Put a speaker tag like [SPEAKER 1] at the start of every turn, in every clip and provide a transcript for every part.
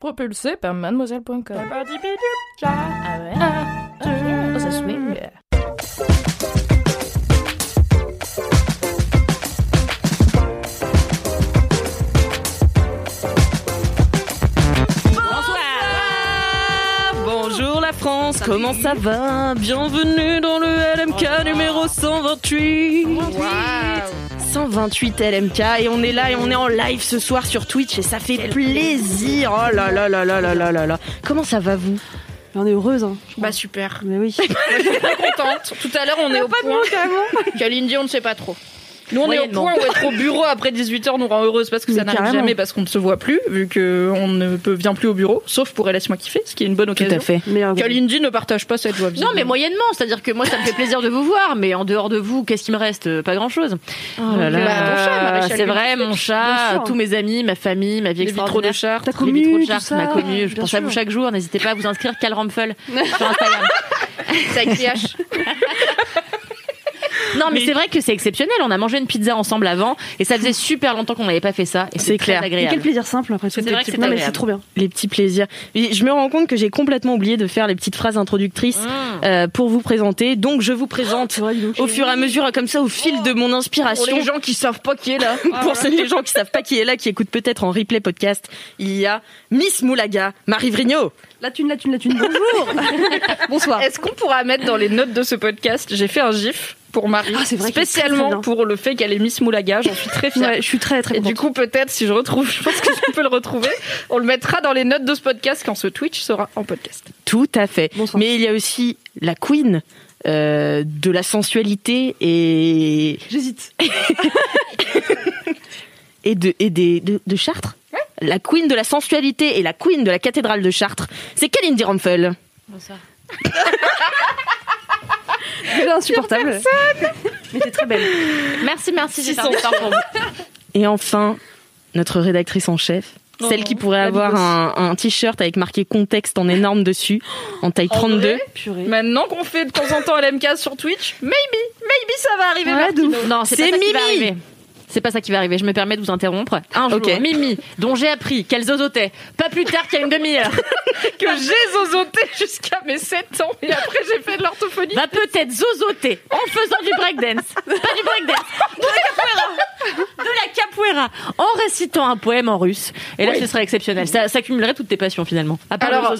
[SPEAKER 1] Propulsé par mademoiselle.com. Ah ouais. Oh, ça swing. Bonjour la France, comment ça va? Bienvenue dans le LMK numéro 128. 128 LMK et on est là et on est en live ce soir sur Twitch et ça fait plaisir. Oh là là là là là là là là. Comment ça va vous?
[SPEAKER 2] On est heureuse, hein.
[SPEAKER 1] Bah super.
[SPEAKER 2] Mais oui.
[SPEAKER 1] Contente. Tout à l'heure on est au point. Kalindi on ne sait pas trop. Nous on est au point où être au bureau après 18h nous rend heureuse parce que ça
[SPEAKER 2] Mais
[SPEAKER 1] n'arrive
[SPEAKER 2] carrément.
[SPEAKER 1] jamais parce qu'on ne se voit plus vu que on ne peut vient plus au bureau sauf pour laisse-moi kiffer ce qui est une bonne occasion.
[SPEAKER 2] fait. Meilleur groupe.
[SPEAKER 1] Kalindi ne partage pas cette joie.
[SPEAKER 3] Non, mais moyennement, c'est-à-dire que moi, ça me fait plaisir de vous voir, mais en dehors de vous, qu'est-ce qui me reste? Euh, Pas grand-chose.
[SPEAKER 1] Oh là là.
[SPEAKER 3] Donc,
[SPEAKER 1] Bah, ton chat, Maréchal
[SPEAKER 3] c'est vrai,
[SPEAKER 1] Lupin.
[SPEAKER 3] mon chat,
[SPEAKER 2] sûr.
[SPEAKER 3] tous mes amis, ma famille, ma vie
[SPEAKER 1] Les vitraux
[SPEAKER 3] extraordinaire.
[SPEAKER 1] de
[SPEAKER 3] Les
[SPEAKER 2] commu,
[SPEAKER 3] vitraux de
[SPEAKER 2] tout
[SPEAKER 3] Chartres,
[SPEAKER 2] ça.
[SPEAKER 3] m'a connu. Je pense à vous
[SPEAKER 2] sûr.
[SPEAKER 3] chaque jour. N'hésitez pas à vous inscrire, Cal Rampfel, sur Instagram.
[SPEAKER 1] C'est avec.
[SPEAKER 3] Non, mais, c'est vrai que c'est exceptionnel. On a mangé une pizza ensemble avant, et ça faisait super longtemps qu'on n'avait pas fait ça. Et
[SPEAKER 2] C'est
[SPEAKER 3] c'est
[SPEAKER 2] clair.
[SPEAKER 3] Très
[SPEAKER 2] Et quel
[SPEAKER 3] agréable.
[SPEAKER 2] plaisir simple après tout.
[SPEAKER 3] C'est vrai que c'est
[SPEAKER 2] Non, mais
[SPEAKER 3] agréable.
[SPEAKER 2] c'est trop bien.
[SPEAKER 4] les petits plaisirs. Et je me rends compte que j'ai complètement oublié de faire les petites phrases introductrices
[SPEAKER 3] Mmh.
[SPEAKER 4] euh, pour vous présenter. Donc je vous présente
[SPEAKER 2] donc.
[SPEAKER 4] au fur et à mesure, comme ça, au fil de mon
[SPEAKER 1] Pour
[SPEAKER 4] inspiration.
[SPEAKER 1] les gens qui savent pas qui est là.
[SPEAKER 4] Pour ceux- les gens qui savent pas qui est là, qui écoutent peut-être en replay podcast, il y a Miss Moulaga, Marie Vrigno.
[SPEAKER 2] La thune, la thune, la thune. Bonjour. Bonsoir.
[SPEAKER 1] Est-ce qu'on pourra mettre dans les notes de ce podcast J'ai fait un gif pour Marie,
[SPEAKER 2] Ah, c'est vrai très, très
[SPEAKER 1] spécialement pour le fait qu'elle est Miss Moulaga. J'en suis très fière.
[SPEAKER 2] Ouais, je suis très très
[SPEAKER 1] Et du coup, peut-être, si je retrouve, je pense que je peux le retrouver, on le mettra dans les notes de ce podcast quand ce Twitch sera en podcast.
[SPEAKER 4] Tout à fait.
[SPEAKER 2] Bonsoir.
[SPEAKER 4] Mais il y a aussi la queen euh, de la sensualité et
[SPEAKER 2] J'hésite.
[SPEAKER 4] et de et des de, de Chartres. La queen de la sensualité et la queen de la cathédrale de Chartres, c'est Kalindi Rampfel.
[SPEAKER 2] Déjà insupportable. Mais t'es très belle.
[SPEAKER 3] Merci, merci. J'ai fait un
[SPEAKER 1] 600.
[SPEAKER 3] effort pour vous.
[SPEAKER 4] Et enfin, notre rédactrice en chef,
[SPEAKER 1] Oh
[SPEAKER 4] celle
[SPEAKER 1] non,
[SPEAKER 4] qui pourrait
[SPEAKER 1] la
[SPEAKER 4] avoir un, un t-shirt avec marqué contexte en énorme dessus, en taille
[SPEAKER 1] En
[SPEAKER 4] 32.
[SPEAKER 1] vrai
[SPEAKER 2] Purée.
[SPEAKER 1] Maintenant qu'on fait de temps en temps LMK sur Twitch, maybe, maybe ça va arriver.
[SPEAKER 2] Ouais.
[SPEAKER 3] Non, c'est
[SPEAKER 4] C'est
[SPEAKER 3] pas ça qui va
[SPEAKER 4] Mimi.
[SPEAKER 3] C'est pas ça qui va arriver. Je me permets de vous interrompre. Un jour. Mimi, dont j'ai appris qu'elle zozotait pas plus tard qu'il y a une demi-heure,
[SPEAKER 1] que j'ai zozoté jusqu'à mes 7 ans et après j'ai fait de l'orthophonie.
[SPEAKER 3] va peut-être zozoter en faisant du breakdance. Pas du breakdance, de la capoeira. De la capoeira. En récitant un poème en russe. Et là,
[SPEAKER 1] Oui.
[SPEAKER 3] ce serait exceptionnel. Ça, ça cumulerait toutes tes passions finalement. À part
[SPEAKER 1] Alors.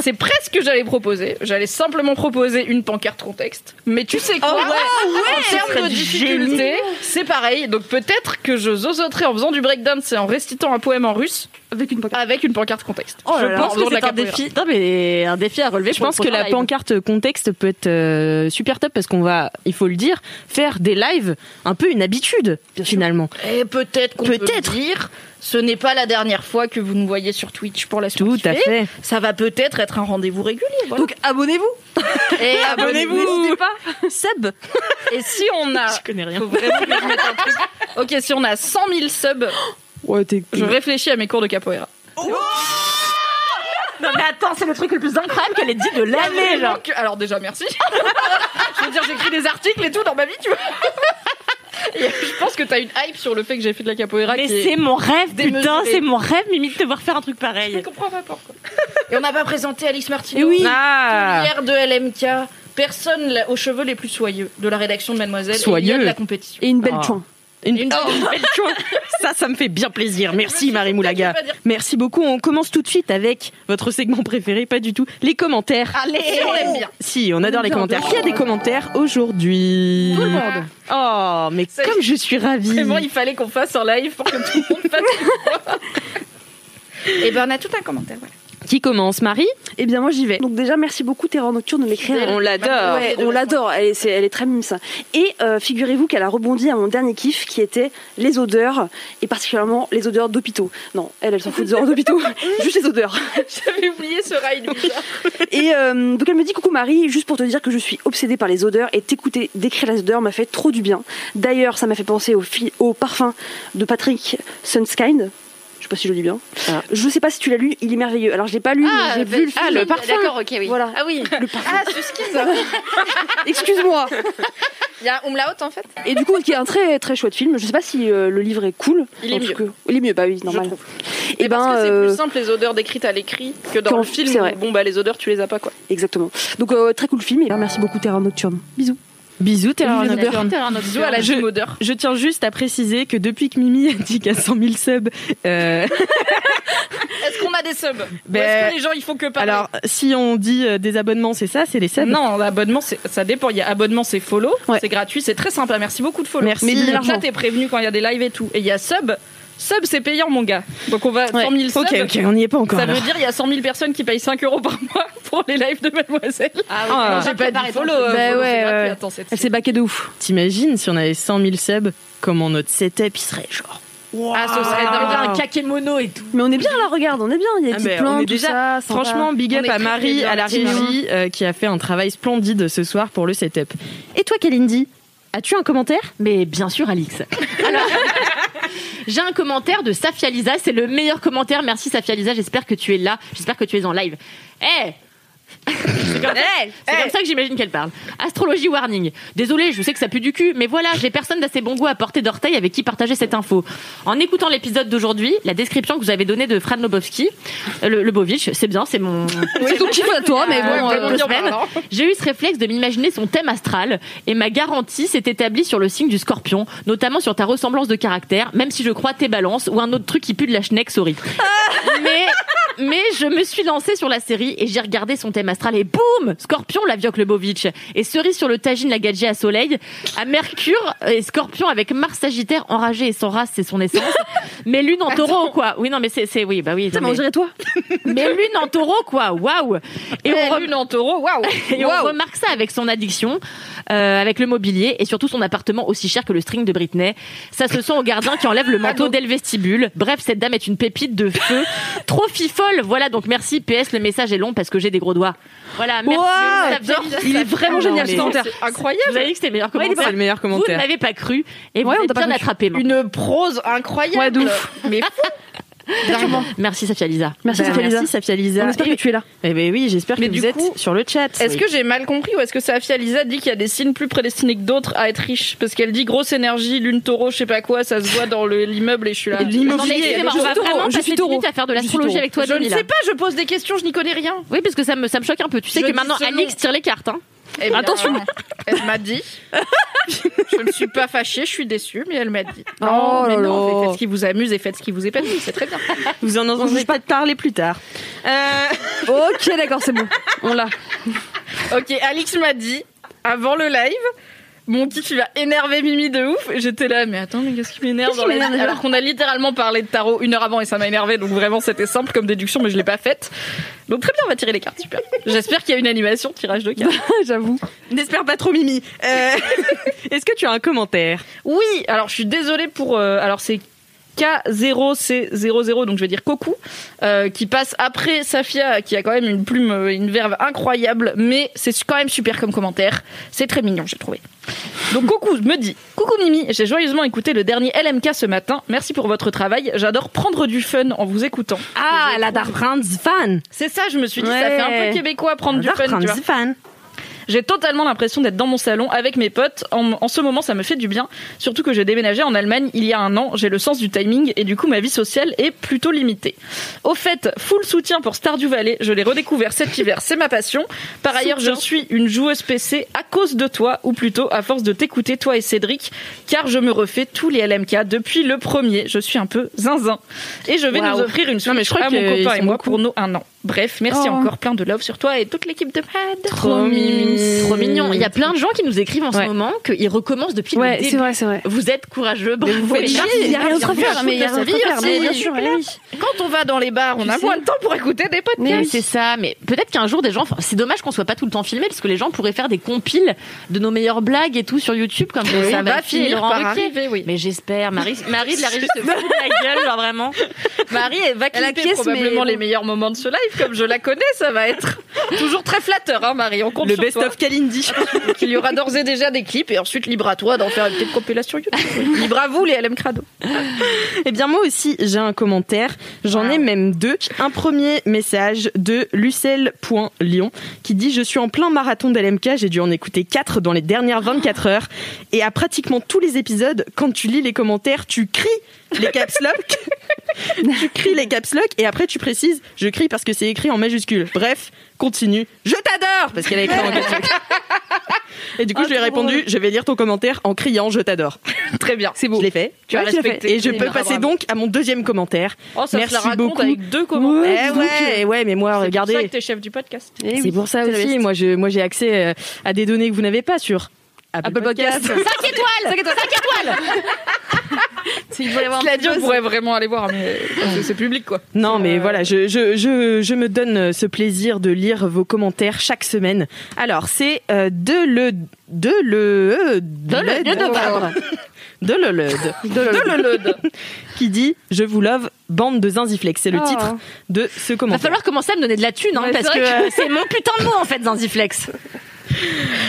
[SPEAKER 1] C'est presque ce que j'allais proposer. J'allais simplement proposer une pancarte contexte. Mais tu sais quoi? En
[SPEAKER 4] ce serait
[SPEAKER 1] termes de difficulté, c'est pareil. Donc peut-être que je zozoterai en faisant du breakdance et en récitant un poème en russe
[SPEAKER 2] Avec une pancarte.
[SPEAKER 1] avec une pancarte contexte.
[SPEAKER 2] Oh là
[SPEAKER 1] je
[SPEAKER 2] là.
[SPEAKER 1] pense
[SPEAKER 3] pense
[SPEAKER 1] que
[SPEAKER 3] c'est un défi. Non, mais un défi à relever.
[SPEAKER 4] Je pense que la
[SPEAKER 3] live.
[SPEAKER 4] pancarte contexte peut être euh, super top parce qu'on va, il faut le dire, faire des lives un peu une habitude finalement.
[SPEAKER 1] Et peut-être qu'on peut
[SPEAKER 4] Peut-être.
[SPEAKER 1] dire, ce n'est pas la dernière fois que vous nous voyez sur Twitch pour la
[SPEAKER 4] Tout à fait.
[SPEAKER 1] Ça va peut-être être un rendez-vous régulier. voilà.
[SPEAKER 2] Donc abonnez-vous.
[SPEAKER 1] et
[SPEAKER 4] abonnez-vous.
[SPEAKER 2] N'hésitez pas.
[SPEAKER 4] Sub.
[SPEAKER 1] Et si on a,
[SPEAKER 4] Je connais rien.
[SPEAKER 1] faut vraiment que je mette un truc. Ok, si on a 100 000 subs,
[SPEAKER 2] Ouais, t'es.
[SPEAKER 1] je réfléchis à mes cours de capoeira.
[SPEAKER 3] Non, mais attends, c'est le truc le plus incroyable qu'elle ait dit de l'année, genre.
[SPEAKER 1] Donc, alors déjà merci. je veux dire, j'écris des articles et tout dans ma vie, tu vois. Et je pense que t'as une hype sur le fait que j'ai fait de la capoeira.
[SPEAKER 3] Mais
[SPEAKER 1] qui est-
[SPEAKER 3] c'est mon rêve, putain,
[SPEAKER 1] démesuré.
[SPEAKER 3] c'est mon rêve, Mimi, de te voir faire un truc
[SPEAKER 1] Je
[SPEAKER 3] pareil.
[SPEAKER 1] comprends pas pourquoi. Et on n'a pas présenté Alice Martineau.
[SPEAKER 4] Et oui.
[SPEAKER 1] Ah. Hier de LMK. Personne aux cheveux les plus soyeux de la rédaction de Mademoiselle. Et
[SPEAKER 4] Soyeux.
[SPEAKER 1] de la compétition.
[SPEAKER 2] Et une belle
[SPEAKER 4] Ah. Une,
[SPEAKER 1] Une-
[SPEAKER 4] Oh, une belle chose. Ça, ça me fait bien plaisir. Merci Marie Moulaga. Merci beaucoup. On commence tout de suite avec votre segment préféré, pas du tout, les commentaires.
[SPEAKER 1] Allez, si on l'aime bien.
[SPEAKER 4] Si, on adore les commentaires. Qui a des commentaires aujourd'hui
[SPEAKER 1] Tout le monde.
[SPEAKER 4] Oh, mais
[SPEAKER 1] Ça
[SPEAKER 4] comme je suis ravie.
[SPEAKER 1] Vraiment, il fallait qu'on fasse un live pour que tout le monde fasse. Et ben, on a tout un commentaire. Voilà.
[SPEAKER 4] Qui commence Marie
[SPEAKER 2] Eh bien, moi, j'y vais. Donc, déjà, merci beaucoup, Terreur Nocturne, de m'écrire.
[SPEAKER 4] On l'adore.
[SPEAKER 2] Ouais, on l'adore, elle, est- c'est- elle est très mime ça. Et euh, figurez-vous qu'elle a rebondi à mon dernier kiff qui était les odeurs, et particulièrement les odeurs d'hôpitaux. Non, elle, elle s'en fout des odeurs d'hôpitaux, juste les odeurs.
[SPEAKER 1] J'avais oublié ce ride bizarre.
[SPEAKER 2] Et euh, donc elle me dit coucou Marie, juste pour te dire que je suis obsédée par les odeurs et t'écouter décrire les odeurs m'a fait trop du bien. D'ailleurs, ça m'a fait penser au, au parfum de Patrick Sunskind. Je sais pas si je le dis bien.
[SPEAKER 4] Ah.
[SPEAKER 2] Je sais pas si tu l'as lu, il est merveilleux. Alors je l'ai pas lu, mais j'ai vu le film.
[SPEAKER 4] ah, le parfum.
[SPEAKER 1] D'accord, ok, oui.
[SPEAKER 2] Voilà.
[SPEAKER 1] Ah oui.
[SPEAKER 2] Le parfum.
[SPEAKER 1] Ah.
[SPEAKER 2] Excuse-moi.
[SPEAKER 1] Il y a un umlaut en fait.
[SPEAKER 2] Et du coup, qui est un très très chouette film. Je sais pas si euh, le livre est cool.
[SPEAKER 1] Il est mieux.
[SPEAKER 2] il est mieux, bah oui, normal.
[SPEAKER 1] trouve.
[SPEAKER 2] Et
[SPEAKER 1] Et parce
[SPEAKER 2] ben,
[SPEAKER 1] que c'est
[SPEAKER 2] euh,
[SPEAKER 1] plus simple les odeurs décrites à l'écrit que dans le film.
[SPEAKER 2] c'est vrai.
[SPEAKER 1] Bon bah les odeurs tu les as pas quoi.
[SPEAKER 2] exactement. Donc euh, très cool film. Et merci beaucoup Terreur Nocturne. Bisous.
[SPEAKER 4] Bisous, Terreur
[SPEAKER 2] Bisous,
[SPEAKER 1] à la
[SPEAKER 4] Je-
[SPEAKER 1] odeur.
[SPEAKER 4] Je tiens juste à préciser que depuis que Mimi a dit qu'à 100 000 subs, euh,
[SPEAKER 1] Est-ce qu'on a des subs?
[SPEAKER 4] Ben,
[SPEAKER 1] est-ce que les gens il faut que parler?
[SPEAKER 4] alors si on dit euh, des abonnements, c'est ça, c'est les subs?
[SPEAKER 1] Non, l'abonnement, ça dépend. Il y a abonnement, c'est follow,
[SPEAKER 2] Ouais.
[SPEAKER 1] c'est gratuit, c'est très sympa. Merci beaucoup de follow.
[SPEAKER 4] Merci.
[SPEAKER 2] Mais
[SPEAKER 1] là, t'es prévenu quand il y a des lives et tout. Et il y a sub. Sub, c'est payant, mon gars. Donc on va 100 000 subs.
[SPEAKER 4] Ok, ok, on n'y est pas encore.
[SPEAKER 1] Ça
[SPEAKER 4] alors.
[SPEAKER 1] veut dire il y a 100 000 personnes qui payent 5 euros par mois pour les lives de Mademoiselle.
[SPEAKER 3] Ah
[SPEAKER 4] oui,
[SPEAKER 1] Non,
[SPEAKER 4] Ah,
[SPEAKER 1] j'ai pas dit follow.
[SPEAKER 2] Bah
[SPEAKER 1] follow,
[SPEAKER 2] ouais.
[SPEAKER 1] Attends, c'est
[SPEAKER 2] Elle s'est baquée de ouf.
[SPEAKER 4] T'imagines si on avait 100 000 subs, comment notre setup il serait genre.
[SPEAKER 1] Ah, ce serait dingue.
[SPEAKER 3] un kakémono et tout.
[SPEAKER 2] Mais on est bien là, regarde, on est bien. Il y a
[SPEAKER 4] Ah
[SPEAKER 2] des
[SPEAKER 4] ben,
[SPEAKER 2] plans, tout
[SPEAKER 4] déjà-
[SPEAKER 2] ça.
[SPEAKER 4] Franchement, big up à Marie à la
[SPEAKER 1] bien.
[SPEAKER 4] régie euh, qui a fait un travail splendide ce soir pour le setup. Et toi, Kalindi, as-tu un commentaire?
[SPEAKER 3] Mais bien sûr, Alix. Alors, j'ai un commentaire de Safia Lisa. C'est le meilleur commentaire. Merci, Safia Lisa. J'espère que tu es là. J'espère que tu es en live. Eh c'est comme, ça- c'est comme ça que j'imagine qu'elle parle. Astrologie warning. Désolée, je sais que ça pue du cul, mais voilà, j'ai personne d'assez bon goût à portée d'orteil avec qui partager cette info. En écoutant l'épisode d'aujourd'hui, la description que vous avez donnée de Fran Lobowski, euh, le, c'est bien, c'est mon.
[SPEAKER 2] C'est ton kiff à toi, mais bon. euh,
[SPEAKER 1] parlant.
[SPEAKER 3] J'ai eu ce réflexe de m'imaginer son thème astral et ma garantie s'est établie sur le signe du scorpion, notamment sur ta ressemblance de caractère, même si je crois tes balances ou un autre truc qui pue de la schneck, sorry. mais, mais je me suis lancée sur la série et j'ai regardé son thème astral et boum Scorpion, la Vioque Lebovitch. Et cerise sur le tagine, la Gadget à soleil. À Mercure et Scorpion avec Mars Sagittaire enragé et sans race, c'est son essence. Mais lune en taureau, quoi. Oui, non, mais c'est, c'est, oui, bah oui. Non,
[SPEAKER 2] mais toi.
[SPEAKER 3] mais lune en taureau, quoi. Waouh! Et on
[SPEAKER 1] lune en taureau, waouh
[SPEAKER 3] et on remarque ça avec son addiction, euh, avec le mobilier et surtout son appartement aussi cher que le string de Britney. Ça se sent au gardien qui enlève le manteau dès le vestibule. Bref, cette dame est une pépite de feu. Trop fifole. Voilà, donc merci. PS, le message est long parce que j'ai des gros doigts. Voilà, merci.
[SPEAKER 2] Wow,
[SPEAKER 3] Ça faisait-
[SPEAKER 2] il est vraiment
[SPEAKER 3] Ah,
[SPEAKER 2] génial ce
[SPEAKER 3] mais-
[SPEAKER 2] commentaire.
[SPEAKER 1] C'est incroyable.
[SPEAKER 3] Vous avez dit que c'était le meilleur
[SPEAKER 4] C'est
[SPEAKER 3] commentaire.
[SPEAKER 4] le meilleur
[SPEAKER 3] Vous ne
[SPEAKER 4] commentaire.
[SPEAKER 3] m'avez pas cru et vous
[SPEAKER 2] Ouais, on
[SPEAKER 3] êtes bien attrapé.
[SPEAKER 1] Une prose incroyable.
[SPEAKER 2] Ouais, de ouf.
[SPEAKER 3] Merci Safia Lisa.
[SPEAKER 2] Merci,
[SPEAKER 4] Bah,
[SPEAKER 2] Safia Lisa.
[SPEAKER 4] Merci Safia Lisa.
[SPEAKER 2] On espère que tu es là.
[SPEAKER 4] Eh ben oui, j'espère que
[SPEAKER 1] Mais
[SPEAKER 4] vous
[SPEAKER 1] du
[SPEAKER 4] êtes
[SPEAKER 1] coup,
[SPEAKER 4] sur le chat.
[SPEAKER 1] Est-ce
[SPEAKER 4] Oui.
[SPEAKER 1] que j'ai mal compris ou est-ce que Safia Lisa dit qu'il y a des signes plus prédestinés que d'autres à être riches Parce qu'elle dit grosse énergie, lune taureau, je sais pas quoi, ça se voit dans le- l'immeuble et je suis là.
[SPEAKER 4] Et de l'immobilier.
[SPEAKER 2] Je
[SPEAKER 3] on
[SPEAKER 2] suis
[SPEAKER 3] va
[SPEAKER 2] taureau,
[SPEAKER 3] vraiment
[SPEAKER 2] je suis
[SPEAKER 3] passer 10
[SPEAKER 2] taureau.
[SPEAKER 3] à faire de
[SPEAKER 2] Je suis
[SPEAKER 3] l'astrologie
[SPEAKER 2] taureau.
[SPEAKER 3] avec toi,
[SPEAKER 1] Je ne sais pas, je pose des questions, je n'y connais rien.
[SPEAKER 3] Oui, parce que ça me, ça me choque un peu. Tu sais
[SPEAKER 1] Je
[SPEAKER 3] que maintenant. Alix tire les cartes.
[SPEAKER 1] Eh bien,
[SPEAKER 2] Attention.
[SPEAKER 1] Elle m'a dit. je ne suis pas fâchée, je suis déçue, mais elle m'a dit.
[SPEAKER 2] Oh
[SPEAKER 1] Non, mais
[SPEAKER 2] là
[SPEAKER 1] non, faites- faites ce qui vous amuse et faites ce qui vous épanouit, c'est très bien.
[SPEAKER 4] Vous en entendrez pas parler plus tard. Euh,
[SPEAKER 2] Ok, d'accord, c'est bon. On l'a.
[SPEAKER 1] Ok, Alix m'a dit, avant le live, mon petit, tu vas énerver Mimi de ouf. Et j'étais là, mais attends, mais qu'est-ce qui m'énerve dans
[SPEAKER 2] qui
[SPEAKER 1] la vie? Alors qu'on a littéralement parlé de tarot une heure avant et ça m'a énervé, donc vraiment c'était simple comme déduction, mais je l'ai pas faite. Donc très bien, on va tirer les cartes, super. J'espère qu'il y a une animation de tirage de cartes.
[SPEAKER 2] J'avoue.
[SPEAKER 4] N'espère pas trop Mimi. Euh, Est-ce que tu as un commentaire?
[SPEAKER 1] Oui, alors je suis désolée pour. euh, alors c'est K0C00, donc je vais dire Koku, euh, qui passe après Safia, qui a quand même une plume, euh, une verve incroyable, mais c'est quand même super comme commentaire. C'est très mignon, j'ai trouvé. Donc Koku me dit Coucou Mimi, j'ai joyeusement écouté le dernier LMK ce matin. Merci pour votre travail. J'adore prendre du fun en vous écoutant.
[SPEAKER 4] Ah, la Darbrand fan.
[SPEAKER 1] C'est ça, je me suis dit, ça fait un peu québécois prendre du fun. tu vois.
[SPEAKER 4] fan.
[SPEAKER 1] J'ai totalement l'impression d'être dans mon salon avec mes potes. En, en ce moment, ça me fait du bien. Surtout que j'ai déménagé en Allemagne il y a un an. J'ai le sens du timing et du coup, ma vie sociale est plutôt limitée. Au fait, full soutien pour Stardew Valley. Je l'ai redécouvert cet hiver. C'est ma passion. Par ailleurs, je suis une joueuse PC à cause de toi, ou plutôt à force de t'écouter, toi et Cédric, car je me refais tous les LMK depuis le premier. Je suis un peu zinzin. Et je vais nous offrir une
[SPEAKER 4] Non, mais
[SPEAKER 1] Switch
[SPEAKER 4] je crois
[SPEAKER 1] à mon copain et moi
[SPEAKER 4] beaucoup.
[SPEAKER 1] pour nos un an. Bref, merci
[SPEAKER 2] Oh.
[SPEAKER 1] encore plein de love sur toi et toute l'équipe de Mad.
[SPEAKER 4] Trop mimi.
[SPEAKER 3] Trop mignon. Il y a plein de gens qui nous écrivent en ce moment qu'ils recommencent depuis le
[SPEAKER 2] Ouais,
[SPEAKER 3] début.
[SPEAKER 2] c'est vrai, c'est vrai.
[SPEAKER 3] Vous êtes courageux, bravo.
[SPEAKER 1] vous faites
[SPEAKER 2] Il y a rien d'autre à faire, mais il y a
[SPEAKER 1] aussi.
[SPEAKER 2] bien sûr.
[SPEAKER 1] Quand on va dans les bars, on
[SPEAKER 2] Tu
[SPEAKER 1] a
[SPEAKER 2] sais.
[SPEAKER 1] moins de temps pour écouter des podcasts.
[SPEAKER 2] Mais
[SPEAKER 3] Ouais,
[SPEAKER 2] oui.
[SPEAKER 3] c'est ça, mais peut-être qu'un jour des gens, c'est dommage qu'on soit pas tout le temps filmé parce que les gens pourraient faire des compiles de nos meilleures blagues et tout sur YouTube comme
[SPEAKER 1] Oui,
[SPEAKER 3] ça
[SPEAKER 1] va
[SPEAKER 3] finir
[SPEAKER 1] par arriver, oui.
[SPEAKER 3] Mais j'espère, Marie, Marie de la régie se fout de la gueule, genre vraiment.
[SPEAKER 1] Marie elle va clipper probablement les meilleurs moments de ce live, comme je la connais, ça va être toujours très flatteur, hein, Marie. On compte
[SPEAKER 4] Le
[SPEAKER 1] sur
[SPEAKER 4] best
[SPEAKER 1] toi.
[SPEAKER 4] of Kalindi.
[SPEAKER 1] Il y aura d'ores et déjà des clips, et ensuite libre à toi d'en faire une petite compilation YouTube. Libre à vous, les LM Crado.
[SPEAKER 4] Eh bien, moi aussi, j'ai un commentaire. J'en ai même deux. Un premier message de Lucelle.Lyon qui dit Je suis en plein marathon d'LMK. J'ai dû en écouter quatre dans les dernières 24 heures. Et à pratiquement tous les épisodes, quand tu lis les commentaires, tu cries les caps lock. tu cries les caps lock et après tu précises Je crie parce que c'est écrit en majuscule. Bref, continue. Je t'adore Parce qu'elle a écrit en lock. Et du coup,
[SPEAKER 2] Ah,
[SPEAKER 4] je lui ai répondu Je vais lire ton commentaire en criant Je t'adore.
[SPEAKER 1] Très bien.
[SPEAKER 4] C'est beau. Je l'ai fait.
[SPEAKER 1] Tu as
[SPEAKER 2] Ouais, l'as
[SPEAKER 1] respecté.
[SPEAKER 4] Et je peux passer
[SPEAKER 1] Bravo.
[SPEAKER 4] donc à mon deuxième commentaire.
[SPEAKER 1] Oh, ça
[SPEAKER 4] Merci
[SPEAKER 1] la
[SPEAKER 4] beaucoup.
[SPEAKER 1] avec deux commentaires.
[SPEAKER 2] Ouais,
[SPEAKER 4] Eh ouais, ouais, mais moi,
[SPEAKER 1] C'est pour
[SPEAKER 4] regardez.
[SPEAKER 1] ça que t'es chef du podcast.
[SPEAKER 2] Eh
[SPEAKER 4] C'est
[SPEAKER 2] oui,
[SPEAKER 4] pour ça aussi. Moi, je, moi, j'ai accès euh, à des données que vous n'avez pas sur Apple,
[SPEAKER 2] Apple Podcast.
[SPEAKER 3] 5 étoiles 5 étoiles 5 étoiles
[SPEAKER 1] dit, on pourrait vraiment aller voir, mais que c'est public, quoi.
[SPEAKER 4] Non, mais
[SPEAKER 1] Euh,
[SPEAKER 4] voilà, je, je, je, je me donne ce plaisir de lire vos commentaires chaque semaine. Alors, c'est euh, de le. De le. De
[SPEAKER 3] le- de novembre.
[SPEAKER 4] De le. De le. Qui dit Je vous love, bande de zinziflex. C'est le
[SPEAKER 2] Oh.
[SPEAKER 4] titre de ce
[SPEAKER 3] Va
[SPEAKER 4] commentaire.
[SPEAKER 3] falloir commencer à me donner de la thune, hein,
[SPEAKER 2] Ouais,
[SPEAKER 3] parce que euh, c'est mon putain de mot en fait, Zanziflex.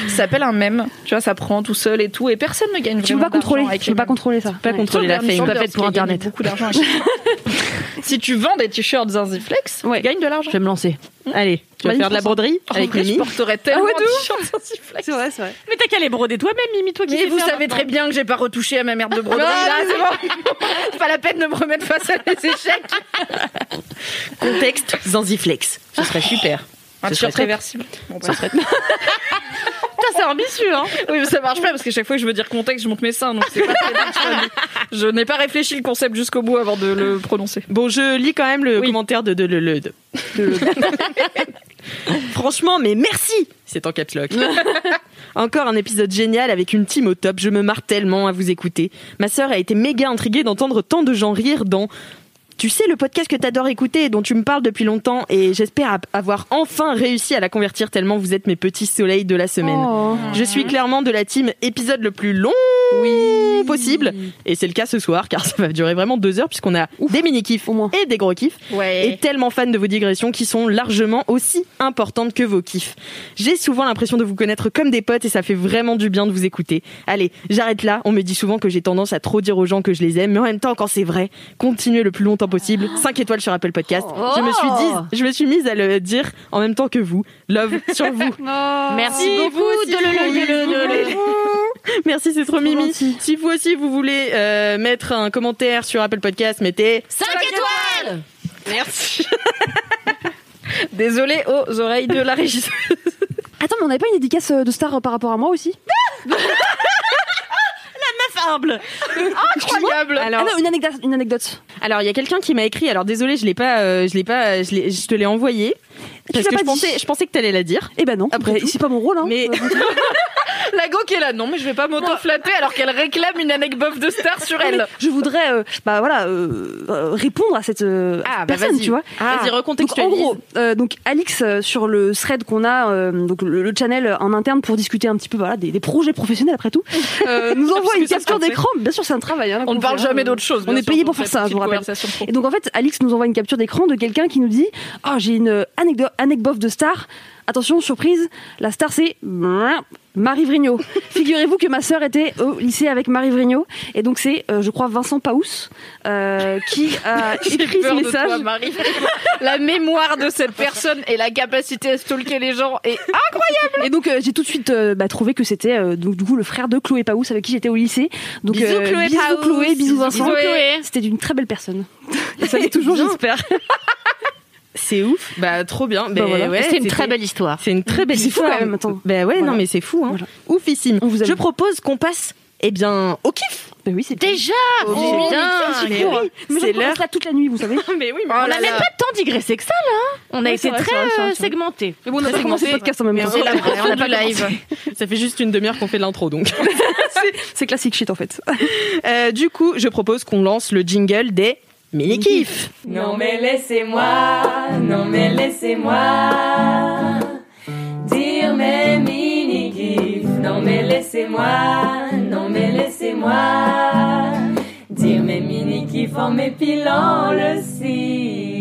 [SPEAKER 1] Ça s'appelle un mème. Tu vois, ça prend tout seul et tout, et personne ne gagne
[SPEAKER 2] Tu peux
[SPEAKER 1] vraiment
[SPEAKER 2] pas contrôler, tu peux
[SPEAKER 1] les
[SPEAKER 2] pas contrôler ça.
[SPEAKER 4] Pas contrôler la fame.
[SPEAKER 3] Pas faite pour
[SPEAKER 1] gagne
[SPEAKER 3] Internet.
[SPEAKER 1] Beaucoup d'argent. si tu vends des t-shirts Zinziflex,
[SPEAKER 2] Ouais.
[SPEAKER 1] tu gagnes de l'argent.
[SPEAKER 3] Je vais me lancer.
[SPEAKER 4] Allez, tu vas faire de la broderie avec
[SPEAKER 1] vrai, je
[SPEAKER 4] Mimi
[SPEAKER 1] porterais tellement
[SPEAKER 2] Ah ouais, de
[SPEAKER 1] t-shirts Zinziflex.
[SPEAKER 2] C'est vrai, c'est vrai.
[SPEAKER 3] Mais t'as qu'à les broder toi-même, Mimi, toi qui
[SPEAKER 1] Mais
[SPEAKER 3] sais
[SPEAKER 1] vous savez très bien que j'ai pas retouché à ma merde de broderie. Là, c'est bon. C'est pas la peine de me remettre face à mes échecs.
[SPEAKER 4] Contexte Zanziflex. Ce serait super.
[SPEAKER 1] Un
[SPEAKER 4] Ce
[SPEAKER 1] t-shirt réversible. Bon, bah.
[SPEAKER 3] Putain, c'est ambitieux, hein.
[SPEAKER 1] Oui, mais ça marche pas parce que chaque fois que je veux dire contexte, je monte mes seins. Donc c'est pas très naturel. Je n'ai pas réfléchi le concept jusqu'au bout avant de le prononcer.
[SPEAKER 4] Bon, je lis quand même le
[SPEAKER 1] Oui.
[SPEAKER 4] commentaire de de Franchement, mais merci C'est en caps lock. Encore un épisode génial avec une team au top. Je me marre tellement à vous écouter. Ma sœur a été méga intriguée d'entendre tant de gens rire dans tu sais, le podcast que t'adores écouter et dont tu me parles depuis longtemps, et j'espère avoir enfin réussi à la convertir tellement vous êtes mes petits soleils de la semaine.
[SPEAKER 2] Oh.
[SPEAKER 4] Je suis clairement de la team épisode le plus long possible, et c'est le cas ce soir, car ça va durer vraiment deux heures, puisqu'on a des mini-kifs et des gros kiffs,
[SPEAKER 1] Ouais.
[SPEAKER 4] et tellement fan de vos digressions qui sont largement aussi importantes que vos kiffs. J'ai souvent l'impression de vous connaître comme des potes, et ça fait vraiment du bien de vous écouter. Allez, j'arrête là, on me dit souvent que j'ai tendance à trop dire aux gens que je les aime, mais en même temps, quand c'est vrai, continuez le plus longtemps possible. 5 étoiles sur Apple Podcast. Je me suis dit, je me suis mise à le dire en même temps que vous. Love sur vous.
[SPEAKER 3] Merci
[SPEAKER 4] Si
[SPEAKER 3] beaucoup
[SPEAKER 4] vous
[SPEAKER 3] de le, le, le, le, le.
[SPEAKER 4] Merci, c'est trop mimi.
[SPEAKER 2] gentil.
[SPEAKER 4] Si vous aussi vous voulez euh, mettre un commentaire sur Apple Podcast, mettez
[SPEAKER 3] 5 étoiles
[SPEAKER 4] Merci.
[SPEAKER 1] Désolé aux oreilles de la régie.
[SPEAKER 2] Attends, mais on n'avait pas une dédicace euh, de star euh, par rapport à moi aussi?
[SPEAKER 1] Incroyable.
[SPEAKER 4] Alors,
[SPEAKER 2] Ah non, une anecdote. Une anecdote.
[SPEAKER 4] alors il y a quelqu'un qui m'a écrit. Alors désolé, je l'ai pas, euh, je l'ai pas, je, l'ai- je te l'ai envoyé parce que
[SPEAKER 2] pas
[SPEAKER 4] je pensais, je pensais que t'allais la dire.
[SPEAKER 2] Eh ben non,
[SPEAKER 4] Après
[SPEAKER 2] c'est pas mon rôle. Hein.
[SPEAKER 4] Mais
[SPEAKER 1] La go qui est là, non, mais je vais pas m'auto-flatter alors qu'elle réclame une anecdote de star sur elle.
[SPEAKER 2] je voudrais, euh, bah voilà, euh, euh, répondre à cette
[SPEAKER 4] Ah, bah
[SPEAKER 2] personne, tu vois.
[SPEAKER 4] Vas-y,
[SPEAKER 2] Donc, en
[SPEAKER 4] recontextualise.
[SPEAKER 2] gros, donc Alix sur le thread qu'on a, donc le, le channel en interne pour discuter un petit peu voilà des, des projets professionnels après tout, nous envoie une capture d'écran. Bien sûr, c'est un travail. hein,
[SPEAKER 1] On ne parle jamais d'autre chose.
[SPEAKER 2] On est payé pour faire ça, je vous rappelle. Et donc en fait, Alix nous envoie une capture d'écran de quelqu'un qui nous dit Ah, j'ai une anecdote, anecdote de star. Attention, surprise, la star c'est Marie Vrigno. Figurez-vous que ma sœur était au lycée avec Marie Vrigno. Et donc c'est, euh, je crois, Vincent Paous euh, qui a écrit ce message.
[SPEAKER 1] toi, Marie. La mémoire de cette personne et la capacité à stalker les gens est
[SPEAKER 2] Et donc euh, j'ai tout de suite bah, trouvé que c'était donc du coup le frère de Chloé Paous avec qui j'étais au lycée. Donc
[SPEAKER 4] Bisous, Chloé
[SPEAKER 2] bisous
[SPEAKER 4] Paous.
[SPEAKER 2] Chloé, bisous Vincent. C'était d'une très belle personne. Et ça l'est toujours, j'espère.
[SPEAKER 4] c'est ouf. Bah trop bien. Bah,
[SPEAKER 2] voilà.
[SPEAKER 4] ouais,
[SPEAKER 3] C'est une très belle histoire.
[SPEAKER 4] C'est une très belle
[SPEAKER 2] C'est fou
[SPEAKER 4] histoire.
[SPEAKER 2] quand même.
[SPEAKER 4] Bah ouais,
[SPEAKER 2] Voilà.
[SPEAKER 4] non mais c'est fou. Hein.
[SPEAKER 2] Voilà.
[SPEAKER 4] Oufissime.
[SPEAKER 2] On vous aime.
[SPEAKER 4] Je propose qu'on passe Eh bien, au kiff
[SPEAKER 2] Ben oui, c'est
[SPEAKER 3] Déjà
[SPEAKER 4] Oh,
[SPEAKER 3] Oh,
[SPEAKER 4] putain,
[SPEAKER 3] mais
[SPEAKER 4] mais oui,
[SPEAKER 2] Mais
[SPEAKER 4] c'est l'heure.
[SPEAKER 2] là toute la nuit, vous savez.
[SPEAKER 4] Mais oui, mais
[SPEAKER 3] On n'a même pas de temps digresser que ça là. On a été
[SPEAKER 2] vrai,
[SPEAKER 3] très
[SPEAKER 2] vrai,
[SPEAKER 3] euh.
[SPEAKER 2] Mais bon, on a commencé le
[SPEAKER 4] segmenté.
[SPEAKER 2] podcast en même temps.
[SPEAKER 3] on a pas
[SPEAKER 4] live. Ça fait juste une demi-heure qu'on fait l'intro, donc.
[SPEAKER 2] C'est classique shit en fait.
[SPEAKER 4] Euh, du coup, je propose qu'on lance le jingle des mini-kifs.
[SPEAKER 5] Non mais laissez-moi, non mais laissez-moi dire mes mini-gifs. Non mais laissez-moi, non mais laissez-moi dire mes mini-gifs en m'épilant le cif.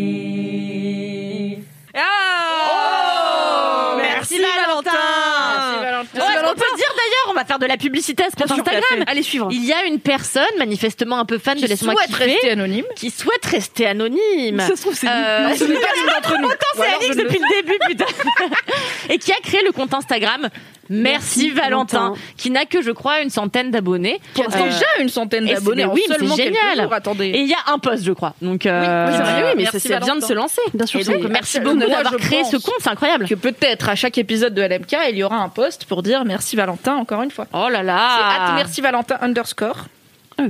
[SPEAKER 3] Faire de la publicité à ce compte Instagram.
[SPEAKER 2] Allez suivre.
[SPEAKER 3] Il y a une personne manifestement un peu fan de
[SPEAKER 1] Qui
[SPEAKER 3] Laisse-moi
[SPEAKER 1] souhaite
[SPEAKER 3] kiffer
[SPEAKER 1] rester anonyme.
[SPEAKER 3] qui souhaite rester anonyme.
[SPEAKER 2] Ça se trouve, c'est
[SPEAKER 3] Euh,
[SPEAKER 1] nous.
[SPEAKER 3] C'est Alix depuis le début, putain. Et qui a créé le compte Instagram Merci,
[SPEAKER 2] Merci,
[SPEAKER 3] Valentin,
[SPEAKER 2] Valentin.
[SPEAKER 3] qui n'a que, je crois, une centaine d'abonnés.
[SPEAKER 1] Qui a
[SPEAKER 3] Euh,
[SPEAKER 1] déjà une centaine d'abonnés
[SPEAKER 3] oui, c'est génial.
[SPEAKER 1] jours. Attendez.
[SPEAKER 3] Et il y a un post, je crois. Donc, euh,
[SPEAKER 1] Oui,
[SPEAKER 4] oui, mais
[SPEAKER 1] Merci,
[SPEAKER 4] ça, vient de se lancer.
[SPEAKER 2] Bien sûr,
[SPEAKER 3] et donc, merci beaucoup d'avoir créé ce compte, c'est incroyable.
[SPEAKER 1] que peut-être à chaque épisode de LMK, il y aura un post pour dire merci Valentin encore une fois.
[SPEAKER 3] Oh là là.
[SPEAKER 1] merci Valentin underscore.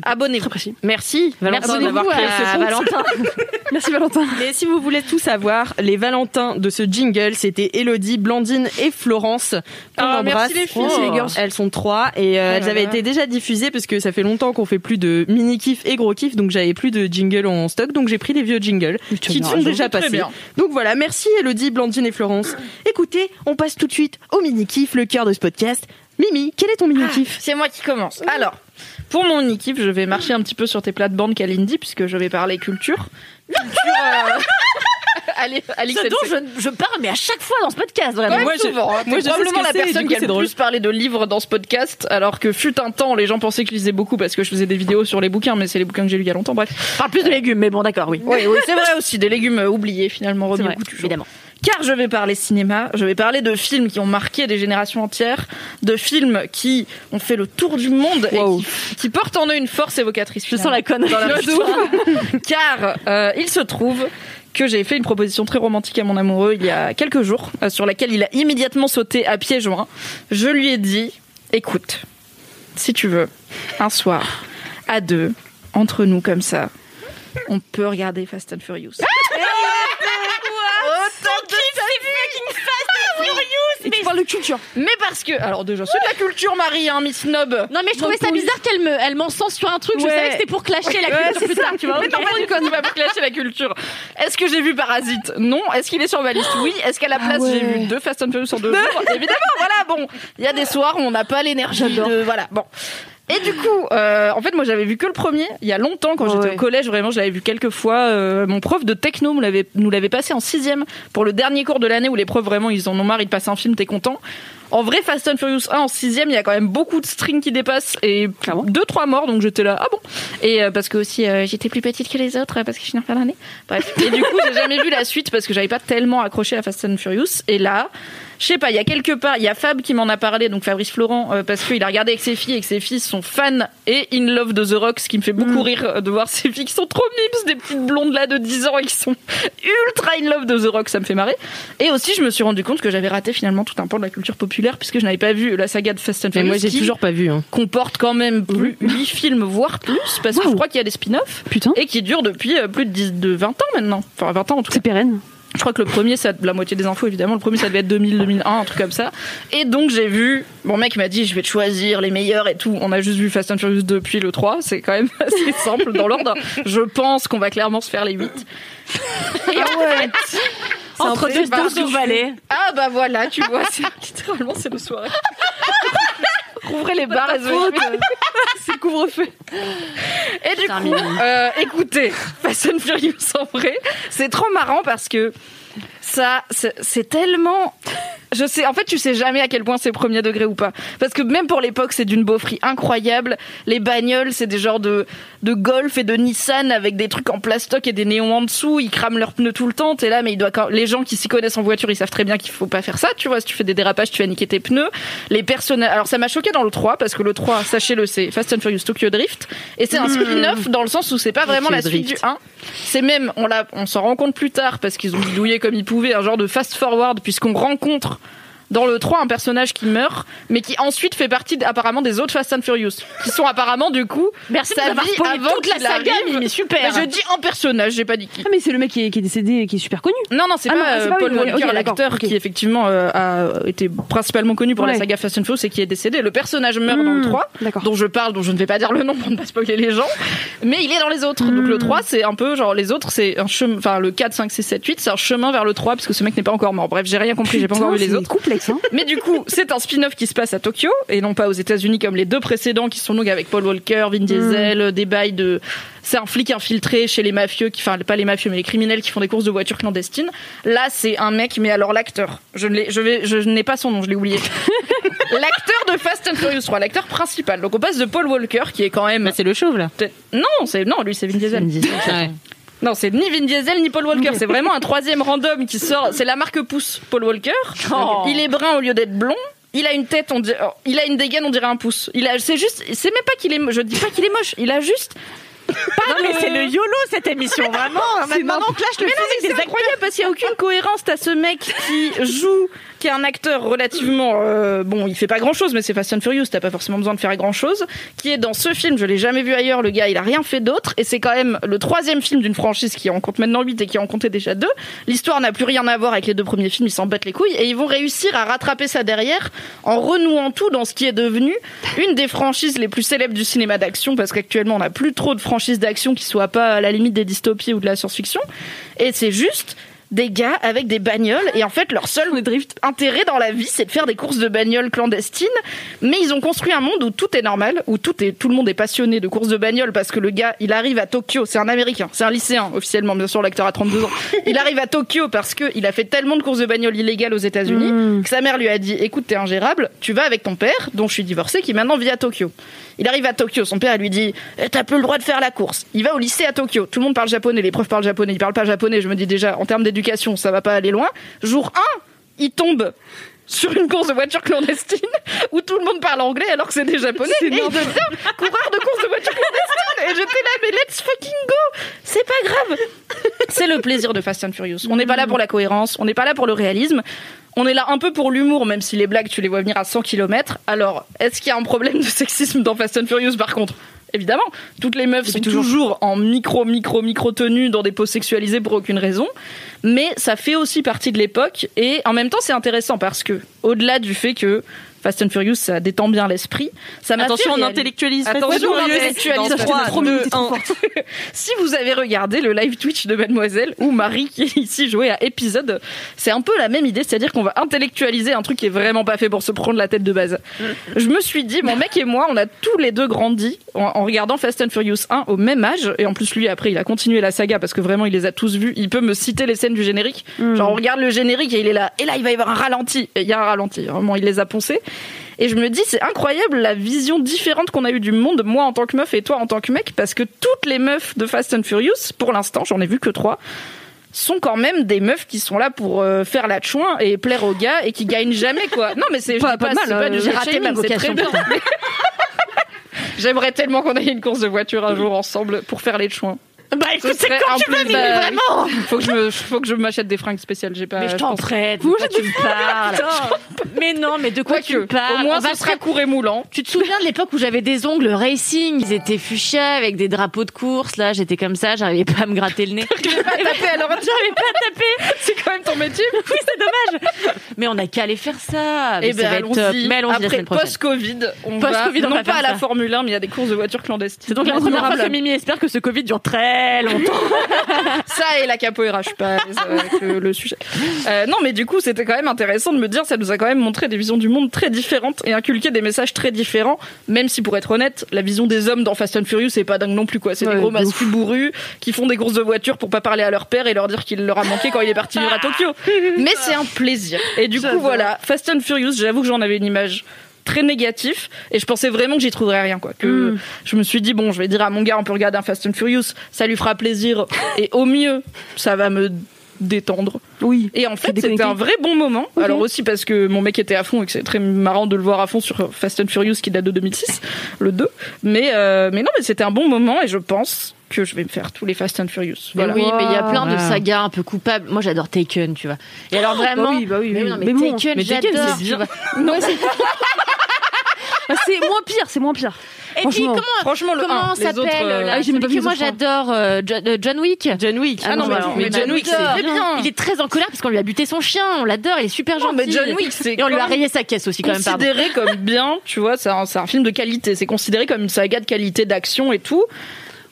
[SPEAKER 1] Abonnez-vous.
[SPEAKER 2] Très précis.
[SPEAKER 4] Merci, Valentin,
[SPEAKER 3] Merci
[SPEAKER 4] d'avoir créé ce.
[SPEAKER 3] Valentin.
[SPEAKER 2] Merci Valentin.
[SPEAKER 4] Mais si vous voulez tout savoir, les Valentins de ce jingle, c'était Elodie, Blandine et Florence
[SPEAKER 1] Ah,
[SPEAKER 4] embrasse.
[SPEAKER 1] merci les filles.
[SPEAKER 4] Oh.
[SPEAKER 1] les girls.
[SPEAKER 4] Elles sont trois et euh,
[SPEAKER 1] Oh
[SPEAKER 4] elles
[SPEAKER 1] là
[SPEAKER 4] avaient
[SPEAKER 1] là.
[SPEAKER 4] été déjà diffusées parce que ça fait longtemps qu'on fait plus de mini kiff et gros kiff, donc j'avais plus de jingle en stock, donc j'ai pris les vieux jingles qui sont déjà passés. Donc voilà, merci Elodie, Blandine et Florence. Écoutez, on passe tout de suite au mini kiff, le cœur de ce podcast. Mimi, quel est ton mini kiff?
[SPEAKER 1] C'est moi qui commence. Alors, pour mon équipe, je vais marcher un petit peu sur tes plates-bandes Kalindi puisque je vais parler culture. Culture. euh, Allez, Alix,
[SPEAKER 3] Ce
[SPEAKER 1] elle
[SPEAKER 3] dont je, je parle, mais à chaque fois dans ce podcast, vraiment.
[SPEAKER 4] Moi, je-
[SPEAKER 1] souvent, hein.
[SPEAKER 4] moi, je sais ce
[SPEAKER 1] probablement
[SPEAKER 4] que
[SPEAKER 1] la
[SPEAKER 4] c'est,
[SPEAKER 1] personne
[SPEAKER 4] du
[SPEAKER 1] qui
[SPEAKER 4] coup,
[SPEAKER 1] a
[SPEAKER 4] c'est
[SPEAKER 1] le
[SPEAKER 4] drôle.
[SPEAKER 1] plus parlé de livres dans ce podcast, alors que fut un temps, les gens pensaient que je lisais beaucoup parce que je faisais des vidéos sur les bouquins, mais c'est les bouquins que j'ai lus il y a longtemps. Bref.
[SPEAKER 3] Je parle plus de légumes, mais bon, d'accord, oui.
[SPEAKER 1] Oui, oui, c'est vrai aussi, des légumes euh, oubliés finalement,
[SPEAKER 3] C'est
[SPEAKER 1] remis
[SPEAKER 3] vrai,
[SPEAKER 1] au goût du jour.
[SPEAKER 3] évidemment.
[SPEAKER 1] Car je vais parler cinéma, je vais parler de films qui ont marqué des générations entières, de films qui ont fait le tour du monde
[SPEAKER 4] Wow.
[SPEAKER 1] et qui, qui portent en eux une force évocatrice.
[SPEAKER 3] Je sens la connerie.
[SPEAKER 1] Car euh, il se trouve que j'ai fait une proposition très romantique à mon amoureux il y a quelques jours, euh, sur laquelle il a immédiatement sauté à pieds joints. Je lui ai dit, écoute, si tu veux, un soir, à deux, entre nous comme ça, on peut regarder Fast and Furious.
[SPEAKER 2] Et tu parles de culture.
[SPEAKER 1] Mais parce que, alors déjà, c'est de la culture, Marie, hein, Miss Snob.
[SPEAKER 3] Non, mais je trouvais ça bizarre qu'elle me, elle m'en sens sur un truc. Je
[SPEAKER 1] Ouais.
[SPEAKER 3] savais que c'était pour clasher la
[SPEAKER 1] Ouais,
[SPEAKER 3] culture
[SPEAKER 1] c'est
[SPEAKER 3] plus
[SPEAKER 1] ça.
[SPEAKER 3] tard, tu vois.
[SPEAKER 1] Mais pas clasher la culture. Est-ce que j'ai vu Parasite? Non. Est-ce qu'il est sur ma liste? Oui. Est-ce qu'à la place,
[SPEAKER 2] ouais.
[SPEAKER 1] j'ai vu deux Fast and Furious en deux jours? Évidemment, voilà, bon. Il y a des soirs où on n'a pas l'énergie de... Voilà, bon. Et du coup, euh, en fait, moi, j'avais vu que le premier il y a longtemps quand j'étais
[SPEAKER 2] ouais.
[SPEAKER 1] au collège. Vraiment, je l'avais vu quelques fois. Euh, mon prof de techno nous l'avait nous l'avait passé en sixième pour le dernier cours de l'année où les profs vraiment ils en ont marre, ils passent un film, t'es content. En vrai, Fast and Furious 1 en sixième, il y a quand même beaucoup de strings qui dépassent et
[SPEAKER 2] Clairement.
[SPEAKER 1] deux trois morts, donc j'étais là. Ah bon Et euh, parce que aussi j'étais plus petite que les autres parce que je suis en fin d'année. Bref. Et du coup, j'ai jamais vu la suite parce que j'avais pas tellement accroché à Fast and Furious. Et là, je sais pas, il y a quelque part, il y a Fab qui m'en a parlé, donc Fabrice Florent, euh, parce qu'il a regardé avec ses filles et que ses filles sont fans et in love de The Rock, ce qui me fait beaucoup rire euh, de voir ces filles qui sont trop mimes, des petites blondes là de 10 ans et qui sont ultra in love de The Rock, ça me fait marrer. Et aussi, je me suis rendu compte que j'avais raté finalement tout un pan de la culture populaire puisque je n'avais pas vu la saga de Fast and Furious.
[SPEAKER 4] moi, j'ai
[SPEAKER 1] qui
[SPEAKER 4] toujours pas vu. Hein.
[SPEAKER 1] comporte quand même plus 8 films, voire plus, parce que je crois qu'il y a des spin-offs
[SPEAKER 2] Putain.
[SPEAKER 1] et qui durent depuis euh, plus de, 10 de 20 ans maintenant. Enfin, 20 ans en tout cas.
[SPEAKER 2] C'est pérenne.
[SPEAKER 1] Je crois que le premier, ça, la moitié des infos évidemment, le premier ça devait être 2000, 2001, un truc comme ça. Et donc j'ai vu, mon mec m'a dit je vais te choisir les meilleurs et tout. On a juste vu Fast and Furious 2 puis le 3, c'est quand même assez simple dans l'ordre. Je pense qu'on va clairement se faire les 8. Et en fait,
[SPEAKER 3] Entre deux de balai.
[SPEAKER 1] ah bah voilà, tu vois, c'est littéralement c'est le soir. Rouvrez les bars, et
[SPEAKER 2] C'est couvre-feu.
[SPEAKER 1] Et du coup, euh, écoutez, Fast and Furious en vrai, c'est trop marrant parce que ça, c'est tellement. Je sais, en fait, tu sais jamais à quel point c'est premier degré ou pas. Parce que même pour l'époque, c'est d'une beaufrie incroyable. Les bagnoles, c'est des genres de, de Golf et de Nissan avec des trucs en plastoc et des néons en dessous. Ils crament leurs pneus tout le temps. T'es là, mais il doit les gens qui s'y connaissent en voiture, ils savent très bien qu'il faut pas faire ça. Tu vois, si tu fais des dérapages, tu vas niquer tes pneus. Les personnages. Alors, ça m'a choqué dans le 3 parce que le 3, sachez-le, c'est Fast and Furious Tokyo Drift. Et c'est un spin-off dans le sens où c'est pas vraiment la suite
[SPEAKER 4] Drift.
[SPEAKER 1] du 1. C'est même, on l'a, on s'en rend compte plus tard parce qu'ils ont bidouillé comme ils un genre de fast forward puisqu'on rencontre dans le 3 un personnage qui meurt, mais qui ensuite fait partie apparemment des autres Fast and Furious, qui sont apparemment du coup
[SPEAKER 3] Merci
[SPEAKER 1] sa vie
[SPEAKER 3] spoilé
[SPEAKER 1] avant
[SPEAKER 3] toute la saga,
[SPEAKER 1] arrive.
[SPEAKER 3] Super.
[SPEAKER 1] Mais je dis en personnage, j'ai pas dit qui.
[SPEAKER 2] Ah, mais c'est le mec qui est, qui est décédé et qui est super connu.
[SPEAKER 1] Non, non, c'est
[SPEAKER 2] Ah
[SPEAKER 1] pas,
[SPEAKER 2] non, c'est
[SPEAKER 1] euh,
[SPEAKER 2] pas
[SPEAKER 1] Paul Walker,
[SPEAKER 2] d'accord,
[SPEAKER 1] l'acteur qui effectivement euh, a été principalement connu pour la saga Fast and Furious et qui est décédé. Le personnage meurt dans le
[SPEAKER 2] Hmm,
[SPEAKER 1] 3,
[SPEAKER 2] D'accord.
[SPEAKER 1] dont je parle, dont je ne vais pas dire le nom pour ne pas spoiler les gens, mais il est dans les autres. Donc le 3, c'est un peu genre les autres, c'est un chemin, enfin le 4, 5, 6, 7, 8, c'est un chemin vers le 3 parce que ce mec n'est pas encore mort. Bref, j'ai rien compris, j'ai pas encore vu les autres.
[SPEAKER 2] complexe, hein.
[SPEAKER 1] Mais du coup, c'est un spin-off qui se passe à Tokyo et non pas aux États-Unis comme les deux précédents qui sont donc avec Paul Walker, Vin Diesel, des bails de. C'est un flic infiltré chez les mafieux, qui, enfin pas les mafieux mais les criminels qui font des courses de voitures clandestines. Là, c'est un mec, mais alors l'acteur, je ne l'ai, je vais, je n'ai pas son nom, je l'ai oublié. l'acteur de Fast and Furious 3, l'acteur principal. Donc on passe de Paul Walker qui est quand même.
[SPEAKER 3] Bah, c'est le chauve là.
[SPEAKER 1] Non, c'est non, lui c'est Vin Diesel. Non, c'est ni Vin Diesel ni Paul Walker. C'est vraiment un troisième random qui sort. C'est la marque pouce Paul Walker.
[SPEAKER 3] Oh.
[SPEAKER 1] Il est brun au lieu d'être blond. Il a une tête, on dirait, oh, il a une dégaine, on dirait un pouce. Il a, c'est juste, c'est même pas qu'il est, je dis pas qu'il est moche. Il a juste.
[SPEAKER 3] Non, mais c'est le YOLO cette émission, vraiment. Maintenant, on clash le
[SPEAKER 1] Mais non, mais c'est incroyable parce qu'il y a aucune cohérence. T'as ce mec qui joue, qui est un acteur relativement, euh, bon, il fait pas grand chose, mais c'est Fast and Furious. T'as pas forcément besoin de faire grand chose. Qui est dans ce film, je l'ai jamais vu ailleurs. Le gars, il a rien fait d'autre, et c'est quand même le troisième film d'une franchise qui en compte maintenant 8 et qui en comptait déjà deux. L'histoire n'a plus rien à voir avec les deux premiers films. Ils s'en battent les couilles et ils vont réussir à rattraper ça derrière en renouant tout dans ce qui est devenu une des franchises les plus célèbres du cinéma d'action parce qu'actuellement on n'a plus trop de franchises d'action qui soient pas à la limite des dystopies ou de la science-fiction. Et c'est juste des gars avec des bagnoles. Et en fait leur seul intérêt dans la vie c'est de faire des courses de bagnoles clandestines. Mais ils ont construit un monde où tout est normal où tout est tout le monde est passionné de courses de bagnoles parce que le gars il arrive à Tokyo. C'est un américain c'est un lycéen officiellement bien sûr l'acteur a 32 ans. Il arrive à Tokyo parce que il a fait tellement de courses de bagnoles illégales aux États-Unis que sa mère lui a dit écoute t'es ingérable tu vas avec ton père dont je suis divorcée qui maintenant vit à Tokyo il arrive à Tokyo, son père lui dit Eh, T'as plus le droit de faire la course. Il va au lycée à Tokyo. Tout le monde parle japonais, les profs parlent japonais, il parle pas japonais. Je me dis déjà, en termes d'éducation, ça va pas aller loin. Jour 1, il tombe sur une course de voiture clandestine où tout le monde parle anglais alors que c'est des japonais. Et il devient coureur de course de voiture clandestine. Et j'étais là mais let's fucking go. C'est pas grave. C'est le plaisir de Fast and Furious. On n'est pas là pour la cohérence. On n'est pas là pour le réalisme. On est là un peu pour l'humour, même si les blagues, tu les vois venir à 100 km. Alors, est-ce qu'il y a un problème de sexisme dans Fast and Furious, par contre? Évidemment, toutes les meufs sont toujours. en micro, micro, micro tenue dans des poses sexualisées pour aucune raison. Mais ça fait aussi partie de l'époque et en même temps c'est intéressant parce que au-delà du fait que Fast and Furious ça détend bien l'esprit, ça m'a
[SPEAKER 4] Attention, on intellectualise.
[SPEAKER 1] Attention, on
[SPEAKER 4] Furious.
[SPEAKER 1] intellectualise. Si vous avez regardé le live Twitch de Mademoiselle où Marie qui est ici jouait à épisode, c'est un peu la même idée, c'est-à-dire qu'on va intellectualiser un truc qui est vraiment pas fait pour se prendre la tête de base. Je me suis dit, mon mec et moi, on a tous les deux grandi en, en regardant Fast and Furious 1 au même âge, et en plus lui après il a continué la saga parce que vraiment il les a tous vus. Il peut me citer les scènes du générique. Genre on regarde le générique et il est là, et là il va y avoir un ralenti, et il y a un ralenti. Vraiment il les a poncés. Et je me dis, c'est incroyable la vision différente qu'on a eue du monde, moi en tant que meuf et toi en tant que mec, parce que toutes les meufs de Fast and Furious, pour l'instant, j'en ai vu que trois, sont quand même des meufs qui sont là pour euh, faire la chouin et plaire aux gars et qui gagnent jamais quoi. Non mais c'est
[SPEAKER 2] Pas- pas mal,
[SPEAKER 3] j'ai raté ma vocation.
[SPEAKER 1] J'aimerais tellement qu'on aille une course de voiture un jour ensemble pour faire les chouins.
[SPEAKER 3] Bah écoute, c'est quand tu veux,
[SPEAKER 1] bah,
[SPEAKER 3] vraiment.
[SPEAKER 1] Faut que je me, faut que je m'achète des fringues spéciales. J'ai pas.
[SPEAKER 3] Mais je t'en prête, de quoi tu me parles Mais non, mais de quoi
[SPEAKER 1] Quoique,
[SPEAKER 3] tu me parles?
[SPEAKER 1] au moins
[SPEAKER 3] On va
[SPEAKER 1] ce sera
[SPEAKER 3] se-
[SPEAKER 1] court et moulant.
[SPEAKER 3] Tu te souviens de l'époque où j'avais des ongles racing? Ils étaient fuchsia avec des drapeaux de course. Là, j'étais comme ça, j'arrivais pas à me gratter le nez.
[SPEAKER 1] J'arrivais pas à taper alors.
[SPEAKER 3] J'arrivais pas à taper.
[SPEAKER 1] C'est quand même ton métier.
[SPEAKER 3] Oui, c'est dommage. Mais on a qu'à aller faire ça. Mais
[SPEAKER 1] Et
[SPEAKER 3] ça
[SPEAKER 1] ben allons-y.
[SPEAKER 3] Mais allons-y
[SPEAKER 1] Après post-Covid, on va
[SPEAKER 3] on
[SPEAKER 1] non
[SPEAKER 3] va
[SPEAKER 1] pas à la
[SPEAKER 3] ça.
[SPEAKER 1] Formule 1, mais il y a des courses de voitures clandestines.
[SPEAKER 3] C'est donc la première fois que Mimi espère que ce Covid dure très longtemps.
[SPEAKER 1] Ça et la capoeira, je suis pas avec le, le sujet. Euh, non, mais du coup, c'était quand même intéressant de me dire, ça nous a quand même montré des visions du monde très différentes et inculqué des messages très différents. Même si, pour être honnête, la vision des hommes dans Fast and Furious, c'est pas dingue non plus, quoi. C'est
[SPEAKER 2] Ouais,
[SPEAKER 1] des gros masques bourrus qui font des courses de voitures pour pas parler à leur père et leur dire qu'il leur a manqué quand il est parti vivre à Tokyo. Mais c'est un plaisir. Et du coup, voilà, Fast and Furious, j'avoue que j'en avais une image très négatif et je pensais vraiment que j'y trouverais rien quoi. Que je me suis dit bon je vais dire à mon gars on peut regarder un Fast and Furious ça lui fera plaisir et au mieux ça va me détendre.
[SPEAKER 2] Oui.
[SPEAKER 1] Et en fait, c'était un vrai bon moment. Alors aussi parce que mon mec était à fond et que c'est très marrant de le voir à fond sur Fast and Furious qui date de 2006, le 2. Mais, euh, mais non, mais c'était un bon moment et je pense que je vais me faire tous les Fast and Furious.
[SPEAKER 3] Mais oui, mais il y a plein de sagas un peu coupables. Moi, j'adore Taken, tu vois. Et alors vraiment,
[SPEAKER 2] bah oui, bah oui,
[SPEAKER 3] mais,
[SPEAKER 2] oui.
[SPEAKER 3] non, mais,
[SPEAKER 2] Mais bon,
[SPEAKER 3] Taken, j'adore. Non, c'est-
[SPEAKER 2] Bah, c'est moins pire, c'est moins pire.
[SPEAKER 3] Et puis
[SPEAKER 2] Franchement.
[SPEAKER 3] comment
[SPEAKER 1] Franchement, le
[SPEAKER 3] comment
[SPEAKER 1] un, les autres,
[SPEAKER 3] s'appelle
[SPEAKER 1] euh,
[SPEAKER 3] là,
[SPEAKER 2] ah, j'ai même pas
[SPEAKER 3] celui
[SPEAKER 2] vu
[SPEAKER 3] que moi j'adore euh, John, euh, John Wick.
[SPEAKER 4] John Wick.
[SPEAKER 1] Ah non, mais, mais John Wick, c'est bien.
[SPEAKER 3] Il est très en colère parce qu'on lui a buté son chien. On l'adore, il est super gentil.
[SPEAKER 1] mais John Wick, c'est
[SPEAKER 3] Et on lui a
[SPEAKER 1] quand même
[SPEAKER 3] rayé sa caisse aussi quand même. Pardon.
[SPEAKER 1] considéré comme bien, tu vois, c'est un, c'est un film de qualité. C'est considéré comme une saga de qualité d'action et tout.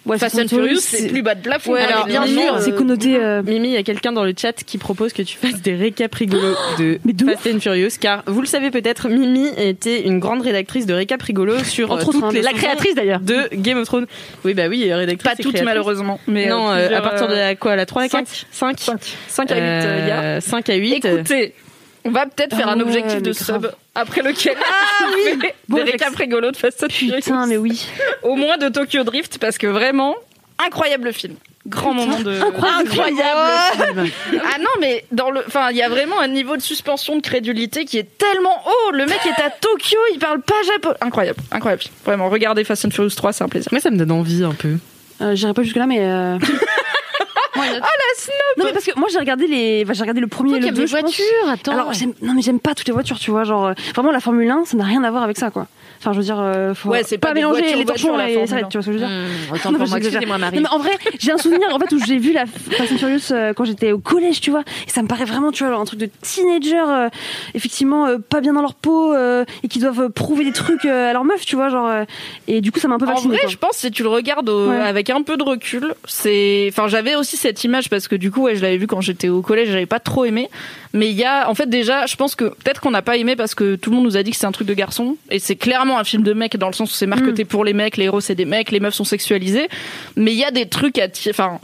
[SPEAKER 2] Ouais,
[SPEAKER 1] Fast and Furious, c'est plus bas de plafond.
[SPEAKER 4] Ouais,
[SPEAKER 1] hein,
[SPEAKER 4] alors,
[SPEAKER 1] bien sûr. euh,
[SPEAKER 2] c'est connoté. euh,
[SPEAKER 4] Mimi, il y a quelqu'un dans le chat qui propose que tu fasses des récaps rigolos de, Fast and Furious, car vous le savez peut-être, Mimi était une grande rédactrice de récaps rigolos sur
[SPEAKER 2] Entre
[SPEAKER 4] euh,
[SPEAKER 2] autres,
[SPEAKER 4] toutes
[SPEAKER 2] hein,
[SPEAKER 4] les
[SPEAKER 3] La créatrice d'ailleurs.
[SPEAKER 4] de Game of Thrones. Oui, bah oui, rédactrice.
[SPEAKER 1] Pas toutes malheureusement. Mais
[SPEAKER 4] non,
[SPEAKER 1] euh,
[SPEAKER 4] euh, à partir de la, quoi, la 3 à la 4 5
[SPEAKER 1] 5 à 8, euh, il y a.
[SPEAKER 4] 5 à 8.
[SPEAKER 1] Écoutez, on va peut-être faire
[SPEAKER 2] Ah
[SPEAKER 1] un
[SPEAKER 2] ouais,
[SPEAKER 1] objectif de
[SPEAKER 2] mais
[SPEAKER 1] sub après lequel ah oui
[SPEAKER 2] Bon
[SPEAKER 1] des
[SPEAKER 2] réflexe.
[SPEAKER 1] récaps rigolos de Fast and Furious.
[SPEAKER 2] Putain, mais oui.
[SPEAKER 1] Au moins de Tokyo Drift parce que vraiment incroyable film. Grand moment de
[SPEAKER 3] Incroyable film.
[SPEAKER 1] Ah non mais dans le enfin il y a vraiment un niveau de suspension de crédulité qui est tellement haut. Le mec est à Tokyo, il parle pas japonais. Incroyable, incroyable. Vraiment, regardez Fast and Furious 3, c'est un plaisir.
[SPEAKER 4] Moi, ça me donne envie un peu.
[SPEAKER 2] Euh, J'irai pas jusque là, mais. euh,
[SPEAKER 1] Ah la snob.
[SPEAKER 2] Non, mais parce que moi j'ai regardé les, enfin, j'ai regardé le premier et le deux. je pense.
[SPEAKER 3] voitures, attends.
[SPEAKER 2] Alors j'aime, non mais j'aime pas toutes les voitures, tu vois, genre euh, vraiment la Formule 1, ça n'a rien à voir avec ça, quoi. Enfin, je veux dire, euh, faut
[SPEAKER 1] Ouais, c'est pas des
[SPEAKER 2] mélanger
[SPEAKER 1] voitures,
[SPEAKER 2] les torchons et les
[SPEAKER 1] Formule
[SPEAKER 2] sarrettes,
[SPEAKER 1] 1.
[SPEAKER 2] tu vois ce que je veux dire.
[SPEAKER 3] Hmm, autant pour moi, excusez-moi Marie.
[SPEAKER 2] Non, mais en vrai, j'ai un souvenir en fait où j'ai vu la Fast and Furious euh, quand j'étais au collège, tu vois, et ça me paraît vraiment, tu vois, un truc de teenager, euh, effectivement, euh, pas bien dans leur peau euh, et qui doivent prouver des trucs à leur meuf, tu vois, genre. et du coup, ça m'a un peu
[SPEAKER 1] En
[SPEAKER 2] vacciné.
[SPEAKER 1] vrai,
[SPEAKER 2] quoi.
[SPEAKER 1] je pense si tu le regardes au-
[SPEAKER 2] Ouais.
[SPEAKER 1] avec un peu de recul, c'est. Enfin, j'avais aussi cette image parce que du coup, ouais, je l'avais vu quand j'étais au collège, j'avais pas trop aimé. Mais il y a, en fait, déjà, je pense que peut-être qu'on n'a pas aimé parce que tout le monde nous a dit que c'est un truc de garçon et c'est clairement un film de mec dans le sens où c'est marketé pour les mecs, les héros c'est des mecs, les meufs sont sexualisées. Mais il y a des trucs à, ti- enfin.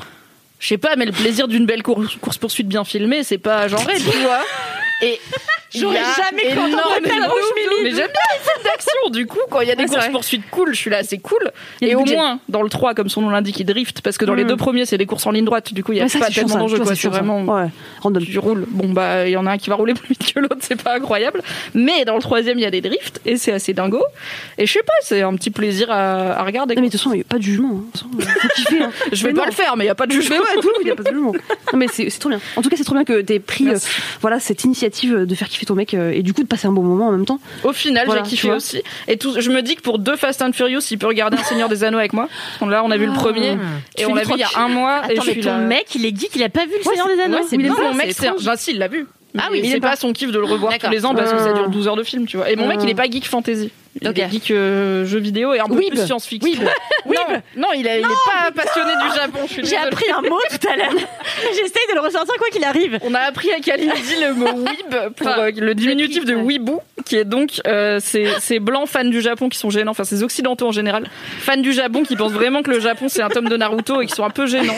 [SPEAKER 1] Je sais pas, mais le plaisir d'une belle course, poursuite bien filmée, c'est pas genré, tu vois. Et
[SPEAKER 3] J'aurais jamais cru ta bouche, Mimi.
[SPEAKER 1] Mais j'aime bien les films d'action, du coup, quand il y a des courses poursuites cool, je suis là, c'est cool. Et au moins, dans le 3, comme son nom l'indique, il drift, parce que dans les
[SPEAKER 2] Mm.
[SPEAKER 1] deux premiers, c'est des courses en ligne droite, du coup, il y a pas tellement quoi.
[SPEAKER 2] c'est
[SPEAKER 1] vraiment. Tu roules. Bon, bah, il y en a un qui va rouler plus vite que l'autre, c'est pas incroyable. Mais dans le troisième, il y a des drifts, et c'est assez dingo. Et je sais pas, c'est un petit plaisir à, regarder.
[SPEAKER 2] Mais de toute façon, il n'y a pas de jugement. Hein. Hein.
[SPEAKER 1] Je vais pas le faire, mais il y a pas de jugement.
[SPEAKER 2] Mais ouais, tout, il n'y a pas de jugement. Non, mais c'est trop bien. En tout cas, c'est trop bien que t'aies pris euh, voilà, cette initiative de faire kiffer ton mec euh, et du coup de passer un bon moment en même temps.
[SPEAKER 1] Au final,
[SPEAKER 2] Voilà,
[SPEAKER 1] j'ai kiffé aussi. Et tout, je me dis que pour deux Fast and Furious, il peut regarder un Seigneur des Anneaux avec moi. Là, on a vu le premier et
[SPEAKER 3] Tu
[SPEAKER 1] on l'a vu il y a un mois. et
[SPEAKER 3] Attends,
[SPEAKER 1] je
[SPEAKER 3] mais
[SPEAKER 1] suis
[SPEAKER 3] ton
[SPEAKER 1] là.
[SPEAKER 3] mec, il est geek, il a pas vu le Seigneur des Anneaux.
[SPEAKER 1] Ouais, c'est mon mec,
[SPEAKER 2] c'est
[SPEAKER 1] un... Enfin, si, il l'a vu.
[SPEAKER 3] Ah oui,
[SPEAKER 1] c'est pas son kiff de le revoir tous les ans parce que ça dure
[SPEAKER 2] Ah.
[SPEAKER 1] 12 heures de film, tu vois. Et mon mec,
[SPEAKER 2] Ah.
[SPEAKER 1] il est pas geek fantasy. Il
[SPEAKER 3] Ok.
[SPEAKER 1] est geek euh, jeux vidéo et un peu
[SPEAKER 3] Weeb.
[SPEAKER 1] plus science-fiction. Non, non, il, a- il est pas passionné du Japon. Je suis
[SPEAKER 3] J'ai appris un mot tout à l'heure. J'essaye de le ressortir quoi qu'il arrive.
[SPEAKER 1] On a appris à Kalindi le mot weeb pour
[SPEAKER 3] Enfin,
[SPEAKER 1] euh, le diminutif de weeboo, qui est donc euh, ces, ces blancs fans du Japon qui sont gênants, enfin ces occidentaux en général, fans du Japon qui pensent vraiment que le Japon c'est un tome de Naruto et qui sont un peu gênants.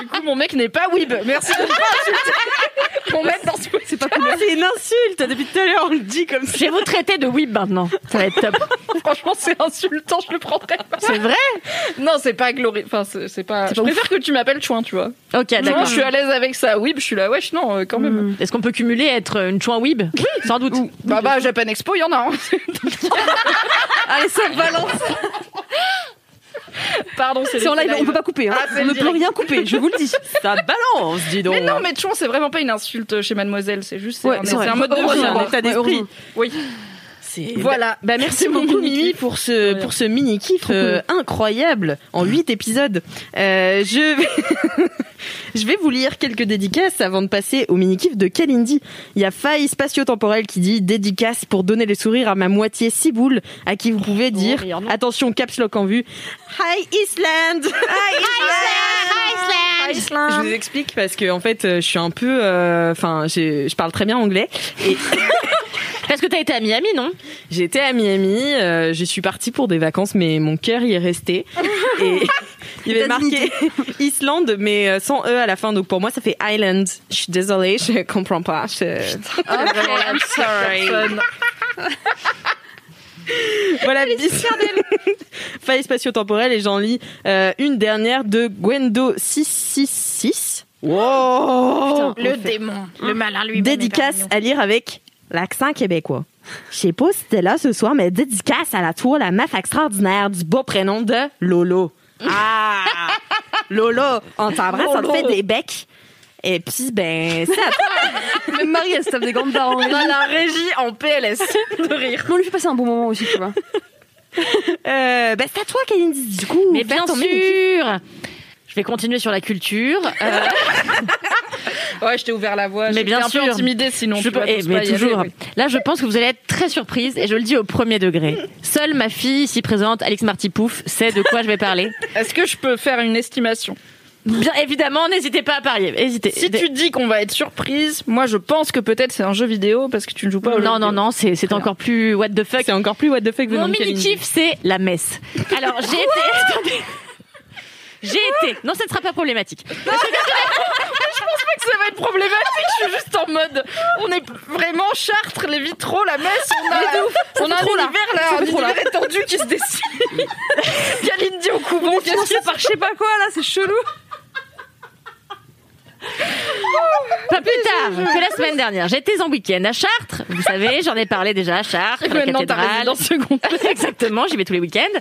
[SPEAKER 1] Du coup, mon mec n'est pas weeb. Merci de pas mon mec dans ce
[SPEAKER 2] C'est pas cool.
[SPEAKER 4] C'est une insulte. Depuis tout à l'heure, on le dit comme ça.
[SPEAKER 3] Je vais vous traiter de weeb maintenant. Ça va être
[SPEAKER 1] Franchement, c'est insultant, je le prendrais pas.
[SPEAKER 3] C'est vrai
[SPEAKER 1] Non, c'est pas glorieux. Enfin, c'est c'est pas. Je préfère que tu m'appelles Chouin, tu vois.
[SPEAKER 3] Ok,
[SPEAKER 1] Moi,
[SPEAKER 3] d'accord.
[SPEAKER 1] je suis à l'aise avec ça. Weeb, je suis là. Wesh, non, euh, quand même.
[SPEAKER 2] Hmm.
[SPEAKER 3] Est-ce qu'on peut cumuler être une chouin weeb Oui, sans doute.
[SPEAKER 1] Bah, bah, Japan Expo, il y en a. Hein.
[SPEAKER 2] Allez, ça balance.
[SPEAKER 1] Pardon, c'est
[SPEAKER 2] C'est en live, on peut pas couper. Hein.
[SPEAKER 1] Ah, c'est
[SPEAKER 2] on ne peut
[SPEAKER 1] direct.
[SPEAKER 2] rien couper, je vous le dis.
[SPEAKER 4] Ça balance, dis donc.
[SPEAKER 1] Mais non, mais Chouin, c'est vraiment pas une insulte chez Mademoiselle. C'est juste c'est
[SPEAKER 2] Ouais,
[SPEAKER 1] un,
[SPEAKER 2] c'est
[SPEAKER 1] c'est
[SPEAKER 2] vrai.
[SPEAKER 1] un mode de vie.
[SPEAKER 4] Heureusement, un état d'esprit.
[SPEAKER 1] Oui.
[SPEAKER 4] C'est-
[SPEAKER 1] Voilà.
[SPEAKER 4] Bah, merci beaucoup Mimi pour ce pour ce mini kiff euh, incroyable en 8 épisodes. Euh, je vais je vais vous lire quelques dédicaces avant de passer au mini kiff de Kalindi. Il y a Faille spatio-temporelle qui dit dédicace pour donner le sourire à ma moitié ciboule à qui vous pouvez dire
[SPEAKER 3] meilleur nom.
[SPEAKER 4] attention caps lock en vue. Hi Island. Je vous explique parce que en fait euh, je suis un peu enfin je parle très bien anglais et
[SPEAKER 3] Parce que t'as été à Miami, non?
[SPEAKER 4] J'étais à Miami, euh, je suis partie pour des vacances, mais mon cœur y est resté. Et il y avait marqué Islande, mais euh, sans E à la fin. Donc pour moi, ça fait Island. Je suis désolée, je comprends pas. Je-
[SPEAKER 1] I'm sorry.
[SPEAKER 4] Voilà, bis. Faille spatio-temporelle et j'en lis euh, une dernière de Gwendo666 Wow
[SPEAKER 1] Le démon, le malin lui.
[SPEAKER 4] Dédicace à lire avec l'accent québécois. Je sais pas si t'es là ce soir, mais dédicace à la toi, la meuf extraordinaire du beau prénom de Lolo. Ah! Lolo, on t'embrasse, on te fait des becs. Et puis, ben, c'est à toi.
[SPEAKER 2] Même Marie, elle se tape des en régie.
[SPEAKER 1] On a la régie en PLS de rire.
[SPEAKER 2] On lui fait passer un bon moment aussi, tu vois.
[SPEAKER 4] Euh, ben, c'est à toi, Kalindi, du coup.
[SPEAKER 3] Mais bien sûr. Je vais continuer sur la culture. Euh,
[SPEAKER 1] Ouais, je t'ai ouvert la voie.
[SPEAKER 3] Mais bien
[SPEAKER 1] un
[SPEAKER 3] sûr.
[SPEAKER 1] peu intimidée sinon.
[SPEAKER 3] je
[SPEAKER 1] tu
[SPEAKER 3] peux-
[SPEAKER 1] vois,
[SPEAKER 3] eh, mais
[SPEAKER 1] pas y aller,
[SPEAKER 3] toujours.
[SPEAKER 1] oui.
[SPEAKER 3] Là, je pense que vous allez être très surprise et je le dis au premier degré. Seule ma fille ici présente, Alix Martipouf, sait de quoi je vais parler.
[SPEAKER 1] Est-ce que je peux faire une estimation?
[SPEAKER 3] Bien évidemment, n'hésitez pas à parier. Hésitez.
[SPEAKER 1] Si tu dis qu'on va être surprise, moi je pense que peut-être c'est un jeu vidéo parce que tu ne joues pas au jeu
[SPEAKER 3] non, non,
[SPEAKER 1] vidéo.
[SPEAKER 3] non, c'est c'est encore plus what the fuck.
[SPEAKER 4] C'est encore plus what the fuck
[SPEAKER 3] Mon mini kiff, c'est la messe. Alors j'ai été. J'ai été. Non, ce ne sera pas problématique.
[SPEAKER 1] Je pense pas que ça va être problématique. Je suis juste en mode, on est vraiment Chartres, les vitraux, la messe, on a, on a un univers là, un univers étendu qui se dessine. Kalindi au couvent, qu'est-ce qui
[SPEAKER 2] par je sais pas quoi, là, c'est chelou.
[SPEAKER 3] Pas plus tard que la semaine dernière, j'étais en week-end à Chartres. Vous savez, j'en ai parlé déjà à Chartres, à la cathédrale.
[SPEAKER 1] résidence secondaire.
[SPEAKER 3] Exactement, j'y vais tous les week-ends.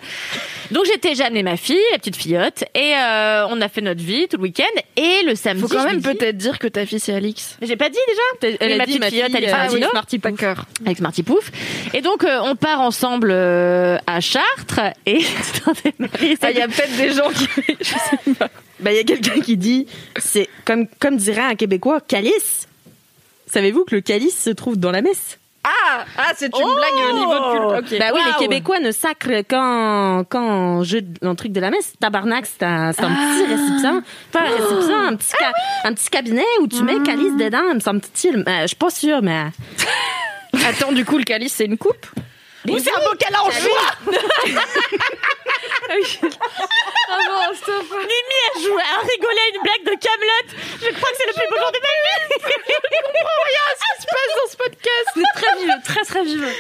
[SPEAKER 3] Donc j'étais, j'ai amené ma fille, la petite fillotte, et euh, on a fait notre vie tout le week-end. Et le samedi,
[SPEAKER 1] Faut quand même peut-être dire que ta fille c'est Alix.
[SPEAKER 3] J'ai pas dit déjà.
[SPEAKER 4] Elle
[SPEAKER 3] Oui,
[SPEAKER 4] a
[SPEAKER 3] ma
[SPEAKER 4] dit,
[SPEAKER 3] petite
[SPEAKER 4] ma fille,
[SPEAKER 3] Alix
[SPEAKER 4] euh. Alix Martipouf.
[SPEAKER 1] D'accord.
[SPEAKER 3] avec Smarty Pouf. Et donc, euh, on part ensemble euh, à Chartres. Et
[SPEAKER 1] Ah, il y a peut-être des gens qui. Je sais pas.
[SPEAKER 4] Ben, il y a quelqu'un qui dit, c'est comme, comme dirait un Québécois, calice. Savez-vous que le calice se trouve dans la messe?
[SPEAKER 1] Ah, ah c'est une blague au niveau de culte. Ok.
[SPEAKER 4] Bah oui, les Québécois ne sacrent qu'en, qu'en jeu, un truc de la messe. Tabarnak, c'est un, c'est un petit récipient. Pas un récipient, un petit, ca- un petit cabinet où tu mets le calice dedans. Il me. Euh, je suis pas sûre, mais.
[SPEAKER 1] Attends, du coup, le calice c'est une coupe?
[SPEAKER 3] Ou c'est un bocal en joie Mimi a joué, a rigolé à une blague de Camelot. Je crois que c'est le plus beau jour de ma vie.
[SPEAKER 1] se passe dans ce podcast
[SPEAKER 2] Très viveux, très très viveux.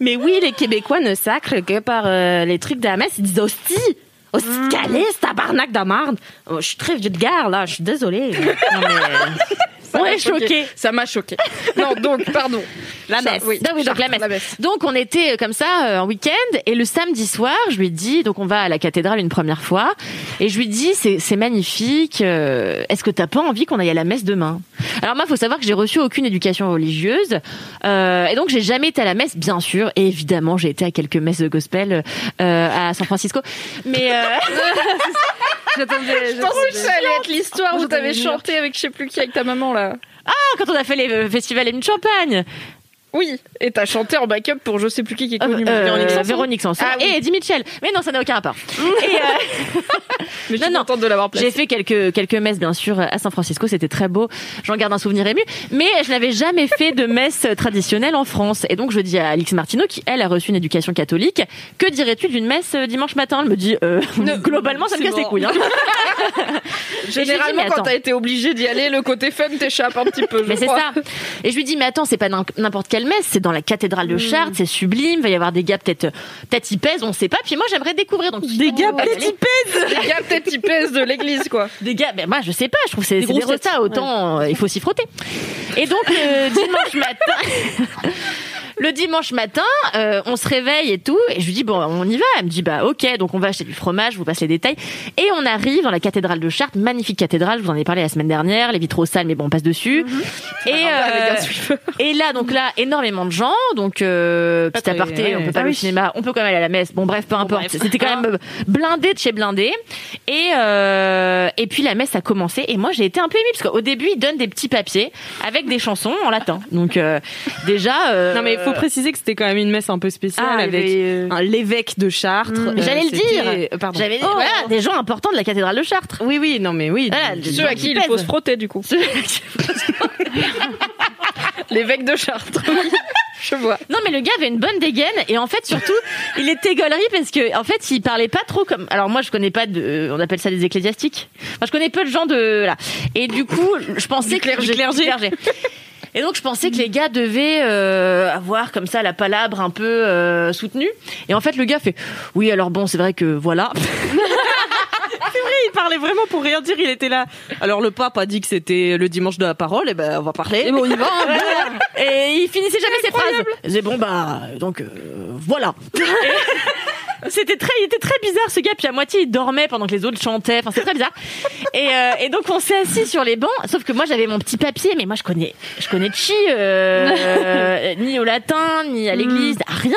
[SPEAKER 4] Mais oui, les Québécois ne sacrent que par euh, les trucs de la messe. Ils disent hostie. Hostie de calice, tabarnak de merde. Oh, je suis très vulgaire, là. Je suis désolée. Non, mais...
[SPEAKER 1] Ça
[SPEAKER 3] On
[SPEAKER 1] m'a
[SPEAKER 3] est choqués.
[SPEAKER 1] Ça m'a choqué. Non, donc, pardon.
[SPEAKER 3] La
[SPEAKER 1] Ça,
[SPEAKER 3] messe.
[SPEAKER 1] oui.
[SPEAKER 3] Ah oui, donc la
[SPEAKER 1] Chartres,
[SPEAKER 3] messe. Donc on était euh, comme ça euh, en week-end et le samedi soir, je lui dis donc on va à la cathédrale une première fois et je lui dis c'est c'est magnifique. euh, Est-ce que t'as pas envie qu'on aille à la messe demain? Alors moi, faut savoir que j'ai reçu aucune éducation religieuse euh, et donc j'ai jamais été à la messe, bien sûr. Et évidemment, j'ai été à quelques messes de gospel euh, à San Francisco, mais euh,
[SPEAKER 2] J'attendais.
[SPEAKER 1] Je pensais que ça allait être l'histoire où t'avais chanté avec je sais plus qui, avec ta maman là.
[SPEAKER 3] quand on a fait les euh, festivals Émile Champagne,
[SPEAKER 1] Oui, et t'as chanté en backup pour je sais plus qui qui est connu.
[SPEAKER 3] Euh,
[SPEAKER 1] Véronique Sanson.
[SPEAKER 3] Véronique Sanson
[SPEAKER 1] Ah oui.
[SPEAKER 3] et Eddie Mitchell. Mais non, ça n'a aucun rapport. et, euh,
[SPEAKER 1] Mais je suis
[SPEAKER 3] non.
[SPEAKER 1] contente de l'avoir.
[SPEAKER 3] J'ai fait quelques quelques messes bien sûr à San Francisco, c'était très beau. J'en garde un souvenir ému, mais je n'avais jamais fait de messe traditionnelle en France. Et donc je dis à Alix Martineau qui elle a reçu une éducation catholique, que dirais-tu d'une messe euh, dimanche matin? Elle me dit euh, globalement ça me
[SPEAKER 2] c'est
[SPEAKER 3] casse les
[SPEAKER 2] mort.
[SPEAKER 3] couilles. hein.
[SPEAKER 1] Généralement, quand t'as été obligé d'y aller, le côté fun t'échappe un petit peu. je
[SPEAKER 3] Mais c'est ça. Et je lui dis mais attends, c'est pas n'im- n'importe quelle messe, c'est dans la cathédrale de Chartres, c'est sublime, va y avoir des gars peut-être peut-être ils pèsent, on sait pas. Puis moi j'aimerais découvrir donc
[SPEAKER 4] Des gars peut-être ils pèsent.
[SPEAKER 1] Les gars, peut-être ils pèsent de l'église, quoi.
[SPEAKER 3] Des gars, ben moi je sais pas, je trouve que c'est des
[SPEAKER 4] têtes.
[SPEAKER 3] autant euh, il faut s'y frotter. Et donc dimanche matin, le dimanche matin, euh, on se réveille et tout, et je lui dis bon on y va. Elle me dit bah ok, donc on va acheter du fromage, je vous passe les détails. Et on arrive dans la cathédrale de Chartres, magnifique cathédrale, je vous en ai parlé la semaine dernière, les vitraux sales, mais bon on passe dessus. Et
[SPEAKER 1] Avec un
[SPEAKER 3] euh, et là, donc là, énormément de gens. Donc, euh, petit aparté,
[SPEAKER 4] ouais.
[SPEAKER 3] on peut pas
[SPEAKER 4] Ah
[SPEAKER 3] aller au cinéma, on peut quand même aller à la messe. Bon, bref, peu importe. C'était quand même euh, blindé de chez blindé. Et euh, et puis la messe a commencé. Et moi, j'ai été un peu émue parce qu'au début, ils donnent des petits papiers avec des chansons en latin. Donc euh, déjà. euh,
[SPEAKER 4] Non, mais faut préciser que c'était quand même une messe un peu spéciale
[SPEAKER 3] Ah,
[SPEAKER 4] avec
[SPEAKER 3] euh,
[SPEAKER 4] l'évêque de Chartres.
[SPEAKER 3] Mmh.
[SPEAKER 4] Euh,
[SPEAKER 3] J'allais le dire.
[SPEAKER 4] euh, Pardon.
[SPEAKER 3] J'avais
[SPEAKER 4] Oh.
[SPEAKER 3] voilà, des gens importants de la cathédrale de Chartres.
[SPEAKER 4] Oui, oui, non, mais oui.
[SPEAKER 3] Voilà,
[SPEAKER 4] des-
[SPEAKER 1] Ceux
[SPEAKER 3] gens
[SPEAKER 1] à qui il faut se frotter, du coup. L'évêque de Chartres. Je vois.
[SPEAKER 3] Non, mais le gars avait une bonne dégaine et en fait surtout il était gaulerie parce que en fait il parlait pas trop comme. Alors moi je connais pas de, euh, on appelle ça des ecclésiastiques. Enfin je connais peu de gens de là. Et du coup je pensais
[SPEAKER 1] Du clergé.
[SPEAKER 3] que du clergé. Et donc je pensais que les gars devaient euh, avoir comme ça la palabre un peu euh, soutenue. Et en fait le gars fait oui alors bon c'est vrai que voilà.
[SPEAKER 4] vrai, il parlait vraiment pour rien dire. Il était là. Alors le pape a dit que c'était le dimanche de la parole. Et ben on va parler.
[SPEAKER 2] Et bon, on y va. hein.
[SPEAKER 3] Et il finissait jamais ses phrases. Disait bon bah donc euh, voilà. C'était très, il était très bizarre ce gars. Puis à moitié il dormait pendant que les autres chantaient. Enfin c'est très bizarre. Et, euh, et donc on s'est assis sur les bancs. Sauf que moi j'avais mon petit papier, mais moi je connais, je connais chi euh, euh, ni au latin, ni à l'église, rien.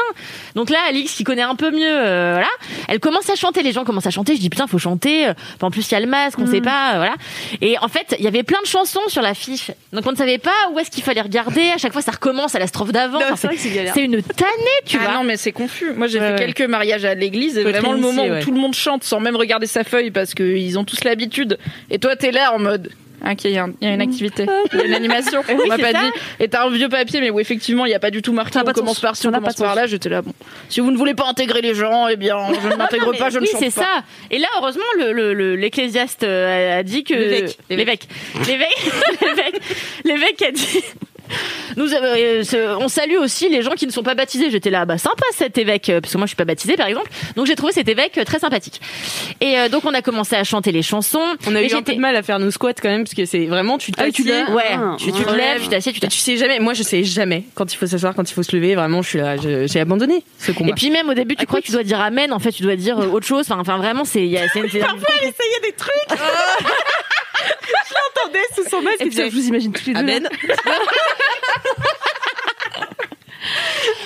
[SPEAKER 3] Donc là Alix qui connaît un peu mieux, euh, voilà. Elle commence à chanter. Les gens commencent à chanter. Je dis putain faut chanter. Enfin, en plus il y a le masque, on sait pas, euh, voilà. Et en fait il y avait plein de chansons sur l'affiche. Donc on ne savait pas où est-ce qu'il fallait regarder. À chaque fois ça recommence à la strophe d'avant. Enfin,
[SPEAKER 4] c'est
[SPEAKER 3] une tannée, tu
[SPEAKER 1] ah
[SPEAKER 3] vois.
[SPEAKER 1] non mais c'est confus. Moi j'ai fait quelques mariages à l'église
[SPEAKER 4] être
[SPEAKER 1] vraiment le moment
[SPEAKER 4] ouais.
[SPEAKER 1] où tout le monde chante sans même regarder sa feuille parce qu'ils ont tous l'habitude. Et toi t'es là en mode. Ok, il y, a y une activité, il y a une animation. on m'a
[SPEAKER 3] c'est
[SPEAKER 1] pas
[SPEAKER 3] ça.
[SPEAKER 1] dit. Et t'as un vieux papier, mais où effectivement il n'y a pas du tout marqué. On
[SPEAKER 2] pas
[SPEAKER 1] commence par ci, on commence par là. J'étais là. Bon, si vous ne voulez pas intégrer les gens, eh bien, je ne m'intègre
[SPEAKER 3] Mais
[SPEAKER 1] pas, je ne
[SPEAKER 3] oui,
[SPEAKER 1] chante
[SPEAKER 3] c'est
[SPEAKER 1] pas.
[SPEAKER 3] ça. Et là, heureusement, le, le, le- l'ecclésiaste euh, a, dit que
[SPEAKER 4] l'évêque,
[SPEAKER 3] l'évêque, l'évêque a dit. Nous, euh, ce- on salue aussi les gens qui ne sont pas baptisés. J'étais là, bah sympa cet évêque, euh, parce que moi je suis pas baptisée par exemple. Donc j'ai trouvé cet évêque euh, très sympathique. Et euh, donc on a commencé à chanter les chansons.
[SPEAKER 4] On a eu un peu de mal à faire nos squats quand même parce que c'est vraiment tu
[SPEAKER 2] Ah oui, tu
[SPEAKER 4] t'assieds.
[SPEAKER 3] Ouais,
[SPEAKER 2] Ah,
[SPEAKER 3] tu, tu te lèves, tu t'assieds, tu t'assieds.
[SPEAKER 4] tu sais jamais. Moi, je sais jamais quand il faut s'asseoir, quand il faut se lever. Vraiment, je suis là. J'ai abandonné ce combat.
[SPEAKER 3] Et puis même au début, tu crois que tu dois dire amen. En fait, tu dois dire euh, autre chose. Enfin, enfin vraiment, c'est-
[SPEAKER 4] Parfois, elle essayait des trucs. je l'entendais sous son masque.
[SPEAKER 2] Et putain, je vous imagine tous les deux.
[SPEAKER 4] Amen.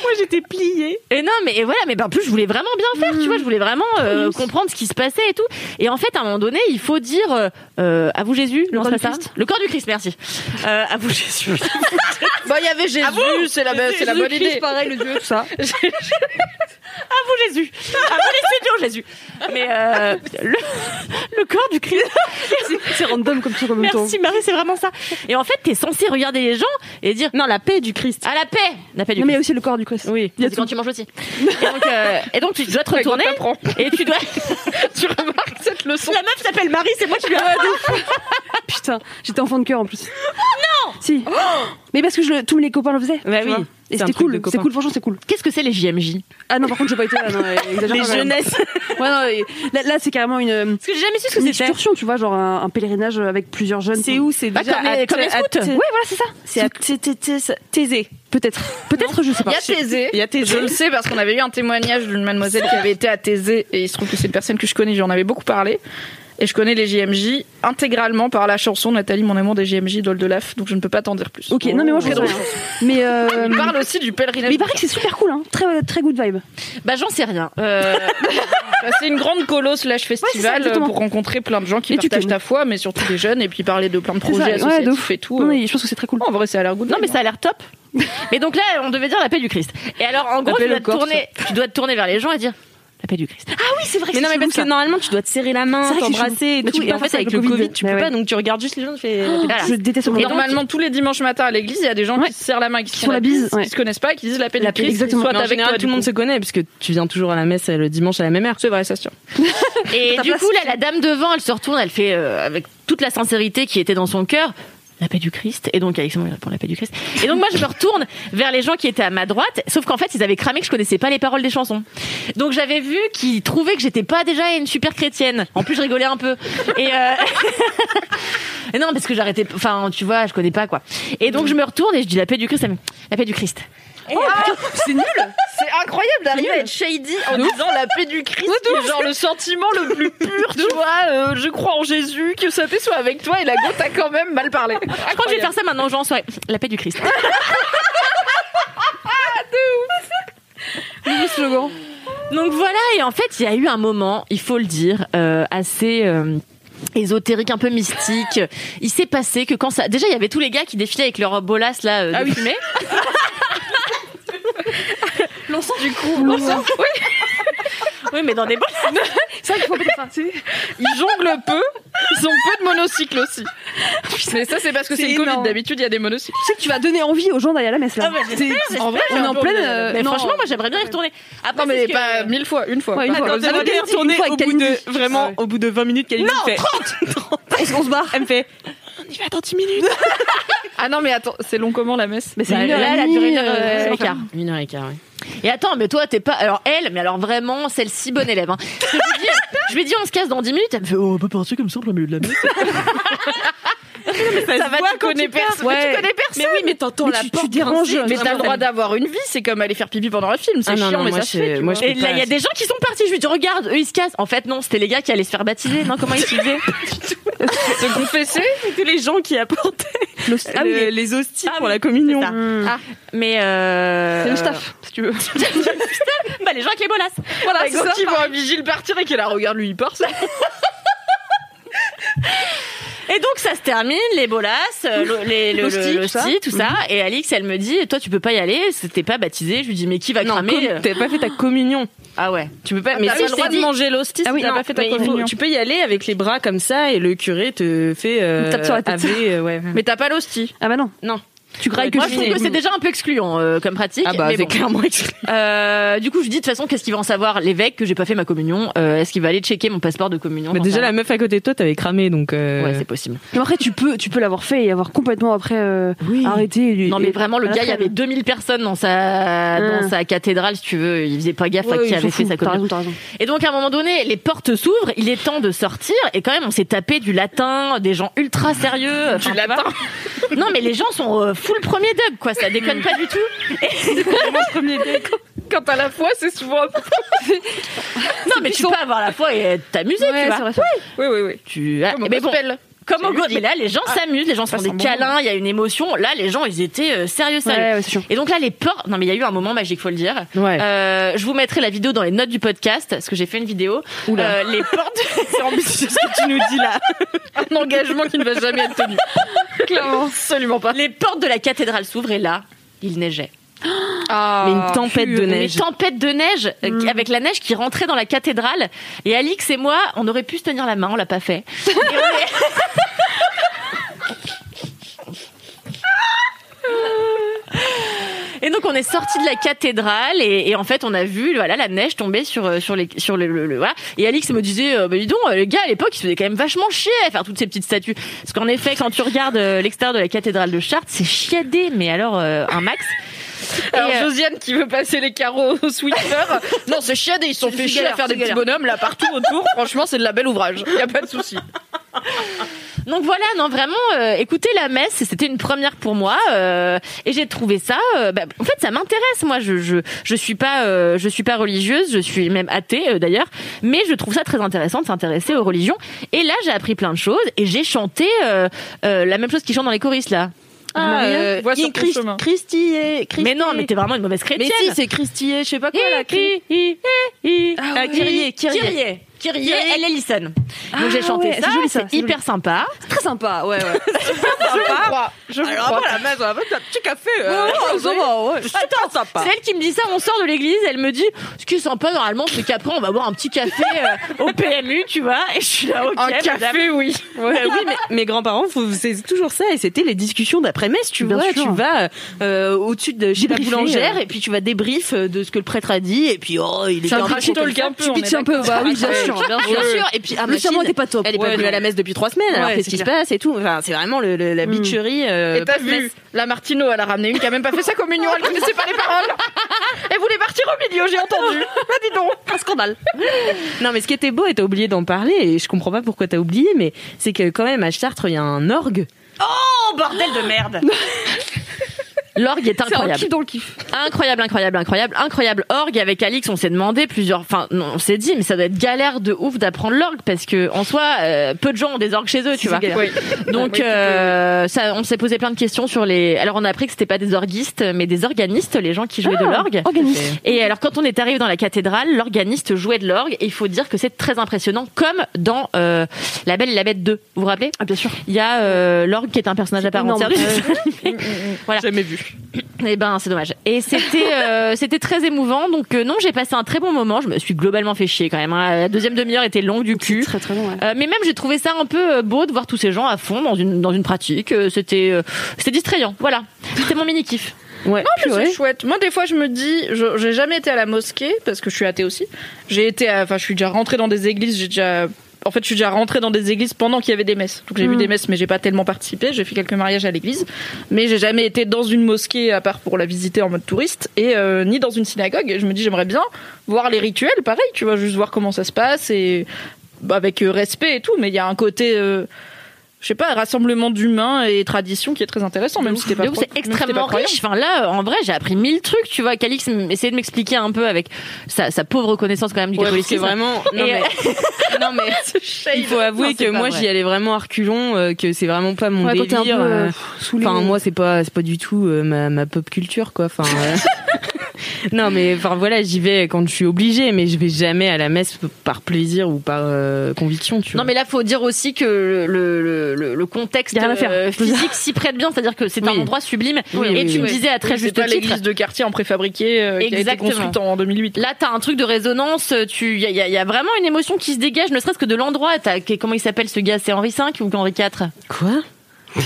[SPEAKER 4] Moi, j'étais pliée.
[SPEAKER 3] Et non, mais et voilà, mais ben, en plus je voulais vraiment bien faire, tu vois, je voulais vraiment euh, comprendre ce qui se passait et tout. Et en fait, à un moment donné, il faut dire euh, euh, à vous Jésus,
[SPEAKER 2] Le corps du Christ.
[SPEAKER 3] Le corps du Christ, merci. Euh, à vous Jésus.
[SPEAKER 1] Bah, il y avait Jésus, c'est la, c'est la bonne idée.
[SPEAKER 2] pareil, le dieu, tout ça.
[SPEAKER 3] à vous Jésus. À vous les studios Jésus. Mais euh, le, le corps du Christ.
[SPEAKER 2] C'est- random comme ça, comme même temps.
[SPEAKER 3] Merci Marie, c'est vraiment ça. Et en fait, t'es censé regarder les gens et dire
[SPEAKER 4] Non, la paix du Christ.
[SPEAKER 3] à la paix, la paix du
[SPEAKER 2] Non, mais il y a
[SPEAKER 3] Christ.
[SPEAKER 2] aussi le corps du Christ.
[SPEAKER 3] Oui,
[SPEAKER 2] Il y a
[SPEAKER 3] c'est quand tu manges aussi. Et donc, euh, et donc tu dois te retourner et tu dois.
[SPEAKER 1] Tu remarques cette leçon
[SPEAKER 3] La meuf s'appelle Marie, c'est moi qui lui ai
[SPEAKER 2] Putain, j'étais enfant de cœur en plus. Non Si. Mais parce que je, tous les copains le faisaient.
[SPEAKER 4] Bah oui,
[SPEAKER 2] vois. Et
[SPEAKER 4] c'est
[SPEAKER 2] c'était cool.
[SPEAKER 4] copains.
[SPEAKER 2] cool, franchement, c'est cool.
[SPEAKER 3] Qu'est-ce que c'est les JMJ
[SPEAKER 2] Ah non, par contre, j'ai pas été là. Non, exagère
[SPEAKER 4] Les jeunesses.
[SPEAKER 2] Ouais, non, là, là, c'est carrément une, une
[SPEAKER 3] Parce que j'ai jamais su ce que c'était.
[SPEAKER 2] excursion, tu vois, genre un, un pèlerinage avec plusieurs jeunes.
[SPEAKER 4] C'est où C'est
[SPEAKER 3] Bah,
[SPEAKER 4] déjà
[SPEAKER 3] comme les-
[SPEAKER 4] à-
[SPEAKER 3] comme les
[SPEAKER 4] à-
[SPEAKER 3] scouts.
[SPEAKER 4] à-
[SPEAKER 2] Ouais, voilà, c'est ça.
[SPEAKER 4] C'est à Thésée.
[SPEAKER 2] Peut-être. Peut-être, je sais
[SPEAKER 1] Il
[SPEAKER 2] pas.
[SPEAKER 1] y a Thésée.
[SPEAKER 4] Il y a Thésée.
[SPEAKER 1] Je le sais parce qu'on avait eu un témoignage d'une mademoiselle qui avait été à Thésée et il se trouve que c'est une personne que je connais, j'en avais beaucoup parlé. Et je connais les JMJ intégralement par la chanson Nathalie, mon amour des JMJ d'Oldelaf, donc je ne peux pas t'en dire plus.
[SPEAKER 2] Ok, non, mais moi, je
[SPEAKER 1] drôle.
[SPEAKER 2] rien. Mais, euh,
[SPEAKER 1] Il parle aussi du pèlerinage.
[SPEAKER 2] mais il paraît que c'est super cool, hein. Très, très good vibe.
[SPEAKER 3] Bah j'en sais rien. Euh,
[SPEAKER 1] c'est une grande colo slash
[SPEAKER 2] Ouais, ça,
[SPEAKER 1] festival
[SPEAKER 2] exactement.
[SPEAKER 1] pour rencontrer plein de gens qui
[SPEAKER 2] Et
[SPEAKER 1] partagent ta foi, mais surtout des jeunes, et puis parler de plein de
[SPEAKER 2] ça,
[SPEAKER 1] projets
[SPEAKER 2] ouais, de
[SPEAKER 1] associatifs
[SPEAKER 2] ouf.
[SPEAKER 1] et tout.
[SPEAKER 2] Non,
[SPEAKER 1] euh.
[SPEAKER 2] mais je pense que c'est très cool.
[SPEAKER 1] En vrai, ça a l'air good.
[SPEAKER 3] non mais ça a l'air top. Mais donc là, on devait dire la paix du Christ. Et alors en gros, tu dois, te tourner, tu dois te tourner vers les gens et dire la paix du Christ.
[SPEAKER 2] Ah oui, c'est vrai
[SPEAKER 4] Mais non, mais parce que normalement, tu dois te serrer la main, t'embrasser et tout.
[SPEAKER 2] tu peux
[SPEAKER 4] Et
[SPEAKER 2] pas
[SPEAKER 4] en fait, avec le Covid, tu peux pas, donc tu regardes juste les gens, tu fais.
[SPEAKER 3] Voilà.
[SPEAKER 2] Je déteste le
[SPEAKER 1] Et normalement, tous les dimanches matins à l'église, il y a des gens qui se serrent la main, qui se font la bise, qui se connaissent pas, qui disent la paix
[SPEAKER 2] La
[SPEAKER 1] du Christ,
[SPEAKER 2] exactement.
[SPEAKER 1] avec toi.
[SPEAKER 4] tout le monde se connaît puisque tu viens toujours à la messe le dimanche à la même heure.
[SPEAKER 1] C'est vrai, ça se tient.
[SPEAKER 3] Et du coup, là, la dame devant, elle se retourne, elle fait euh, avec toute la sincérité qui était dans son cœur. La paix du Christ. Et donc, Alexandre répond la paix du Christ. Et donc, moi, je me retourne vers les gens qui étaient à ma droite. Sauf qu'en fait, ils avaient cramé que je connaissais pas les paroles des chansons. Donc, j'avais vu qu'ils trouvaient que j'étais pas déjà une super chrétienne. En plus, je rigolais un peu. Et, euh... et non, parce que j'arrêtais, enfin, tu vois, je connais pas, quoi. Et donc, je me retourne et je dis la paix du Christ. La paix du Christ.
[SPEAKER 2] C'est nul.
[SPEAKER 1] C'est incroyable d'arriver à être shady en disant la paix du Christ, qui est genre le sentiment le plus pur, tu vois. euh, je crois en Jésus, que sa paix soit avec toi, et la go t'a quand même mal parlé.
[SPEAKER 3] Je crois que je vais faire ça maintenant en soirée. La paix du Christ.
[SPEAKER 2] Le slogan.
[SPEAKER 3] Donc voilà, et en fait, il y a eu un moment, il faut le dire, euh, assez euh, ésotérique, un peu mystique. Il s'est passé que quand ça... Déjà, il y avait tous les gars qui défilaient avec leur bolas là, euh, de fumée.
[SPEAKER 1] L'encens du coup. L'encens, oui.
[SPEAKER 3] Oui, mais dans des
[SPEAKER 2] pas ça.
[SPEAKER 1] Ils jonglent peu, ils ont peu de monocycles aussi. Mais ça, c'est parce que c'est le Covid. D'habitude, il y a des monocycles.
[SPEAKER 2] Tu sais que tu vas donner envie aux gens d'aller à la messe là. C'est-
[SPEAKER 1] En vrai,
[SPEAKER 2] on est en pleine. euh,
[SPEAKER 3] Mais
[SPEAKER 2] non.
[SPEAKER 3] franchement, moi, j'aimerais bien y retourner. Après,
[SPEAKER 1] Non, mais
[SPEAKER 3] que-
[SPEAKER 1] pas mille fois, une fois.
[SPEAKER 2] Ouais, une fois.
[SPEAKER 4] J'aimerais bien y retourner au bout de, vraiment, au bout de 20 minutes,
[SPEAKER 3] Non,
[SPEAKER 4] fait.
[SPEAKER 3] 30
[SPEAKER 2] On se barre.
[SPEAKER 4] Elle me fait. On y va dans 10 minutes.
[SPEAKER 1] Ah non, mais attends, c'est long comment la messe?
[SPEAKER 2] Mais c'est
[SPEAKER 3] Bah,
[SPEAKER 2] une heure
[SPEAKER 3] là,
[SPEAKER 2] et
[SPEAKER 3] elle a
[SPEAKER 2] demie,
[SPEAKER 3] duré une heure
[SPEAKER 2] euh,
[SPEAKER 3] euh,
[SPEAKER 2] c'est
[SPEAKER 3] et quart.
[SPEAKER 4] Une heure et quart, oui.
[SPEAKER 3] Et attends, mais toi, t'es pas. Alors, elle, mais alors vraiment, celle-ci, bonne élève. Hein. Je lui dis, je lui ai dit, on se casse dans 10 minutes. Elle me fait, oh, on peut partir comme ça, en plein milieu de la messe.
[SPEAKER 4] ça,
[SPEAKER 1] va, tu connais personne. Mais tu connais personne.
[SPEAKER 4] Mais oui, mais t'entends la
[SPEAKER 1] tu,
[SPEAKER 4] porte
[SPEAKER 1] tu. Mais t'as le droit d'avoir une vie. C'est comme aller faire pipi pendant un film. C'est
[SPEAKER 4] Ah non,
[SPEAKER 1] chiant,
[SPEAKER 4] non,
[SPEAKER 1] mais
[SPEAKER 4] moi,
[SPEAKER 1] ça se fait.
[SPEAKER 4] moi,
[SPEAKER 3] Et là, il y a des gens qui sont partis. Je lui dis, regarde, eux, ils se cassent. En fait, non, c'était les gars qui allaient se faire baptiser. Non, comment ils se disaient
[SPEAKER 1] Se confesser.
[SPEAKER 4] C'était les gens qui apportaient
[SPEAKER 2] Ah
[SPEAKER 4] le-
[SPEAKER 2] les-
[SPEAKER 4] les hosties
[SPEAKER 3] Ah
[SPEAKER 4] pour
[SPEAKER 3] oui,
[SPEAKER 4] la communion.
[SPEAKER 3] ça. Ah, mais euh...
[SPEAKER 2] c'est le staff, si tu veux.
[SPEAKER 3] bah, les gens avec les bolasses.
[SPEAKER 1] Voilà,
[SPEAKER 4] c'est ça,
[SPEAKER 1] qui voit un vigile partir et qui la regarde, lui, il part.
[SPEAKER 3] Et donc ça se termine, les bolasses, euh, le- les- le-
[SPEAKER 2] tout ça.
[SPEAKER 3] ça. Et Alix, elle me dit, toi tu peux pas y aller, c'était pas baptisé. Je lui dis, mais qui va
[SPEAKER 4] Non,
[SPEAKER 3] cramer
[SPEAKER 4] t'avais pas fait ta communion.
[SPEAKER 3] Ah ouais.
[SPEAKER 4] Tu peux pas. Mais
[SPEAKER 1] T'as
[SPEAKER 4] si
[SPEAKER 1] le droit de manger l'hostie
[SPEAKER 4] Ah
[SPEAKER 1] si
[SPEAKER 4] oui,
[SPEAKER 1] t'as pas fait ta communion.
[SPEAKER 4] tu peux y aller avec les bras comme ça et le curé te fait euh,
[SPEAKER 2] tape sur la tête.
[SPEAKER 4] aver, euh, ouais.
[SPEAKER 1] Mais t'as pas l'hostie.
[SPEAKER 2] Ah bah non.
[SPEAKER 4] non.
[SPEAKER 2] Tu grailles que
[SPEAKER 3] Moi je trouve que c'est déjà un peu excluant euh, comme pratique.
[SPEAKER 4] Ah bah
[SPEAKER 3] mais
[SPEAKER 4] c'est
[SPEAKER 3] bon.
[SPEAKER 4] clairement exclu.
[SPEAKER 3] Euh, du coup, je dis de toute façon, qu'est-ce qu'il va en savoir l'évêque que j'ai pas fait ma communion euh, Est-ce qu'il va aller checker mon passeport de communion
[SPEAKER 4] Mais déjà la meuf à côté de toi t'avais cramé donc. euh,
[SPEAKER 3] Ouais, c'est possible.
[SPEAKER 2] Mais après, tu peux, tu peux l'avoir fait et avoir complètement après euh, arrêté. et-
[SPEAKER 3] Non mais vraiment le gars, il y avait 2000 personnes dans sa dans
[SPEAKER 2] Hum.
[SPEAKER 3] sa cathédrale si tu veux, il faisait pas gaffe à qui avait fait sa
[SPEAKER 2] T'as
[SPEAKER 3] communion.
[SPEAKER 2] raison, t'as raison.
[SPEAKER 3] Et donc à un moment donné, les portes s'ouvrent, il est temps de sortir et quand même on s'est tapé du latin, des gens ultra sérieux.
[SPEAKER 1] Du latin.
[SPEAKER 3] Non mais les gens sont full premier dub quoi, ça déconne pas du tout.
[SPEAKER 1] Quand t'as la foi, c'est souvent.
[SPEAKER 3] Non mais tu peux avoir la foi et t'amuser,
[SPEAKER 2] Ouais,
[SPEAKER 3] tu vois.
[SPEAKER 2] vrai.
[SPEAKER 1] Oui, oui, oui.
[SPEAKER 3] Tu ah,
[SPEAKER 1] Comme au
[SPEAKER 3] mais bon. Comme au
[SPEAKER 1] C'est
[SPEAKER 3] go-
[SPEAKER 1] ludique.
[SPEAKER 3] mais là les gens s'amusent, les gens se font
[SPEAKER 1] passe
[SPEAKER 3] des
[SPEAKER 1] bon
[SPEAKER 3] câlins, il y a une émotion. Là les gens ils étaient euh, sérieux sérieux.
[SPEAKER 2] Ouais, ouais.
[SPEAKER 3] Et donc là les portes, non mais il y a eu un moment magique faut le dire.
[SPEAKER 4] Ouais.
[SPEAKER 3] Euh, je vous mettrai la vidéo dans les notes du podcast parce que j'ai fait une vidéo. Euh, les portes, c'est ambitieux ce que tu nous dis là.
[SPEAKER 1] Un engagement qui ne va jamais être tenu. Clairement. Absolument pas.
[SPEAKER 3] Les portes de la cathédrale s'ouvrent et là, il neigeait.
[SPEAKER 1] Ah.
[SPEAKER 4] Mais une tempête de
[SPEAKER 3] Une
[SPEAKER 4] neige.
[SPEAKER 3] tempête de neige euh, avec la neige qui rentrait dans la cathédrale. Et Alix et moi, on aurait pu se tenir la main, on l'a pas fait. Et donc on est sorti de la cathédrale et, et en fait on a vu voilà la neige tomber sur euh, sur les sur le, le- le- voilà et Alix me disait euh, bah dis donc euh, les gars à l'époque ils se faisaient quand même vachement chier à faire toutes ces petites statues parce qu'en effet quand tu regardes euh, l'extérieur de la cathédrale de Chartres c'est chiadé mais alors euh, un max
[SPEAKER 1] Alors
[SPEAKER 3] Et, euh,
[SPEAKER 1] Josiane qui veut passer les carreaux au Swiffer. non, c'est chiadé, ils se sont fait chier à faire des petits bonhommes là partout autour. Franchement, c'est de la belle ouvrage. Y a pas de souci.
[SPEAKER 3] Donc voilà, non vraiment, euh, écouter la messe, c'était une première pour moi, euh, et j'ai trouvé ça. euh, bah, en fait, ça m'intéresse. Moi, je je je suis pas je suis pas religieuse, je suis même athée d'ailleurs, mais je trouve ça très intéressant de s'intéresser aux religions. Et là, j'ai appris plein de choses et j'ai chanté la même chose qu'ils chantent dans les choristes là.
[SPEAKER 4] Ah, euh,
[SPEAKER 1] Vois sur ton
[SPEAKER 4] Christ-
[SPEAKER 1] chemin.
[SPEAKER 3] Mais non, mais t'es vraiment une mauvaise
[SPEAKER 4] Mais
[SPEAKER 3] chrétienne.
[SPEAKER 4] si, c'est Christier, je sais pas quoi là.
[SPEAKER 3] Hi.
[SPEAKER 4] Ah, ouais. Kyrie, Kyrie.
[SPEAKER 3] Kyrie, Kyrie, elle est listen. Donc j'ai
[SPEAKER 2] Ah
[SPEAKER 3] chanté
[SPEAKER 2] ouais,
[SPEAKER 3] ça,
[SPEAKER 2] c'est joli, ça,
[SPEAKER 3] c'est
[SPEAKER 2] c'est
[SPEAKER 3] hyper sympa.
[SPEAKER 2] Très sympa, ouais, ouais.
[SPEAKER 1] Je crois. Je
[SPEAKER 4] Alors
[SPEAKER 1] crois.
[SPEAKER 4] après la messe, on va mettre un petit café.
[SPEAKER 2] Va, ouais.
[SPEAKER 4] Attends, sympa.
[SPEAKER 3] C'est elle qui me dit ça, on sort de l'église, elle me dit, ce qui est sympa normalement, c'est qu'après on va boire un petit café euh, au PMU, tu vois, et je suis là, ok,
[SPEAKER 1] Un
[SPEAKER 3] madame.
[SPEAKER 1] café, oui.
[SPEAKER 4] Oui, mais mes grands-parents faisaient toujours ça et c'était les discussions d'après-messe. Tu
[SPEAKER 2] Bien
[SPEAKER 4] vois,
[SPEAKER 2] sûr.
[SPEAKER 4] tu vas euh, au-dessus de chez la boulangère
[SPEAKER 2] euh.
[SPEAKER 4] et puis tu vas débrief euh, de ce que le prêtre a dit et puis oh il
[SPEAKER 1] C'est un
[SPEAKER 4] peu.
[SPEAKER 2] Tu
[SPEAKER 1] est
[SPEAKER 2] pitches un peu, bah oui, bien
[SPEAKER 1] d'accord.
[SPEAKER 2] Sûr, bien sûr.
[SPEAKER 3] Et puis ah,
[SPEAKER 2] Le serment n'était pas top.
[SPEAKER 4] Elle est pas
[SPEAKER 2] Ouais,
[SPEAKER 4] venue à la messe depuis trois semaines. Alors qu'est-ce qui se passe et tout. Enfin, c'est vraiment le, le- la
[SPEAKER 2] Mm.
[SPEAKER 4] bitcherie. euh,
[SPEAKER 1] Et t'as vu, la Martino, elle a ramené une qui a même pas fait sa communion, elle connaissait pas les paroles. Elle voulait partir au milieu, j'ai entendu. Bah dis donc.
[SPEAKER 2] Un scandale.
[SPEAKER 4] Non, mais ce qui était beau, et t'as oublié d'en parler, et je comprends pas pourquoi t'as oublié, mais c'est que quand même à Chartres, il y a un orgue.
[SPEAKER 3] Oh bordel de merde L'orgue est
[SPEAKER 2] C'est un
[SPEAKER 3] incroyable.
[SPEAKER 2] kiff dans le kiff.
[SPEAKER 3] Incroyable, incroyable, incroyable, incroyable orgue. Avec Alix, on s'est demandé plusieurs. Enfin, non, on s'est dit, mais ça doit être galère de ouf d'apprendre l'orgue parce que en soi, euh, peu de gens ont des orgues chez eux, tu vois.
[SPEAKER 1] Oui.
[SPEAKER 3] Donc, euh, ça, on s'est posé plein de questions sur les. Alors, on a appris que c'était pas des orguistes, mais des organistes, les gens qui jouaient de l'orgue.
[SPEAKER 2] Organiste.
[SPEAKER 3] Et alors, quand on est arrivé dans la cathédrale, l'organiste jouait de l'orgue et il faut dire que c'est très impressionnant, comme dans euh, La Belle et la Bête 2. Vous vous rappelez?
[SPEAKER 2] Ah, bien sûr.
[SPEAKER 3] Il y a euh, l'orgue qui est un personnage à part entière. voilà.
[SPEAKER 4] Jamais vu.
[SPEAKER 3] Eh ben, c'est dommage. Et c'était, euh, c'était très émouvant. Donc euh, non, j'ai passé un très bon moment. Je me suis globalement fait chier quand même. hein. La deuxième demi-heure était longue du cul.
[SPEAKER 2] Très très long, ouais.
[SPEAKER 3] Euh, mais même j'ai trouvé ça un peu euh, beau de voir tous ces gens à fond dans une dans une pratique. Euh, C'était euh, c'était distrayant. Voilà, c'était mon mini kiff.
[SPEAKER 4] Ouais.
[SPEAKER 1] Mais
[SPEAKER 4] purée.
[SPEAKER 1] c'est chouette. Moi, des fois, je me dis, je- j'ai jamais été à la mosquée parce que je suis athée aussi. J'ai été, à- enfin, je suis déjà rentrée dans des églises. J'ai déjà en fait, je suis déjà rentrée dans des églises pendant qu'il y avait des messes. Donc j'ai vu
[SPEAKER 2] Mm.
[SPEAKER 1] des messes, mais j'ai pas tellement participé. J'ai fait quelques mariages à l'église, mais j'ai jamais été dans une mosquée à part pour la visiter en mode touriste et euh, ni dans une synagogue. Et je me dis, j'aimerais bien voir les rituels, pareil, tu vois, juste voir comment ça se passe et bah, avec euh, respect et tout. Mais il y a un côté euh, je sais pas, rassemblement d'humains et tradition qui est très intéressant, même si c'était pas
[SPEAKER 3] c'est
[SPEAKER 1] si
[SPEAKER 3] extrêmement
[SPEAKER 1] pas
[SPEAKER 3] riche. Enfin là, en vrai, j'ai appris mille trucs. Tu vois, Calix essayait de m'expliquer un peu avec sa, sa pauvre connaissance quand même du
[SPEAKER 4] Ouais,
[SPEAKER 3] catholicisme.
[SPEAKER 4] vraiment, non, mais, non, mais il faut avouer
[SPEAKER 3] Non, c'est
[SPEAKER 4] que moi j'y allais vraiment à reculons, euh, que c'est vraiment pas mon
[SPEAKER 2] Ouais, quand t'es un peu
[SPEAKER 4] délire.
[SPEAKER 2] euh,
[SPEAKER 4] euh,
[SPEAKER 2] saoulé.
[SPEAKER 4] Enfin, moi, c'est pas, c'est pas du tout euh, ma, ma pop culture, quoi. Enfin, euh, non, mais enfin voilà, j'y vais quand je suis obligée, mais je vais jamais à la messe par plaisir ou par euh, conviction, tu vois.
[SPEAKER 3] Non mais là faut dire aussi que le, le, le, le contexte euh, physique s'y prête bien, c'est-à-dire que c'est un endroit sublime.
[SPEAKER 4] Oui,
[SPEAKER 3] et
[SPEAKER 4] oui,
[SPEAKER 3] tu me disais à très juste
[SPEAKER 1] pas
[SPEAKER 3] titre.
[SPEAKER 1] l'église de quartier en préfabriqué euh, qui a été
[SPEAKER 3] Exactement.
[SPEAKER 1] construite en 2008.
[SPEAKER 3] Là, t'as un truc de résonance. Tu, il y a, y a- y a vraiment une émotion qui se dégage, ne serait-ce que de l'endroit. T'as, comment il s'appelle ce gars? C'est Henri V ou Henri IV
[SPEAKER 4] quoi?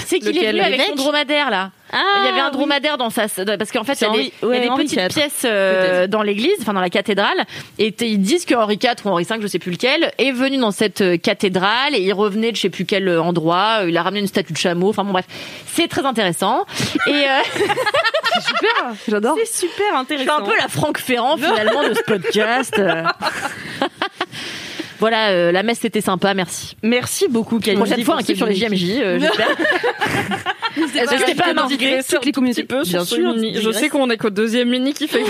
[SPEAKER 3] C'est qu'il est venu avec son dromadaire là. Il y avait un dromadaire dans sa parce qu'en fait il y a
[SPEAKER 4] C'est
[SPEAKER 3] des,
[SPEAKER 4] Henri-
[SPEAKER 3] il y a
[SPEAKER 4] ouais,
[SPEAKER 3] des
[SPEAKER 4] Henri
[SPEAKER 3] petites
[SPEAKER 4] IV.
[SPEAKER 3] pièces euh, dans l'église, enfin dans la cathédrale, et ils disent que Henri IV ou Henri V, je sais plus lequel, est venu dans cette euh, cathédrale et il revenait de je sais plus quel euh, endroit. Il a ramené une statue de chameau. Enfin bon bref, c'est très intéressant. Et euh,
[SPEAKER 2] super, j'adore.
[SPEAKER 4] C'est super intéressant.
[SPEAKER 3] suis un peu la Franck Ferrand finalement de ce podcast. Voilà, euh, la messe c'était sympa, merci.
[SPEAKER 4] Merci beaucoup, Camille.
[SPEAKER 3] Prochaine fois un kiff sur les. JMJ, euh, j'espère.
[SPEAKER 1] Est-ce
[SPEAKER 3] N'hésitez pas
[SPEAKER 1] digresser
[SPEAKER 2] toutes les
[SPEAKER 1] un
[SPEAKER 2] communautés.
[SPEAKER 1] petit peu
[SPEAKER 4] Bien
[SPEAKER 1] sur
[SPEAKER 4] sûr,
[SPEAKER 1] Je sais qu'on est qu'au deuxième mini qui fait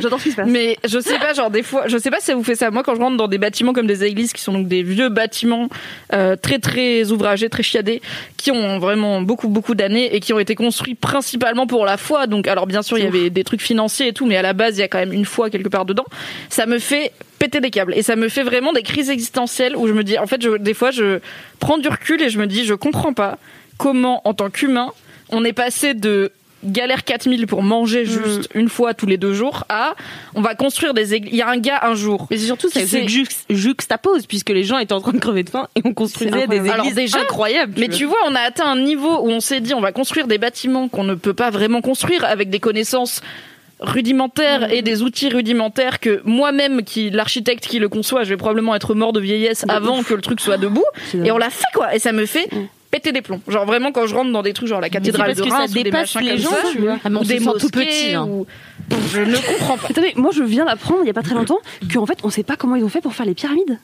[SPEAKER 2] j'adore ce qui se passe.
[SPEAKER 1] Mais je sais pas, genre des fois, je sais pas si ça vous fait ça. Moi, quand je rentre dans des bâtiments comme des églises, qui sont donc des vieux bâtiments euh, très très ouvragés, très chiadés, qui ont vraiment beaucoup beaucoup d'années et qui ont été construits principalement pour la foi. Donc, alors bien sûr, il y avait des trucs financiers et tout, mais à la base, il y a quand même une foi quelque part dedans. Ça me fait péter des câbles et ça me fait vraiment des crises existentielles où je me dis, en fait, je, des fois, je prends du recul et je me dis, je comprends pas comment, en tant qu'humain, on est passé de galère 4000 pour manger juste une fois tous les deux jours à on va construire des églises. Il y a un gars un jour.
[SPEAKER 4] Mais c'est surtout ça se juxt- juxtapose puisque les gens étaient en train de crever de faim et on construisait des églises
[SPEAKER 1] Alors déjà-
[SPEAKER 4] incroyables.
[SPEAKER 1] Mais tu vois, on a atteint un niveau où on s'est dit on va construire des bâtiments qu'on ne peut pas vraiment construire avec des connaissances rudimentaires et des outils rudimentaires que moi-même qui l'architecte qui le conçoit, je vais probablement être mort de vieillesse avant que le truc soit debout et on l'a fait quoi et ça me fait péter des plombs. Genre vraiment quand je rentre dans des trucs genre la cathédrale de
[SPEAKER 4] que ça
[SPEAKER 1] Reims ou des machins
[SPEAKER 4] les
[SPEAKER 1] comme
[SPEAKER 4] gens,
[SPEAKER 1] ça,
[SPEAKER 4] tu vois.
[SPEAKER 3] Ah, mais on
[SPEAKER 1] ou
[SPEAKER 3] se
[SPEAKER 1] des
[SPEAKER 3] sent tout
[SPEAKER 1] mosquées
[SPEAKER 3] petit. hein.
[SPEAKER 1] ou- je ne comprends pas.
[SPEAKER 2] Attendez, moi je viens d'apprendre il y a pas très longtemps qu'en fait on sait pas comment ils ont fait pour faire les pyramides.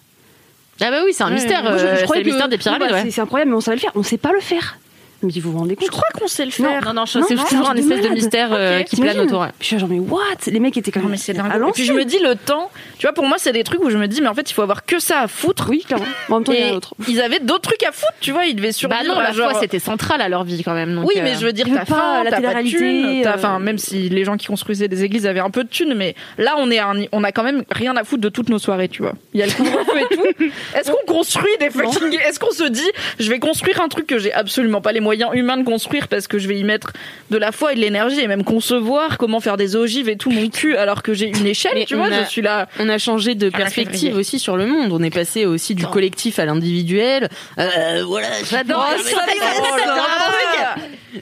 [SPEAKER 3] Ah bah oui, c'est un mystère.
[SPEAKER 2] Moi, je- je
[SPEAKER 3] euh, c'est
[SPEAKER 2] croyais
[SPEAKER 3] le mystère des pyramides.
[SPEAKER 2] bah,
[SPEAKER 3] ouais.
[SPEAKER 2] c'est- C'est incroyable, mais on savait le faire. On sait pas le faire. Mais vous vous rendez compte
[SPEAKER 1] Je crois qu'on sait le faire.
[SPEAKER 3] Non, non,
[SPEAKER 2] Non,
[SPEAKER 3] c'est
[SPEAKER 2] non,
[SPEAKER 3] toujours un espèce
[SPEAKER 2] de
[SPEAKER 3] mystère euh, qui plane autour.
[SPEAKER 2] Je suis genre mais what? Les mecs étaient quand
[SPEAKER 1] Non
[SPEAKER 2] même
[SPEAKER 1] mais c'est dingue. Et puis je me dis le temps, tu vois pour moi c'est des trucs où je me dis mais en fait il faut avoir que ça à foutre.
[SPEAKER 2] Oui, clairement. En même temps, il y en a
[SPEAKER 1] Et
[SPEAKER 2] d'autres.
[SPEAKER 1] ils avaient d'autres trucs à foutre, tu vois, ils devaient survivre
[SPEAKER 3] Bah non,
[SPEAKER 1] à
[SPEAKER 3] la
[SPEAKER 1] genre
[SPEAKER 3] foi c'était central à leur vie quand même. donc,
[SPEAKER 1] Oui,
[SPEAKER 3] euh,
[SPEAKER 1] mais je veux dire, t'as faim,
[SPEAKER 2] la
[SPEAKER 1] t'as pas de
[SPEAKER 2] télé-réalité,
[SPEAKER 1] thunes, t'as-
[SPEAKER 2] euh.
[SPEAKER 1] enfin, même si les gens qui construisaient des églises avaient un peu de thunes, mais là, on est, on a quand même rien à foutre de toutes nos soirées, tu vois. Il y a le couvre-feu et tout. Est-ce qu'on construit des fucking, est-ce qu'on se dit, je vais construire un truc que j'ai absolument pas les moyens humains de construire parce que je vais y mettre de la foi et de l'énergie et même concevoir comment faire des ogives et tout mon cul alors que j'ai une échelle,
[SPEAKER 4] Mais
[SPEAKER 1] tu vois,
[SPEAKER 4] a-
[SPEAKER 1] je suis là.
[SPEAKER 4] On a changé de
[SPEAKER 1] la
[SPEAKER 4] perspective aussi sur le monde. On est passé aussi du collectif à l'individuel. Euh, voilà,
[SPEAKER 3] J'adore.
[SPEAKER 1] Oh.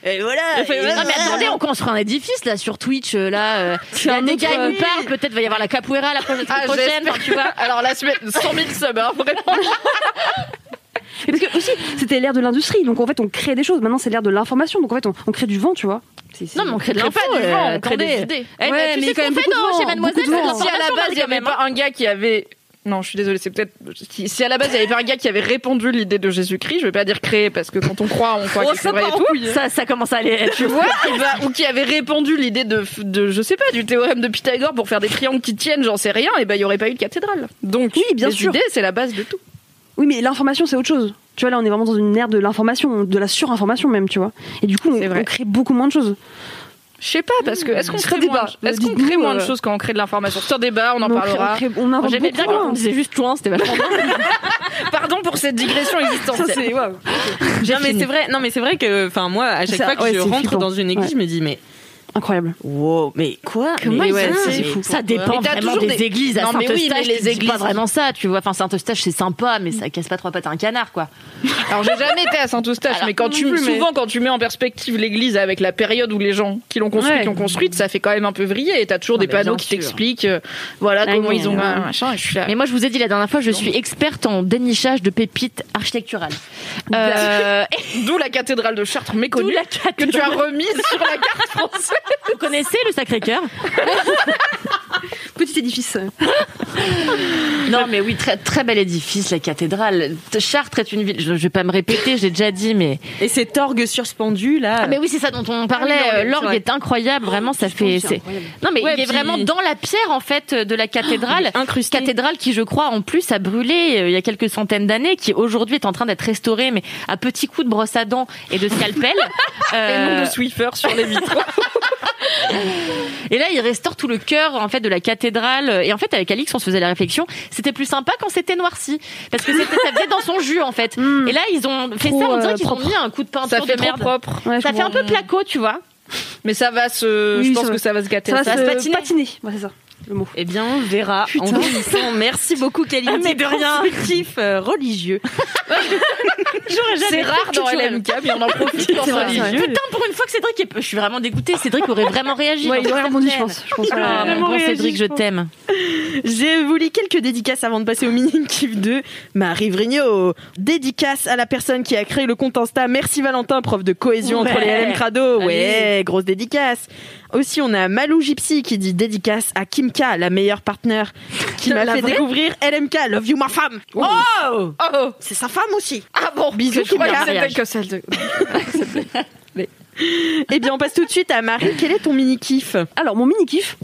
[SPEAKER 4] Et voilà. et-
[SPEAKER 3] Non mais attendez, on construit un édifice là sur Twitch euh, là. euh, Il y a
[SPEAKER 1] un
[SPEAKER 3] des gars qui nous parlent, peut-être va y avoir la capoeira la prochaine,
[SPEAKER 1] Ah,
[SPEAKER 3] prochaine, enfin, tu vois.
[SPEAKER 1] Alors la semaine, 100 000 subs, hein, vraiment.
[SPEAKER 2] Et parce que aussi, c'était l'ère de l'industrie, donc en fait, on crée des choses. Maintenant, c'est l'ère de l'information, donc en fait, on, on crée du vent, tu vois.
[SPEAKER 3] Non mais on crée de l'info. euh,
[SPEAKER 1] vent, on crée
[SPEAKER 3] attendez.
[SPEAKER 1] des idées.
[SPEAKER 3] Eh,
[SPEAKER 2] Ouais,
[SPEAKER 3] tu
[SPEAKER 2] mais
[SPEAKER 3] sais
[SPEAKER 2] quand même
[SPEAKER 3] fait
[SPEAKER 2] beaucoup de
[SPEAKER 3] dans-
[SPEAKER 2] vent,
[SPEAKER 3] chez Mademoiselle,
[SPEAKER 2] de vent.
[SPEAKER 1] si à la base il y
[SPEAKER 3] quand
[SPEAKER 1] avait pas un gars qui avait non, je suis désolée, c'est peut-être si, à la base il y avait pas un gars qui avait répandu l'idée de Jésus-Christ, je vais pas dire créé parce que quand on croit, on croit
[SPEAKER 3] Oh,
[SPEAKER 1] que c'est vrai et tout.
[SPEAKER 3] couille. Ça, ça commence à aller. être-
[SPEAKER 1] Tu vois, bah, ou qui avait répandu l'idée de, de, je sais pas, du théorème de Pythagore pour faire des triangles qui tiennent, j'en sais rien, et ben il y aurait pas eu de cathédrale. Donc,
[SPEAKER 2] Oui, bien
[SPEAKER 1] les
[SPEAKER 2] sûr.
[SPEAKER 1] idées, c'est la base de tout.
[SPEAKER 2] Oui, mais l'information, c'est autre chose. Tu vois, là, on est vraiment dans une ère de l'information, de la surinformation même, tu vois. Et du coup, on, on crée beaucoup moins de choses.
[SPEAKER 1] Je sais pas, parce que est-ce qu'on
[SPEAKER 2] C'est
[SPEAKER 1] crée, moins,
[SPEAKER 2] débat.
[SPEAKER 1] est-ce qu'on
[SPEAKER 2] Dites-nous,
[SPEAKER 1] crée moins de
[SPEAKER 2] euh,
[SPEAKER 1] choses quand on crée de l'information? C'est un débat, on en parlera.
[SPEAKER 3] J'aimais bien quand on disait juste chouin, c'était vachement bien.
[SPEAKER 1] Pardon pour cette digression
[SPEAKER 2] Ça,
[SPEAKER 1] existentielle.
[SPEAKER 4] Non mais c'est vrai. Non mais c'est vrai que, enfin moi, à chaque fois que je rentre dans une église, je me dis mais
[SPEAKER 2] Incroyable.
[SPEAKER 4] Wow, mais quoi
[SPEAKER 3] Comment
[SPEAKER 4] Mais ouais,
[SPEAKER 3] Mais
[SPEAKER 4] fou.
[SPEAKER 3] Ça dépend vraiment des,
[SPEAKER 1] des-
[SPEAKER 3] églises. À
[SPEAKER 1] Non, mais oui,
[SPEAKER 3] Saint-Eustache,
[SPEAKER 1] mais les églises-
[SPEAKER 3] pas vraiment ça, tu vois. Enfin, Saint-Eustache, c'est sympa, mais ça casse pas trois pattes à un canard, quoi.
[SPEAKER 1] Alors j'ai jamais été à Saint-Eustache, mais quand
[SPEAKER 2] non
[SPEAKER 1] tu
[SPEAKER 2] plus, mais-
[SPEAKER 1] souvent quand tu mets en perspective l'église avec la période où les gens qui l'ont construite
[SPEAKER 2] Ouais.
[SPEAKER 1] l'ont construite, ça fait quand même un peu vriller. Et t'as toujours des panneaux qui t'expliquent, euh, voilà
[SPEAKER 2] Ah,
[SPEAKER 1] comment
[SPEAKER 2] oui,
[SPEAKER 1] ils ont un machin. Et je suis là.
[SPEAKER 3] Mais moi, je vous ai dit la dernière fois, je suis experte en dénichage de pépites architecturales. Euh,
[SPEAKER 1] D'où la cathédrale de Chartres méconnue que tu as remise sur la carte française.
[SPEAKER 3] Vous connaissez le Sacré-Cœur?
[SPEAKER 2] Petit édifice.
[SPEAKER 3] Non, mais oui, très, très bel édifice, la cathédrale. Chartres est une ville, je, je vais pas me répéter, j'ai déjà dit, mais.
[SPEAKER 4] Et cet orgue suspendu là.
[SPEAKER 3] Ah, mais oui, c'est ça dont on parlait.
[SPEAKER 2] Ah oui, l'orgue,
[SPEAKER 3] est incroyable, vraiment, ça fait.
[SPEAKER 2] c'est
[SPEAKER 3] c'est-
[SPEAKER 2] incroyable.
[SPEAKER 3] Non, mais
[SPEAKER 4] Ouais,
[SPEAKER 3] il est
[SPEAKER 4] puis-
[SPEAKER 3] vraiment dans la pierre, en fait, de la cathédrale.
[SPEAKER 4] incrusté.
[SPEAKER 3] Cathédrale qui, je crois, en plus, a brûlé euh, il y a quelques centaines d'années, qui aujourd'hui est en train d'être restaurée, mais à petits coups de brosse à dents et de scalpel.
[SPEAKER 1] Et le
[SPEAKER 3] Euh,
[SPEAKER 1] nom de Swiffer sur les vitraux.
[SPEAKER 3] Et là, il restaure tout le cœur en fait de la cathédrale. Et en fait, avec Alix, on se faisait la réflexion, c'était plus sympa quand c'était noirci, parce que c'était ça faisait dans son jus en fait. Et là, ils ont fait
[SPEAKER 2] Trop,
[SPEAKER 3] ça, on dirait
[SPEAKER 2] euh,
[SPEAKER 3] qu'ils ont mis un coup de peinture
[SPEAKER 1] Ça fait
[SPEAKER 3] de merde.
[SPEAKER 1] propre.
[SPEAKER 2] Ouais,
[SPEAKER 3] Ça fait un peu placo, tu vois.
[SPEAKER 1] Mais ça va se.
[SPEAKER 2] Oui,
[SPEAKER 1] je pense
[SPEAKER 2] ça va.
[SPEAKER 1] que ça va se gâter.
[SPEAKER 2] Ça va
[SPEAKER 3] Ça
[SPEAKER 2] se
[SPEAKER 3] se
[SPEAKER 2] patiner.
[SPEAKER 3] patiner.
[SPEAKER 2] Ouais, c'est ça, le mot.
[SPEAKER 4] Eh bien, on verra.
[SPEAKER 2] Putain.
[SPEAKER 4] En grandissant. Merci beaucoup, Kelly.
[SPEAKER 3] mais de rien.
[SPEAKER 4] Constructif, euh, religieux.
[SPEAKER 1] C'est rare dans LMK, mais on en profite
[SPEAKER 2] vrai.
[SPEAKER 1] religieux.
[SPEAKER 3] Putain, pour une fois que Cédric est... Je suis vraiment dégoûtée. Cédric aurait vraiment réagi.
[SPEAKER 2] Ouais, il aurait rebondi, je pense. Je pense
[SPEAKER 3] Ah,
[SPEAKER 4] vraiment
[SPEAKER 3] grand
[SPEAKER 4] réagi,
[SPEAKER 3] Cédric,
[SPEAKER 4] je
[SPEAKER 3] t'aime.
[SPEAKER 4] Je vous lis quelques dédicaces avant de passer au mini kiff de Marie Vrigno. Dédicace à la personne qui a créé le compte Insta. Merci Valentin, prof de cohésion entre les. LM Crado. Ouais,
[SPEAKER 3] Allez.
[SPEAKER 4] grosse dédicace. Aussi, on a Malou Gypsy qui dit dédicace à Kimka, la meilleure partenaire qui m'a fait découvrir LMK. Love you, ma femme.
[SPEAKER 3] Oh
[SPEAKER 1] Oh
[SPEAKER 4] C'est sa femme aussi.
[SPEAKER 1] Ah bon,
[SPEAKER 4] Bisous,
[SPEAKER 1] je
[SPEAKER 4] Kimka.
[SPEAKER 1] que celle de.
[SPEAKER 4] Eh bien, on passe tout de suite à Marie. Quel est ton mini kiff?
[SPEAKER 2] Alors, mon mini kiff.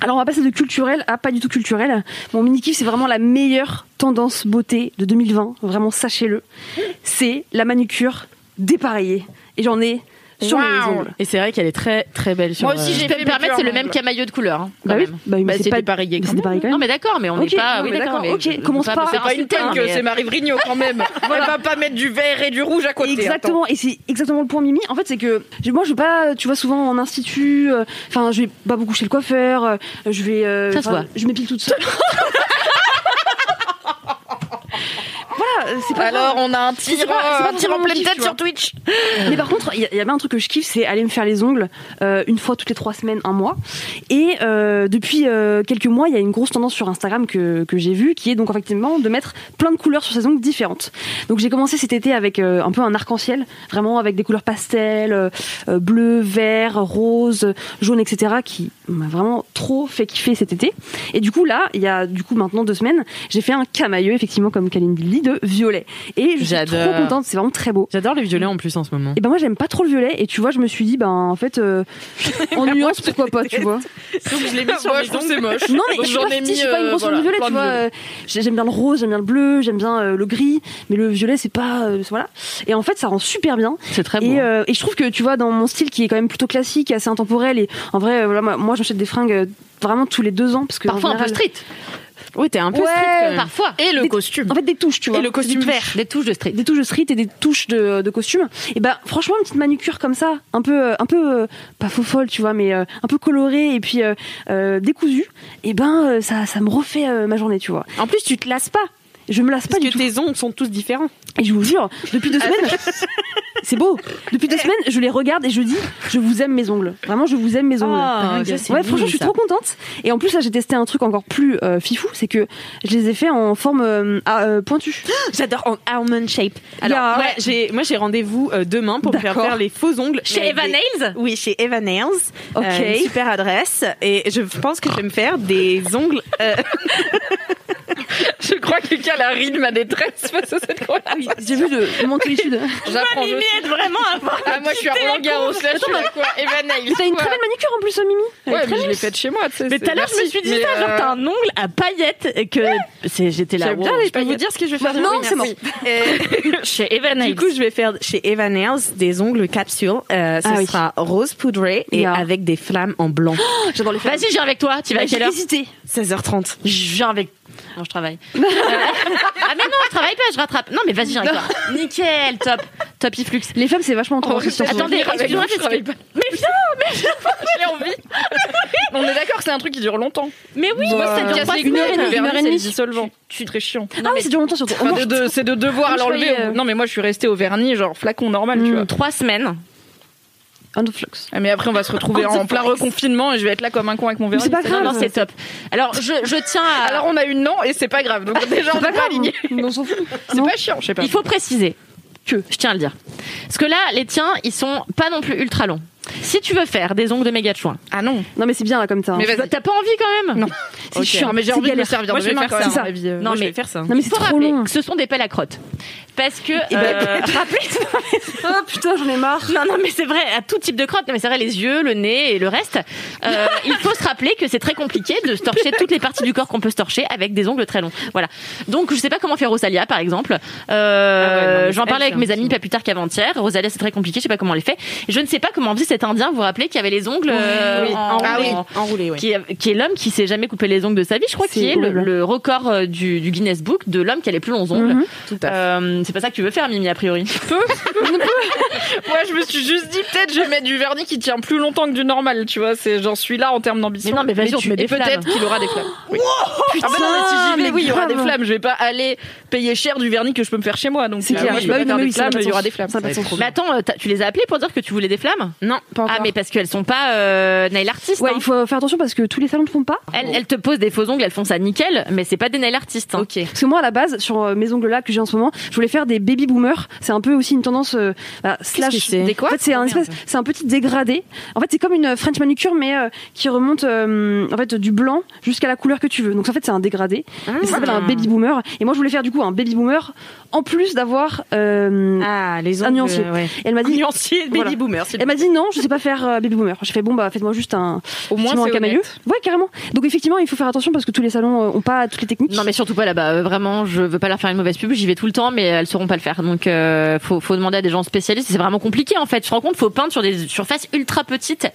[SPEAKER 2] Alors, on va passer de culturel à pas du tout culturel. Mon mini kiff, c'est vraiment la meilleure tendance beauté de 2020. Vraiment, sachez-le. C'est la manucure dépareillée. Et j'en ai sur mes
[SPEAKER 1] Waouh.
[SPEAKER 2] ongles.
[SPEAKER 4] Et c'est vrai qu'elle est très très belle sur
[SPEAKER 1] Moi aussi,
[SPEAKER 4] euh,
[SPEAKER 1] j'ai
[SPEAKER 3] Je peux
[SPEAKER 1] fait
[SPEAKER 3] me permettre, c'est le même camaillot de couleur. hein,
[SPEAKER 2] Bah oui, bah
[SPEAKER 1] Bah, c'est
[SPEAKER 2] pas
[SPEAKER 1] quand même.
[SPEAKER 2] dépareillé quand
[SPEAKER 3] Non mais d'accord, mais on n'est pas. Oui d'accord, mais
[SPEAKER 2] ok, commence pas.
[SPEAKER 1] C'est
[SPEAKER 3] faire
[SPEAKER 1] pas une
[SPEAKER 3] hein, mais-
[SPEAKER 1] c'est Marie Vrigno quand même. Elle va pas mettre du vert et du rouge à côté.
[SPEAKER 2] Exactement, et c'est exactement le point Mimi. En fait, c'est que moi, je vais pas, tu vois, souvent en institut. euh, Enfin, je vais pas beaucoup chez le coiffeur. euh, je vais,
[SPEAKER 3] Ça se voit.
[SPEAKER 2] je m'épile toute seule. voilà, c'est pas
[SPEAKER 1] Alors,
[SPEAKER 2] grave.
[SPEAKER 1] on a un tir,
[SPEAKER 2] pas- c'est pas
[SPEAKER 1] un tir en pleine tête sur. Twitch.
[SPEAKER 2] Mais par contre, il y, y a bien un truc que je kiffe, c'est aller me faire les ongles euh, une fois toutes les trois semaines, un mois. Et euh, depuis euh, quelques mois, il y a une grosse tendance sur Instagram que, que j'ai vue, qui est donc effectivement de mettre plein de couleurs sur ses ongles différentes. Donc j'ai commencé cet été avec euh, un peu un arc-en-ciel, vraiment avec des couleurs pastel, bleu, vert, rose, jaune, etc., qui m'a vraiment trop fait kiffer cet été. Et du coup là, il y a du coup maintenant deux semaines, j'ai fait un camailleux, effectivement comme Kalindi de violet. Et je suis trop
[SPEAKER 4] J'adore.
[SPEAKER 2] contente, c'est vraiment très beau.
[SPEAKER 4] J'adore les violets en plus en ce moment.
[SPEAKER 2] Et ben moi j'aime pas trop le violet et tu vois je me suis dit ben en fait euh, en nuance pourquoi pas tu vois.
[SPEAKER 4] Donc je l'ai mis sur
[SPEAKER 1] Moi,
[SPEAKER 4] mes
[SPEAKER 1] je trouve
[SPEAKER 4] ongles.
[SPEAKER 1] c'est moche.
[SPEAKER 2] Non mais
[SPEAKER 1] Donc,
[SPEAKER 2] je suis, pas,
[SPEAKER 1] ai
[SPEAKER 2] sais, je suis pas une
[SPEAKER 1] euh,
[SPEAKER 2] grosse fan
[SPEAKER 1] voilà,
[SPEAKER 2] violet tu vois. euh, j'ai- j'aime bien le rose, j'aime bien le bleu, j'aime bien euh, le gris, mais le violet c'est pas euh, voilà. Et en fait ça rend super bien.
[SPEAKER 3] C'est très beau.
[SPEAKER 2] Et, euh, et je trouve que tu vois dans mon style qui est quand même plutôt classique, assez intemporel et en vrai euh, voilà moi, j'achète des fringues euh, vraiment tous les deux ans parce que
[SPEAKER 3] Parfois un peu
[SPEAKER 2] général-
[SPEAKER 3] street.
[SPEAKER 4] Oui, t'es un peu
[SPEAKER 2] Ouais.
[SPEAKER 4] street quand même.
[SPEAKER 3] Parfois.
[SPEAKER 1] Et le
[SPEAKER 2] Des-
[SPEAKER 1] costume.
[SPEAKER 2] En fait des touches tu vois.
[SPEAKER 4] Et le costume
[SPEAKER 2] Des touches.
[SPEAKER 4] vert.
[SPEAKER 3] Des touches de street.
[SPEAKER 2] des touches de street et des touches de, de costume et ben franchement une petite manucure comme ça un peu euh, un peu euh, pas faux folle tu vois mais euh, un peu colorée et puis euh, euh, décousue et ben ça ça me refait euh, ma journée tu vois
[SPEAKER 4] En plus, tu te lasses pas.
[SPEAKER 2] Je me lasse pas
[SPEAKER 4] Parce
[SPEAKER 2] du
[SPEAKER 4] que
[SPEAKER 2] tout
[SPEAKER 4] tes ongles sont tous différents.
[SPEAKER 2] et je vous jure depuis deux semaines c'est beau depuis deux semaines je les regarde et je dis je vous aime mes ongles vraiment je vous aime mes ongles
[SPEAKER 4] Ah, ça, c'est
[SPEAKER 2] ouais franchement je suis
[SPEAKER 4] ça.
[SPEAKER 2] trop contente et en plus là j'ai testé un truc encore plus euh, fifou c'est que je les ai fait en forme euh, à, euh, pointue
[SPEAKER 4] J'adore en almond shape. Alors,
[SPEAKER 2] Yeah.
[SPEAKER 4] ouais, j'ai, moi, j'ai rendez-vous euh, demain pour me faire faire les faux ongles.
[SPEAKER 3] Chez Eva
[SPEAKER 4] des-
[SPEAKER 3] Nails?
[SPEAKER 4] Oui, chez Eva Nails.
[SPEAKER 2] Ok.
[SPEAKER 4] Euh, une super adresse. Et je pense que je vais me faire des ongles.
[SPEAKER 1] Je crois que Lucas a ri de ma détresse face à cette conversation.
[SPEAKER 2] j'ai vu de mon solitude
[SPEAKER 1] J'apprends je sais.
[SPEAKER 4] vraiment avoir.
[SPEAKER 1] Ah, moi je suis à Roland Garros, là je suis quoi Evan Nails.
[SPEAKER 2] t'as une très belle manucure en plus euh, Mimi Elle
[SPEAKER 1] Ouais, mais je l'ai faite chez moi, tu sais.
[SPEAKER 4] Mais tout à l'heure, je me suis dit ça, genre,
[SPEAKER 1] euh,
[SPEAKER 4] t'as un ongle à paillettes et que c'est, j'étais là.
[SPEAKER 1] Bien
[SPEAKER 4] wow. Je peux vous dire ce que je vais faire
[SPEAKER 2] non c'est bon.
[SPEAKER 3] Chez Eva
[SPEAKER 4] Du
[SPEAKER 3] Nails.
[SPEAKER 4] coup, je vais faire chez Eva Nails des ongles capsules. Euh, ce
[SPEAKER 2] Ah oui.
[SPEAKER 4] sera rose poudré et
[SPEAKER 2] Yeah.
[SPEAKER 4] avec des flammes en blanc.
[SPEAKER 2] j'adore les femmes
[SPEAKER 3] Vas-y, je viens avec toi. Tu vas à
[SPEAKER 2] j'ai
[SPEAKER 3] quelle heure
[SPEAKER 2] hésité
[SPEAKER 4] 16h30.
[SPEAKER 3] Je viens avec. Non, je travaille. Euh, ah mais non, je travaille pas, je rattrape. Non mais vas-y, toi. Nickel, top. Tapiflux.
[SPEAKER 2] Les femmes, c'est vachement
[SPEAKER 1] Oh,
[SPEAKER 2] trop.
[SPEAKER 1] c'est
[SPEAKER 3] attendez, excusez-moi,
[SPEAKER 1] moi, je travaille pas. Mais viens, mais viens, j'ai envie. On est d'accord, c'est un truc qui dure longtemps.
[SPEAKER 3] Mais oui,
[SPEAKER 1] Moi,
[SPEAKER 3] ça dure
[SPEAKER 2] une heure
[SPEAKER 1] vernis,
[SPEAKER 2] et
[SPEAKER 1] c'est
[SPEAKER 2] demie.
[SPEAKER 1] dissolvant. C'est très chiant.
[SPEAKER 2] Ah oui, c'est dur longtemps surtout.
[SPEAKER 1] C'est de devoir l'enlever.
[SPEAKER 2] euh,
[SPEAKER 1] Non, mais moi, je suis restée au vernis, genre flacon normal, tu
[SPEAKER 2] Mm.
[SPEAKER 1] vois.
[SPEAKER 3] Trois semaines.
[SPEAKER 2] Un de flux.
[SPEAKER 1] Ah, Mais après, on va se retrouver en plein reconfinement et je vais être là comme un con avec mon vernis.
[SPEAKER 2] c'est pas grave.
[SPEAKER 3] Non, c'est top. Alors, je, je tiens à.
[SPEAKER 1] Alors, on a une non et c'est pas grave. Donc, déjà, on n'est pas
[SPEAKER 2] grave.
[SPEAKER 1] alignés.
[SPEAKER 2] On s'en fout.
[SPEAKER 1] C'est pas chiant, je sais pas.
[SPEAKER 3] il faut préciser que, je tiens à le dire. Parce que là, les tiens, ils sont pas non plus ultra longs. Si tu veux faire des ongles de méga de chouin,
[SPEAKER 1] Ah non.
[SPEAKER 2] Non, mais c'est bien là comme ça. hein.
[SPEAKER 1] Mais vas-y.
[SPEAKER 3] t'as pas envie quand même
[SPEAKER 1] Non.
[SPEAKER 2] C'est
[SPEAKER 1] Ok.
[SPEAKER 2] chiant.
[SPEAKER 1] Mais j'ai envie de me servir
[SPEAKER 4] Moi, je vais faire ça.
[SPEAKER 1] avis, euh.
[SPEAKER 3] Non,
[SPEAKER 4] Moi, je
[SPEAKER 3] mais-
[SPEAKER 4] vais faire ça.
[SPEAKER 2] Non, mais
[SPEAKER 3] il
[SPEAKER 2] c'est
[SPEAKER 3] faut
[SPEAKER 2] trop
[SPEAKER 3] rappeler
[SPEAKER 2] long.
[SPEAKER 3] que ce sont des pelles à crottes. Parce que.
[SPEAKER 2] ben,
[SPEAKER 3] euh, rappelez-
[SPEAKER 2] Ah putain, j'en ai marre.
[SPEAKER 3] Non, non, mais c'est vrai, à tout type de crotte. Non, mais c'est vrai, les yeux, le nez et le reste. Euh, il faut se rappeler que c'est très compliqué de se torcher toutes les parties du corps qu'on peut se torcher avec des ongles très longs. Voilà. Donc, je sais pas comment faire Rosalia, par exemple. Euh,
[SPEAKER 4] Ah ouais, non, mais
[SPEAKER 3] J'en parlais avec mes amis pas plus tard qu'avant-hier. Rosalia, c'est très compliqué, je sais pas comment elle fait. Et je ne sais pas comment faisait cet Indien, vous vous rappelez, qui avait les ongles euh,
[SPEAKER 4] Oui,
[SPEAKER 3] en,
[SPEAKER 4] enroulé,
[SPEAKER 3] en-
[SPEAKER 4] enroulé, oui.
[SPEAKER 3] qui est, qui est l'homme qui s'est jamais coupé les ongles de sa vie, je crois,
[SPEAKER 2] C'est
[SPEAKER 3] qui est le, record euh, du, du Guinness Book de l'homme qui a les plus longs ongles.
[SPEAKER 2] Mhm.
[SPEAKER 3] Euh, c'est pas ça que tu veux faire, Mimi, a priori.
[SPEAKER 1] Moi, je me suis juste dit, peut-être, je vais mettre du vernis qui tient plus longtemps que du normal, tu vois. C'est, j'en suis là en termes d'ambition.
[SPEAKER 3] Mais non, mais vas-y, on met
[SPEAKER 1] peut-être qu'il aura des flammes. Oui. ah bah non, mais si j'y vais,
[SPEAKER 2] mais
[SPEAKER 1] oui, il y aura des flammes. Je vais pas aller payer cher du vernis que je peux me faire chez moi. Donc,
[SPEAKER 2] C'est clair.
[SPEAKER 1] il y aura des flammes.
[SPEAKER 3] Mais attends, euh, tu les as appelés pour dire que tu voulais des flammes?
[SPEAKER 4] Non, pas encore.
[SPEAKER 3] Ah, mais parce qu'elles sont pas euh, nail artistes.
[SPEAKER 2] Ouais,
[SPEAKER 3] hein.
[SPEAKER 2] il faut faire attention parce que tous les salons ne font pas.
[SPEAKER 3] Elles, elles te posent des faux ongles, elles font ça nickel, mais c'est pas des nail artistes. hein.
[SPEAKER 4] Ok.
[SPEAKER 2] Parce que moi, à la base, sur euh, mes ongles là que j'ai en ce moment, je voulais faire des baby boomers. C'est un peu aussi une tendance euh, bah, slash.
[SPEAKER 4] c'est?
[SPEAKER 1] Des quoi?
[SPEAKER 2] En fait, c'est un espèce, c'est un petit dégradé. En fait, c'est comme une French manucure, mais euh, qui remonte euh, en fait du blanc jusqu'à la couleur que tu veux. Donc en fait, c'est un dégradé. Et ça s'appelle un baby boomer. Et moi, je voulais faire du coup un baby boomer en plus d'avoir. euh,
[SPEAKER 4] Ah, les
[SPEAKER 2] Un
[SPEAKER 4] ongles.
[SPEAKER 2] nuancier.
[SPEAKER 4] ouais.
[SPEAKER 2] et elle m'a dit.
[SPEAKER 4] Nuancier, baby
[SPEAKER 2] Voilà.
[SPEAKER 4] boomer.
[SPEAKER 2] Elle m'a dit non, je sais pas faire euh, baby boomer. J'ai fait bon bah faites-moi juste un
[SPEAKER 1] Au moins,
[SPEAKER 2] un camailleux. Ouais, carrément. Donc effectivement, il faut faire attention parce que tous les salons euh, ont pas toutes les techniques.
[SPEAKER 3] Non mais surtout pas là-bas. Euh, Vraiment, je veux pas leur faire une mauvaise pub. J'y vais tout le temps, mais elles sauront pas le faire. Donc, euh, faut, faut demander à des gens spécialistes. C'est vraiment compliqué en fait. Je me rends compte, faut peindre sur des surfaces ultra petites.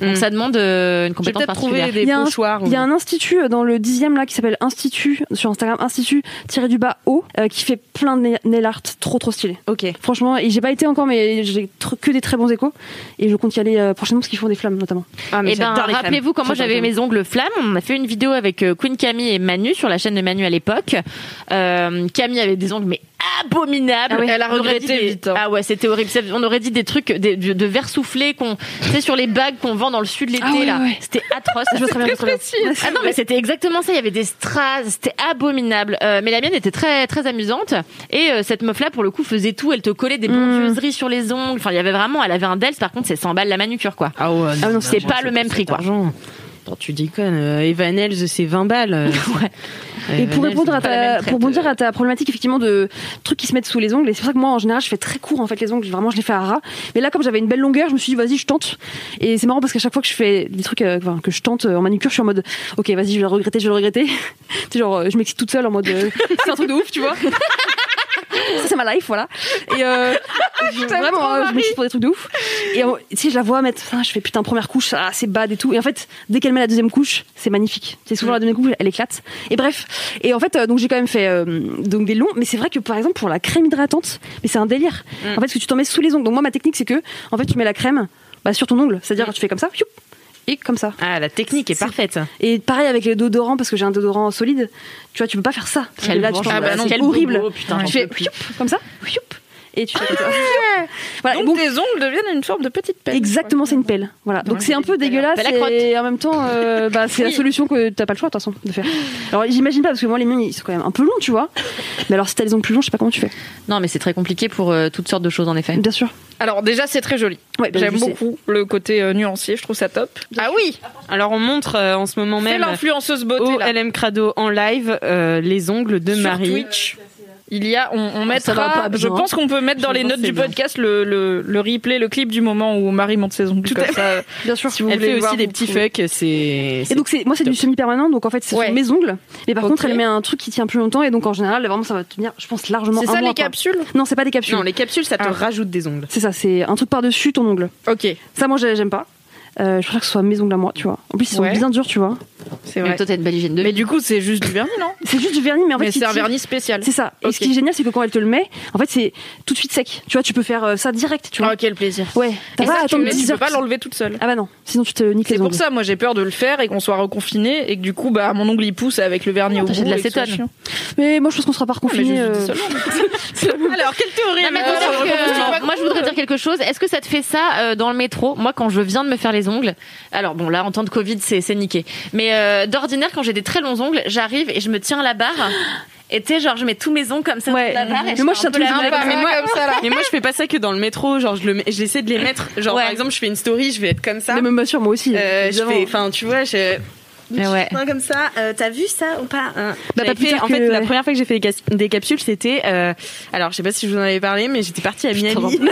[SPEAKER 3] Donc
[SPEAKER 4] Mm.
[SPEAKER 3] ça demande une
[SPEAKER 4] J'ai
[SPEAKER 3] compétence
[SPEAKER 4] peut-être trouvé
[SPEAKER 3] particulière.
[SPEAKER 4] des
[SPEAKER 2] Il y a un-
[SPEAKER 4] pochoirs.
[SPEAKER 2] Il y a un institut dans le dixième là qui s'appelle Institut sur Instagram Institut tiré du bas haut euh, qui fait plein de nail art trop trop stylé.
[SPEAKER 4] Ok.
[SPEAKER 2] Franchement, et j'ai pas été encore mais j'ai que des très bons échos et je compte y aller euh, prochainement parce qu'ils font des flammes notamment.
[SPEAKER 4] Ah, mais
[SPEAKER 3] Eh ben, rappelez-vous quand moi j'avais mes ongles flammes, on a fait une vidéo avec euh, Queen Camille et Manu sur la chaîne de Manu à l'époque. Euh, Camille avait des ongles mais abominables.
[SPEAKER 1] Ah ouais, elle a regretté
[SPEAKER 3] dit des-
[SPEAKER 1] vite, hein.
[SPEAKER 3] Ah ouais, c'était horrible. C'est- On aurait dit des trucs des- de, de verre soufflé qu'on, sais, sur les bagues qu'on vend dans le sud l'été
[SPEAKER 2] Ah ouais,
[SPEAKER 3] là.
[SPEAKER 2] ouais.
[SPEAKER 3] C'était atroce.
[SPEAKER 2] Je très bien.
[SPEAKER 3] Ah non, mais c'était exactement ça. Il y avait des strass, c'était abominable. Euh, mais la mienne était très très amusante. Et euh, cette meuf là, pour le coup, faisait tout. Elle te collait des bondieuseries sur les ongles. Enfin, il y avait vraiment. Elle avait un dels. Par contre, c'est 100 balles la manucure, quoi.
[SPEAKER 4] Ah ouais,
[SPEAKER 2] Ah non,
[SPEAKER 3] C'est pas le même prix, quoi.
[SPEAKER 4] Argent. Attends, tu déconnes. euh, Evanels, c'est 20 balles. euh.
[SPEAKER 2] Et pour répondre à ta, pour bondir
[SPEAKER 4] euh.
[SPEAKER 2] à ta problématique effectivement de trucs qui se mettent sous les ongles, et c'est pour ça que moi en général je fais très court en fait les ongles, vraiment je les fais à ras. Mais là comme j'avais une belle longueur, je me suis dit vas-y je tente. Et c'est marrant parce qu'à chaque fois que je fais des trucs euh, que je tente en manucure, je suis en mode ok vas-y je vais le regretter, je vais le regretter. tu sais genre je m'excite toute seule en mode euh, c'est un truc de ouf tu vois. Ça c'est ma life voilà. Et euh, je- vraiment euh, je m'excite pour des trucs de ouf. Et euh, tu sais je la vois mettre, je fais putain première couche, ah, c'est bad et tout. Et en fait dès qu'elle met la deuxième couche, c'est magnifique. C'est souvent la deuxième couche, elle éclate. Et bref, et en fait, euh, donc j'ai quand même fait euh, donc des longs, mais c'est vrai que par exemple pour la crème hydratante, mais c'est un délire. En fait, parce que tu t'en mets sous les ongles. Donc moi, ma technique, c'est que en fait, tu mets la crème bah, sur ton ongle, c'est-à-dire tu fais comme ça, youp, et comme ça.
[SPEAKER 4] Ah, la technique est parfaite.
[SPEAKER 2] Et pareil avec les déodorants, parce que j'ai un déodorant solide. Tu vois, tu peux pas faire ça.
[SPEAKER 3] Quel
[SPEAKER 2] là, tu
[SPEAKER 1] Ah bah non,
[SPEAKER 2] horrible.
[SPEAKER 3] bobo, putain,
[SPEAKER 2] tu fais comme ça, et tu fais comme ça. voilà,
[SPEAKER 1] Donc,
[SPEAKER 2] bon,
[SPEAKER 1] tes ongles deviennent une forme de petite pelle.
[SPEAKER 2] Exactement, c'est une pelle. Voilà. Donc c'est un peu dégueulasse
[SPEAKER 3] Pelle à crotte.
[SPEAKER 2] et en même temps, euh, bah, c'est la solution que t'as pas le choix de toute façon de faire. Alors j'imagine pas parce que moi les miens ils sont quand même un peu longs, tu vois. Mais alors si t'as les ongles plus longs, je sais pas comment tu fais.
[SPEAKER 3] Non, mais c'est très compliqué pour euh, toutes sortes de choses en effet.
[SPEAKER 2] Bien sûr.
[SPEAKER 1] Alors, déjà, c'est très joli.
[SPEAKER 2] Ouais, bah,
[SPEAKER 1] J'aime
[SPEAKER 2] sais.
[SPEAKER 1] beaucoup le côté euh, nuancier, je trouve ça top. Ah oui,
[SPEAKER 4] Alors, on montre euh, en ce moment
[SPEAKER 1] c'est
[SPEAKER 4] même
[SPEAKER 1] l'influenceuse beauté
[SPEAKER 4] au
[SPEAKER 1] là.
[SPEAKER 4] LM Crado en live euh, les ongles de
[SPEAKER 1] Sur
[SPEAKER 4] Marie.
[SPEAKER 1] Twitch. Il y a, on,
[SPEAKER 2] va
[SPEAKER 1] mettra,
[SPEAKER 2] pas
[SPEAKER 1] je pense qu'on peut mettre dans
[SPEAKER 4] Je
[SPEAKER 1] les notes du podcast le, le, le replay, le clip du moment où Marie monte ses ongles. comme ça,
[SPEAKER 2] Bien sûr.
[SPEAKER 1] si vous
[SPEAKER 4] Elle
[SPEAKER 1] voulez
[SPEAKER 4] fait
[SPEAKER 1] voir,
[SPEAKER 4] aussi des petits fucks. C'est.
[SPEAKER 2] Et donc c'est moi c'est du semi-permanent donc en fait c'est
[SPEAKER 1] Ouais.
[SPEAKER 2] sur mes ongles mais par contre elle met un truc qui tient plus longtemps et donc en général vraiment ça va tenir je pense largement
[SPEAKER 1] C'est ça
[SPEAKER 2] mois,
[SPEAKER 1] les
[SPEAKER 2] quoi.
[SPEAKER 1] capsules?
[SPEAKER 2] Non c'est pas des capsules.
[SPEAKER 4] Non, les capsules, ça te
[SPEAKER 1] Ah.
[SPEAKER 4] rajoute des ongles.
[SPEAKER 2] C'est ça c'est un truc par dessus ton ongle.
[SPEAKER 1] Ok.
[SPEAKER 2] Ça moi j'ai- j'aime pas. Euh, je préfère que ce soit mes ongles à moi tu vois. En plus ils sont
[SPEAKER 1] Ouais.
[SPEAKER 2] bien durs tu vois.
[SPEAKER 4] C'est
[SPEAKER 3] Mais
[SPEAKER 4] vrai.
[SPEAKER 3] toi, t'as une belle hygiène de
[SPEAKER 1] Mais
[SPEAKER 3] vie.
[SPEAKER 1] du coup, c'est juste du vernis, non
[SPEAKER 2] C'est juste du vernis, mais en fait,
[SPEAKER 1] Mais c'est un vernis spécial.
[SPEAKER 2] C'est ça. Et ce qui est génial, c'est que quand elle te le met, en fait, c'est tout de suite sec. Tu vois, tu peux faire euh, ça direct, tu vois.
[SPEAKER 1] Oh, quel plaisir.
[SPEAKER 2] Ouais. T'as
[SPEAKER 1] Et
[SPEAKER 2] pas
[SPEAKER 1] ça,
[SPEAKER 2] à
[SPEAKER 1] tu,
[SPEAKER 2] attendre
[SPEAKER 1] mais tu
[SPEAKER 2] 10
[SPEAKER 1] peux
[SPEAKER 2] heures.
[SPEAKER 1] pas l'enlever toute seule.
[SPEAKER 2] Ah bah non, sinon tu te niques
[SPEAKER 1] C'est
[SPEAKER 2] les
[SPEAKER 1] pour
[SPEAKER 2] ongles.
[SPEAKER 1] ça, moi j'ai peur de le faire et qu'on soit reconfiné et que du coup, bah, mon ongle il pousse avec le vernis au bout.
[SPEAKER 3] t'achètes de l'acétone.
[SPEAKER 2] Mais moi, je pense qu'on sera pas
[SPEAKER 1] Mais
[SPEAKER 2] reconfiné. euh.
[SPEAKER 4] Alors, quelle théorie
[SPEAKER 3] Non, mais moi je voudrais dire quelque chose. Est-ce que ça te fait ça dans le métro? Moi, quand je viens de me faire les ongles, alors bon, là en temps de Covid, c'est c'est niqué. Mais euh, d'ordinaire, quand j'ai des très longs ongles, j'arrive et je me tiens à la barre. Et tu sais, genre, je mets tous mes ongles comme ça
[SPEAKER 2] Ouais.
[SPEAKER 3] sur la barre. et
[SPEAKER 2] Mais moi, je
[SPEAKER 3] la main
[SPEAKER 2] comme
[SPEAKER 3] comme
[SPEAKER 2] ça.
[SPEAKER 3] ça.
[SPEAKER 1] comme ça là.
[SPEAKER 4] Mais moi, je fais pas ça que dans le métro. Genre, je le mets- j'essaie de les mettre. Genre,
[SPEAKER 3] Ouais.
[SPEAKER 4] par exemple, je fais une story, je vais être comme ça.
[SPEAKER 2] Mais même sûr, moi aussi.
[SPEAKER 4] Euh, je fais, enfin, tu vois, je.
[SPEAKER 3] Mais ouais.
[SPEAKER 4] Comme ça, euh, t'as vu ça ou pas hein?
[SPEAKER 2] Bah, pas
[SPEAKER 4] fait- En fait, la première fois que j'ai fait des, cas- des capsules, c'était. euh, alors, je sais pas si je vous en avais parlé, mais j'étais partie à Miami.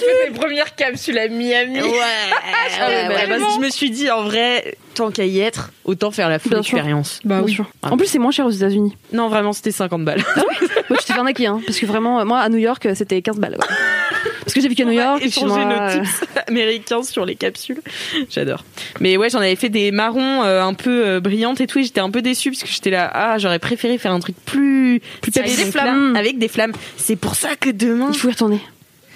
[SPEAKER 1] T'as fait tes premières capsules à Miami.
[SPEAKER 4] Ouais. Ah ouais,
[SPEAKER 1] ouais,
[SPEAKER 4] bah, je me suis dit, en vrai, tant qu'à y être, autant faire la full
[SPEAKER 2] Bien sûr.
[SPEAKER 4] expérience.
[SPEAKER 1] Bah
[SPEAKER 2] Bien
[SPEAKER 1] oui.
[SPEAKER 2] sûr. En plus, c'est moins cher aux États-Unis.
[SPEAKER 4] Non, vraiment, c'était 50 balles.
[SPEAKER 2] Moi, je t'ai fait arnaquer, hein, parce que vraiment, moi, à New York, c'était 15 balles. ouais. Parce que j'ai vécu à New York.
[SPEAKER 4] échanger
[SPEAKER 2] excuse-moi.
[SPEAKER 4] nos tips américains sur les capsules. J'adore. Mais ouais, j'en avais fait des marrons euh, un peu euh, brillantes et tout. Et j'étais un peu déçue parce que j'étais là, ah, j'aurais préféré faire un truc plus, plus
[SPEAKER 2] Avec des flammes.
[SPEAKER 4] là, avec des flammes. C'est pour ça que demain,
[SPEAKER 2] Il faut y retourner.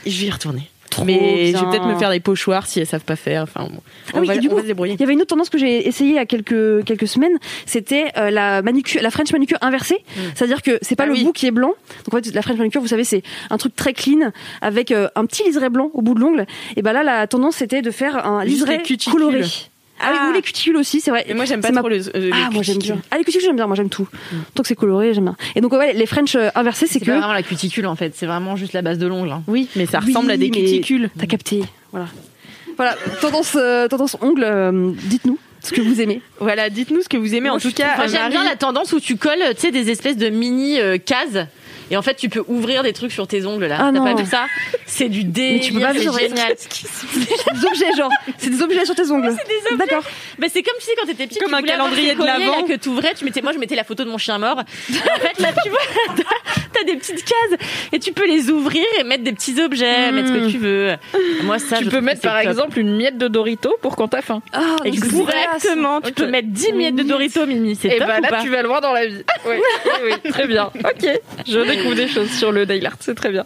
[SPEAKER 4] je vais y retourner.
[SPEAKER 2] Trop
[SPEAKER 4] Mais je vais peut-être me faire des pochoirs si elles savent pas faire. Enfin, bon.
[SPEAKER 2] Ah
[SPEAKER 4] on,
[SPEAKER 2] oui,
[SPEAKER 4] va,
[SPEAKER 2] du
[SPEAKER 4] on
[SPEAKER 2] coup,
[SPEAKER 4] va se débrouiller.
[SPEAKER 2] Il y avait une autre tendance que j'ai essayé il y a quelques, quelques semaines, c'était euh, la manucure, la French manucure inversée. C'est-à-dire que c'est pas
[SPEAKER 4] Ah
[SPEAKER 2] le
[SPEAKER 4] oui.
[SPEAKER 2] bout qui est blanc. Donc en fait, la French manucure, vous savez, c'est un truc très clean avec euh, un petit liseré blanc au bout de l'ongle. Et ben là, la tendance c'était de faire un
[SPEAKER 4] Juste
[SPEAKER 2] liseré coloré. Ah, oui,
[SPEAKER 4] Ah.
[SPEAKER 2] ou les cuticules aussi, c'est vrai.
[SPEAKER 4] Et moi, j'aime pas
[SPEAKER 2] C'est ma-
[SPEAKER 4] trop les, euh, les
[SPEAKER 2] Ah, moi j'aime bien. Ah, les cuticules, j'aime bien. Moi j'aime tout. Tant que c'est coloré, j'aime bien. Et donc, ouais, les French euh, inversés, c'est
[SPEAKER 3] C'est
[SPEAKER 2] que.
[SPEAKER 3] pas vraiment la cuticule en fait, c'est vraiment juste la base de l'ongle. hein.
[SPEAKER 4] Oui, mais ça
[SPEAKER 2] Oui,
[SPEAKER 4] ressemble à des
[SPEAKER 2] mais
[SPEAKER 4] cuticules.
[SPEAKER 2] T'as capté. Voilà. Voilà. Tendance, euh, tendance ongle, euh, dites-nous ce que vous aimez.
[SPEAKER 4] Voilà, dites-nous ce que vous aimez.
[SPEAKER 2] Moi,
[SPEAKER 4] en tout cas,
[SPEAKER 3] Moi j'aime bien la tendance où tu colles, tu sais, des espèces de mini euh, cases. Et en fait, tu peux ouvrir des trucs sur tes ongles là.
[SPEAKER 2] Ah
[SPEAKER 3] T'as
[SPEAKER 2] non.
[SPEAKER 3] pas vu ça? C'est du délire,
[SPEAKER 2] tu peux pas
[SPEAKER 3] c'est génial.
[SPEAKER 2] des objets, genre. C'est des objets sur tes ongles.
[SPEAKER 3] des objets.
[SPEAKER 2] D'accord.
[SPEAKER 3] Bah, c'est comme tu sais quand t'étais petit,
[SPEAKER 4] Comme
[SPEAKER 3] tu
[SPEAKER 4] un calendrier de
[SPEAKER 3] là, que t'ouvrais, tu mettais, moi je mettais la photo de mon chien mort. Et en fait là tu vois, t'as- des petites cases et tu peux les ouvrir et mettre des petits objets, mettre ce que tu veux. Moi ça,
[SPEAKER 1] Tu
[SPEAKER 3] je
[SPEAKER 1] peux mettre
[SPEAKER 3] c'est
[SPEAKER 1] par
[SPEAKER 3] top.
[SPEAKER 1] exemple une miette de Dorito pour quand t'as faim.
[SPEAKER 2] Ah,
[SPEAKER 3] Exactement, tu peux mettre 10 miettes de Dorito Mimi, c'est
[SPEAKER 1] Et
[SPEAKER 3] top
[SPEAKER 1] bah
[SPEAKER 3] ou
[SPEAKER 1] là, tu vas le voir dans la vie. Oui, oui, oui, très bien. Ok, je découvre des choses sur le nail art, c'est très bien.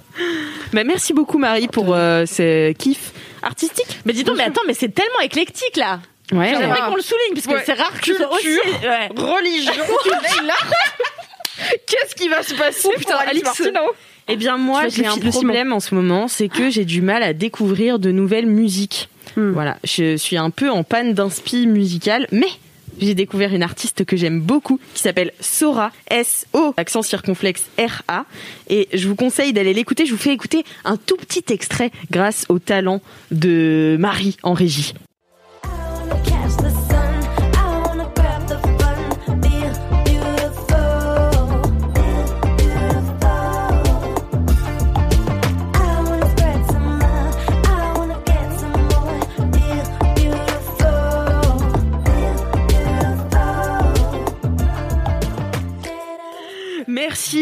[SPEAKER 4] Bah, merci beaucoup Marie pour euh, ce kiff artistique.
[SPEAKER 3] Mais dis donc, mais attends, mais c'est tellement éclectique là.
[SPEAKER 4] Ouais.
[SPEAKER 3] J'aimerais
[SPEAKER 1] ouais.
[SPEAKER 3] qu'on le souligne parce que
[SPEAKER 1] Ouais.
[SPEAKER 3] c'est rare que soit aussi.
[SPEAKER 1] Culture.
[SPEAKER 3] Ouais.
[SPEAKER 1] Religion du nail art. Qu'est-ce qui va se passer
[SPEAKER 2] Oh, putain,
[SPEAKER 1] pour Alice
[SPEAKER 2] Alix.
[SPEAKER 1] Martineau?
[SPEAKER 4] Eh bien moi j'ai un problème en ce moment, c'est que j'ai du mal à découvrir de nouvelles musiques.
[SPEAKER 2] Hmm.
[SPEAKER 4] Voilà, je suis un peu en panne d'inspi musical, mais j'ai découvert une artiste que j'aime beaucoup qui s'appelle Sora, S-O, accent circonflexe R-A. Et je vous conseille d'aller l'écouter. Je vous fais écouter un tout petit extrait grâce au talent de Marie en régie.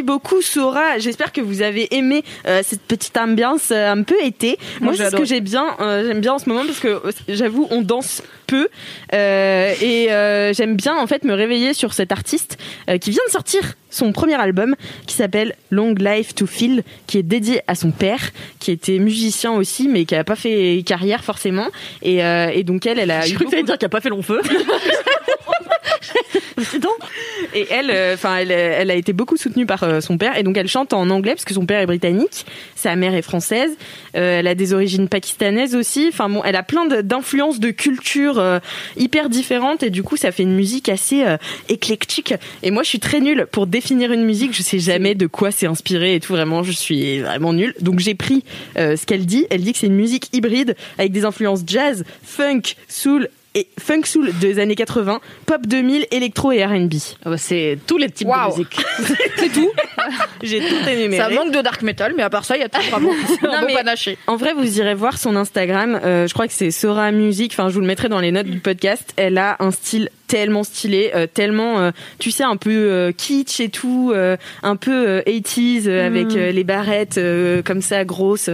[SPEAKER 4] Beaucoup Sora. J'espère que vous avez aimé euh, cette petite ambiance euh, un peu été. Moi,
[SPEAKER 1] Moi,
[SPEAKER 4] c'est ce que bien, euh, j'aime bien en ce moment parce que j'avoue, on danse peu et j'aime bien en fait me réveiller sur cet artiste qui vient de sortir son premier album qui s'appelle Long Life to Feel, qui est dédié à son père, qui était musicien aussi, mais qui a pas fait carrière forcément. Et, euh, et donc elle, elle a eu
[SPEAKER 3] Je crois que ça veut
[SPEAKER 4] beaucoup-
[SPEAKER 3] dire qu'il a pas fait long feu.
[SPEAKER 4] Et elle, euh, enfin, elle, elle a été beaucoup soutenue par euh, son père, et donc elle chante en anglais parce que son père est britannique, sa mère est française, euh, elle a des origines pakistanaises aussi. Enfin bon, elle a plein de- d'influences de cultures euh, hyper différentes, et du coup, ça fait une musique assez euh, éclectique. Et moi, je suis très nulle pour définir une musique. Je sais jamais de quoi c'est inspiré et tout. Vraiment, je suis vraiment nulle. Donc j'ai pris euh, ce qu'elle dit. Elle dit que c'est une musique hybride avec des influences jazz, funk, soul et funk soul des années 80, pop 2000, électro et R&B.
[SPEAKER 3] Ah bah, c'est tous les types
[SPEAKER 1] Waouh.
[SPEAKER 3] de musique.
[SPEAKER 1] C'est tout.
[SPEAKER 4] J'ai tout énuméré.
[SPEAKER 1] Ça manque de dark metal, mais à part ça, il y a tout vraiment. Un
[SPEAKER 4] Non,
[SPEAKER 1] beau panaché.
[SPEAKER 4] En vrai, vous irez voir son Instagram. euh, je crois que c'est Sora Music. Enfin, je vous le mettrai dans les notes du podcast. Elle a un style tellement stylé, euh, tellement, euh, tu sais, un peu euh, kitsch et tout, euh, un peu euh, 80s euh, avec
[SPEAKER 1] Mm.
[SPEAKER 4] euh, les barrettes euh, comme ça grosses.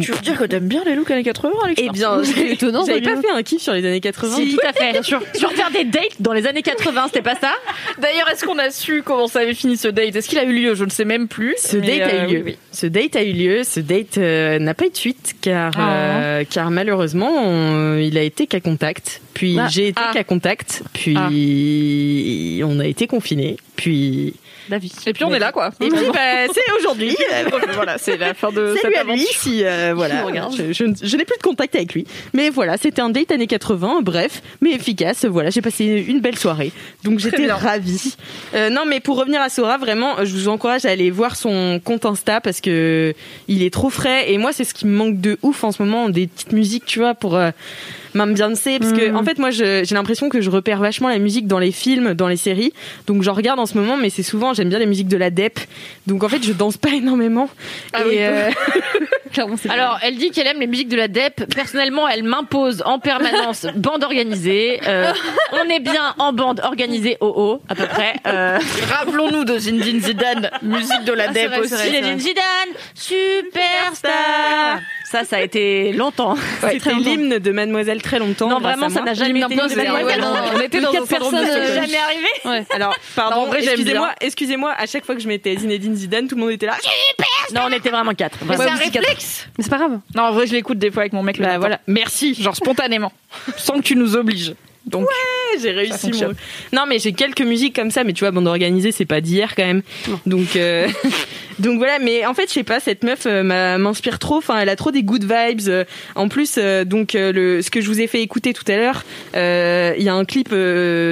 [SPEAKER 1] Tu veux dire que t'aimes bien les looks années 80, Alex
[SPEAKER 4] Eh bien,
[SPEAKER 2] C'est étonnant,
[SPEAKER 4] j'avais pas fait un kiff sur les années 80.
[SPEAKER 3] Si, tout à fait. Sur, sur faire des dates dans les années 80, c'était pas ça?
[SPEAKER 1] D'ailleurs, est-ce qu'on a su comment ça avait fini ce date? Est-ce qu'il a eu lieu? Je ne sais même plus.
[SPEAKER 4] Ce date a
[SPEAKER 1] euh,
[SPEAKER 4] eu lieu.
[SPEAKER 1] oui.
[SPEAKER 4] Ce date a eu lieu. Ce date euh, n'a pas eu de suite car
[SPEAKER 1] Ah.
[SPEAKER 4] euh, car malheureusement on- il a été qu'à contact. Puis
[SPEAKER 1] Ah.
[SPEAKER 4] j'ai été
[SPEAKER 1] Ah.
[SPEAKER 4] qu'à contact. Puis on a été confinés. Puis
[SPEAKER 3] La vie.
[SPEAKER 1] Et puis on est là, quoi.
[SPEAKER 4] et puis bah, c'est aujourd'hui.
[SPEAKER 1] voilà, c'est la fin de cette
[SPEAKER 4] lui
[SPEAKER 1] aventure.
[SPEAKER 4] si euh, voilà. Je, je je n'ai plus de contact avec lui. Mais voilà, c'était un date années 80, bref, mais efficace. Voilà, j'ai passé une belle soirée. Donc j'étais ravie. Euh, non, mais pour revenir à Sora, vraiment, je vous encourage à aller voir son compte Insta parce que il est trop frais. Et moi, c'est ce qui me manque de ouf en ce moment, des petites musiques, tu vois, pour euh, m'ambiancer. Parce que,
[SPEAKER 1] Mm.
[SPEAKER 4] en fait, moi, je- j'ai l'impression que je repère vachement la musique dans les films, dans les séries. Donc j'en regarde en ce moment, mais c'est souvent, j'aime bien les musiques de la DEP. Donc en fait, je danse pas énormément.
[SPEAKER 1] Ah
[SPEAKER 4] et,
[SPEAKER 1] oui.
[SPEAKER 4] euh,
[SPEAKER 3] Alors, elle dit qu'elle aime les musiques de la DEP. Personnellement, elle m'impose en permanence bande organisée. Euh, on est bien en bande organisée au haut, à peu près. Euh,
[SPEAKER 1] Rappelons-nous de Zinedine Zidane, musique de la
[SPEAKER 2] Ah,
[SPEAKER 1] DEP
[SPEAKER 2] vrai,
[SPEAKER 1] aussi.
[SPEAKER 3] Zidane, superstar. Ça, ça a été longtemps.
[SPEAKER 4] C'était l'hymne de Mademoiselle très longtemps.
[SPEAKER 3] Non, vraiment, ça n'a jamais été
[SPEAKER 1] ouais, non, on était dans
[SPEAKER 2] quatre personnes, euh,
[SPEAKER 3] jamais arrivé.
[SPEAKER 2] Ouais.
[SPEAKER 4] Alors, pardon, excusez-moi, excusez-moi, à chaque fois que je mettais Zinedine Zidane, tout le monde était là.
[SPEAKER 3] Non, on était vraiment quatre.
[SPEAKER 1] C'est un réflexe.
[SPEAKER 2] Mais c'est pas grave.
[SPEAKER 1] Non, en vrai, je l'écoute des fois avec mon mec.
[SPEAKER 4] Bah voilà.
[SPEAKER 1] Merci, genre spontanément, sans que tu nous obliges. Donc,
[SPEAKER 4] J'ai réussi mon... Non, mais j'ai quelques musiques comme ça, mais tu vois, bande organisée, c'est pas d'hier quand même. Donc, euh, donc voilà. Mais en fait, je sais pas, cette meuf euh, m'inspire trop. Enfin, elle a trop des good vibes. Euh, En plus, euh, donc le ce que je vous ai fait écouter tout à l'heure, il y a un clip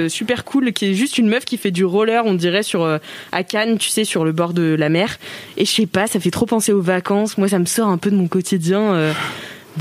[SPEAKER 4] super cool qui est juste une meuf qui fait du roller, on dirait sur à Cannes, tu sais, sur le bord de la mer. Et je sais pas, ça fait trop penser aux vacances. Moi, ça me sort un peu de mon quotidien.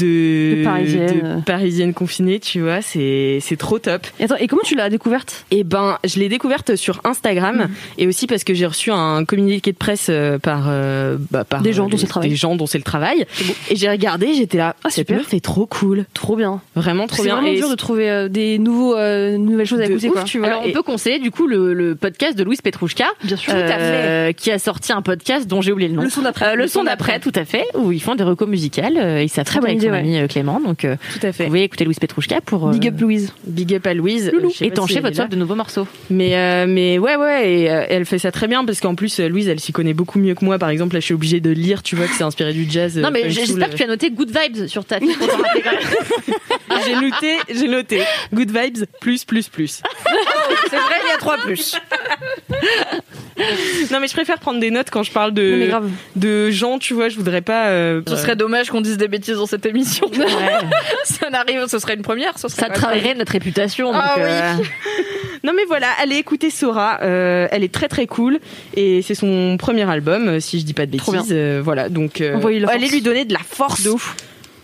[SPEAKER 4] Euh, de,
[SPEAKER 2] De parisienne.
[SPEAKER 4] de parisienne confinée, tu vois, c'est c'est trop top.
[SPEAKER 2] Et attends, et comment tu l'as découverte?
[SPEAKER 4] Eh ben, je l'ai découverte sur Instagram et aussi parce que j'ai reçu un communiqué de presse euh, par, euh, bah, par
[SPEAKER 2] Des gens
[SPEAKER 4] euh,
[SPEAKER 2] dont c'est le travail.
[SPEAKER 4] Des gens dont c'est le travail. Et j'ai regardé, j'étais là.
[SPEAKER 2] Ah,
[SPEAKER 4] cette
[SPEAKER 2] super.
[SPEAKER 4] meuf est trop cool,
[SPEAKER 2] Trop bien.
[SPEAKER 4] vraiment trop
[SPEAKER 2] C'est
[SPEAKER 4] bien.
[SPEAKER 2] vraiment
[SPEAKER 4] Et
[SPEAKER 2] dur de trouver euh, des nouveaux, euh, nouvelles choses à écouter,
[SPEAKER 4] ouf,
[SPEAKER 2] quoi.
[SPEAKER 4] tu vois.
[SPEAKER 3] Alors, on
[SPEAKER 4] Et-
[SPEAKER 3] peut conseiller du coup le, le podcast de Louise Petrouchka.
[SPEAKER 2] Bien sûr.
[SPEAKER 3] euh, qui a sorti un podcast dont j'ai oublié le nom.
[SPEAKER 2] Le son d'après.
[SPEAKER 3] Euh, le son d'après, tout à fait, où ils font des recos musicales. Euh, ils savent
[SPEAKER 2] Très
[SPEAKER 3] très
[SPEAKER 2] idée,
[SPEAKER 3] son
[SPEAKER 2] ouais.
[SPEAKER 3] ami euh, Clément. Donc, euh,
[SPEAKER 4] tout à fait.
[SPEAKER 3] vous pouvez écouter Louise Petrouchka pour euh,
[SPEAKER 2] Big up Louise.
[SPEAKER 4] Big up à Louise.
[SPEAKER 2] Loulou.
[SPEAKER 4] Euh,
[SPEAKER 3] étancher
[SPEAKER 4] si
[SPEAKER 3] votre soif de nouveaux morceaux.
[SPEAKER 4] Mais euh, mais ouais ouais et euh, elle fait ça très bien parce qu'en plus euh, Louise elle s'y connaît beaucoup mieux que moi par exemple là je suis obligée de lire tu vois que c'est inspiré du jazz.
[SPEAKER 3] non,
[SPEAKER 4] euh,
[SPEAKER 3] mais j'espère que tu as noté Good Vibes sur ta fiche.
[SPEAKER 4] J'ai noté, j'ai noté. Good vibes, plus, plus, plus.
[SPEAKER 1] c'est vrai, il y a trois plus.
[SPEAKER 4] Non, mais je préfère prendre des notes quand je parle de, de gens, tu vois, je voudrais pas. euh,
[SPEAKER 1] Ce serait dommage qu'on dise des bêtises dans cette émission.
[SPEAKER 3] Ouais.
[SPEAKER 1] ça n'arrive, ce serait une première. Ce serait
[SPEAKER 3] Ça travaillerait notre réputation. Donc,
[SPEAKER 1] Ah oui.
[SPEAKER 3] euh,
[SPEAKER 4] Non, mais voilà, allez écouter Sora. euh, elle est très très cool et c'est son premier album, euh, si je dis pas de bêtises. euh, voilà, donc allez lui donner de la force. De ouf.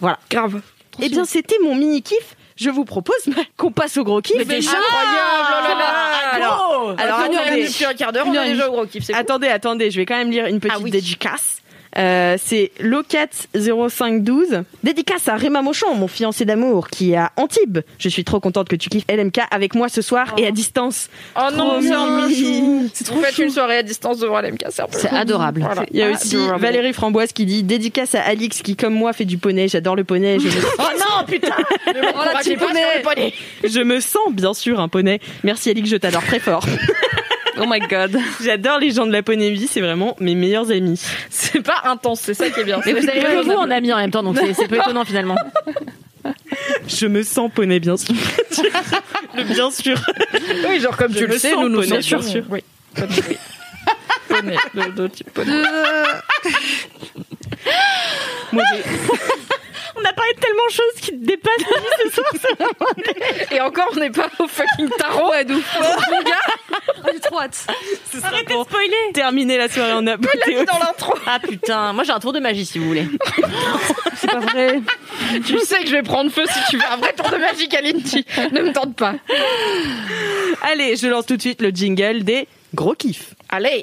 [SPEAKER 4] Voilà.
[SPEAKER 1] grave.
[SPEAKER 4] Eh bien, c'était mon mini kiff. Je vous propose qu'on passe au gros kiff.
[SPEAKER 1] Mais t'es incroyable, oh là là.
[SPEAKER 4] Alors, alors
[SPEAKER 1] Alors,
[SPEAKER 4] attendez.
[SPEAKER 1] depuis un quart d'heure, on est déjà au gros kiff. cool.
[SPEAKER 4] Attendez, attendez, je vais quand même lire une petite
[SPEAKER 1] Ah oui.
[SPEAKER 4] dédicace. Euh, c'est Locat0512. Dédicace à Réma Mochon, mon fiancé d'amour, qui est à Antibes. Je suis trop contente que tu kiffes LMK avec moi ce soir et à distance.
[SPEAKER 1] Oh non, c'est trop Faites une soirée à distance devant l'MK, c'est un peu
[SPEAKER 3] C'est adorable.
[SPEAKER 1] Voilà.
[SPEAKER 4] Il y a aussi
[SPEAKER 1] Adorable.
[SPEAKER 4] Valérie Framboise qui dit dédicace à Alix qui, comme moi, fait du poney. J'adore le poney. Je me,
[SPEAKER 3] Oh non, putain
[SPEAKER 1] Oh, la petite poney.
[SPEAKER 4] je me sens bien sûr un poney. Merci Alix, je t'adore très fort.
[SPEAKER 2] Oh my god.
[SPEAKER 4] J'adore les gens de la poney vie, c'est vraiment mes meilleurs amis.
[SPEAKER 1] C'est pas intense, c'est ça qui est bien.
[SPEAKER 3] Mais vous avez que vous en ami en même temps, donc c'est- peu étonnant finalement.
[SPEAKER 4] Je me sens poney, bien sûr. le bien sûr.
[SPEAKER 1] Oui, genre comme
[SPEAKER 4] Je
[SPEAKER 1] tu le sais,
[SPEAKER 4] sens
[SPEAKER 1] nous nous
[SPEAKER 4] poney,
[SPEAKER 1] censurions.
[SPEAKER 4] bien sûr.
[SPEAKER 1] Oui. Poney, oui. Poney, de, de type poney.
[SPEAKER 4] Moi, j'ai- On a parlé de tellement de choses qui te dépassent.
[SPEAKER 1] Et encore, on n'est pas au fucking tarot à nous. Mon gars,
[SPEAKER 2] j'ai trop hâte.
[SPEAKER 4] Arrêtez de spoiler. Terminer la soirée en
[SPEAKER 1] l'a
[SPEAKER 4] apothéose.
[SPEAKER 1] dans l'intro.
[SPEAKER 3] Ah putain, moi j'ai un tour de magie si vous voulez.
[SPEAKER 2] C'est pas vrai.
[SPEAKER 1] Tu sais que je vais prendre feu si tu veux un vrai tour de magie, Kalindi. Ne me tente pas.
[SPEAKER 4] Allez, je lance tout de suite le jingle des gros kiffs.
[SPEAKER 1] Allez.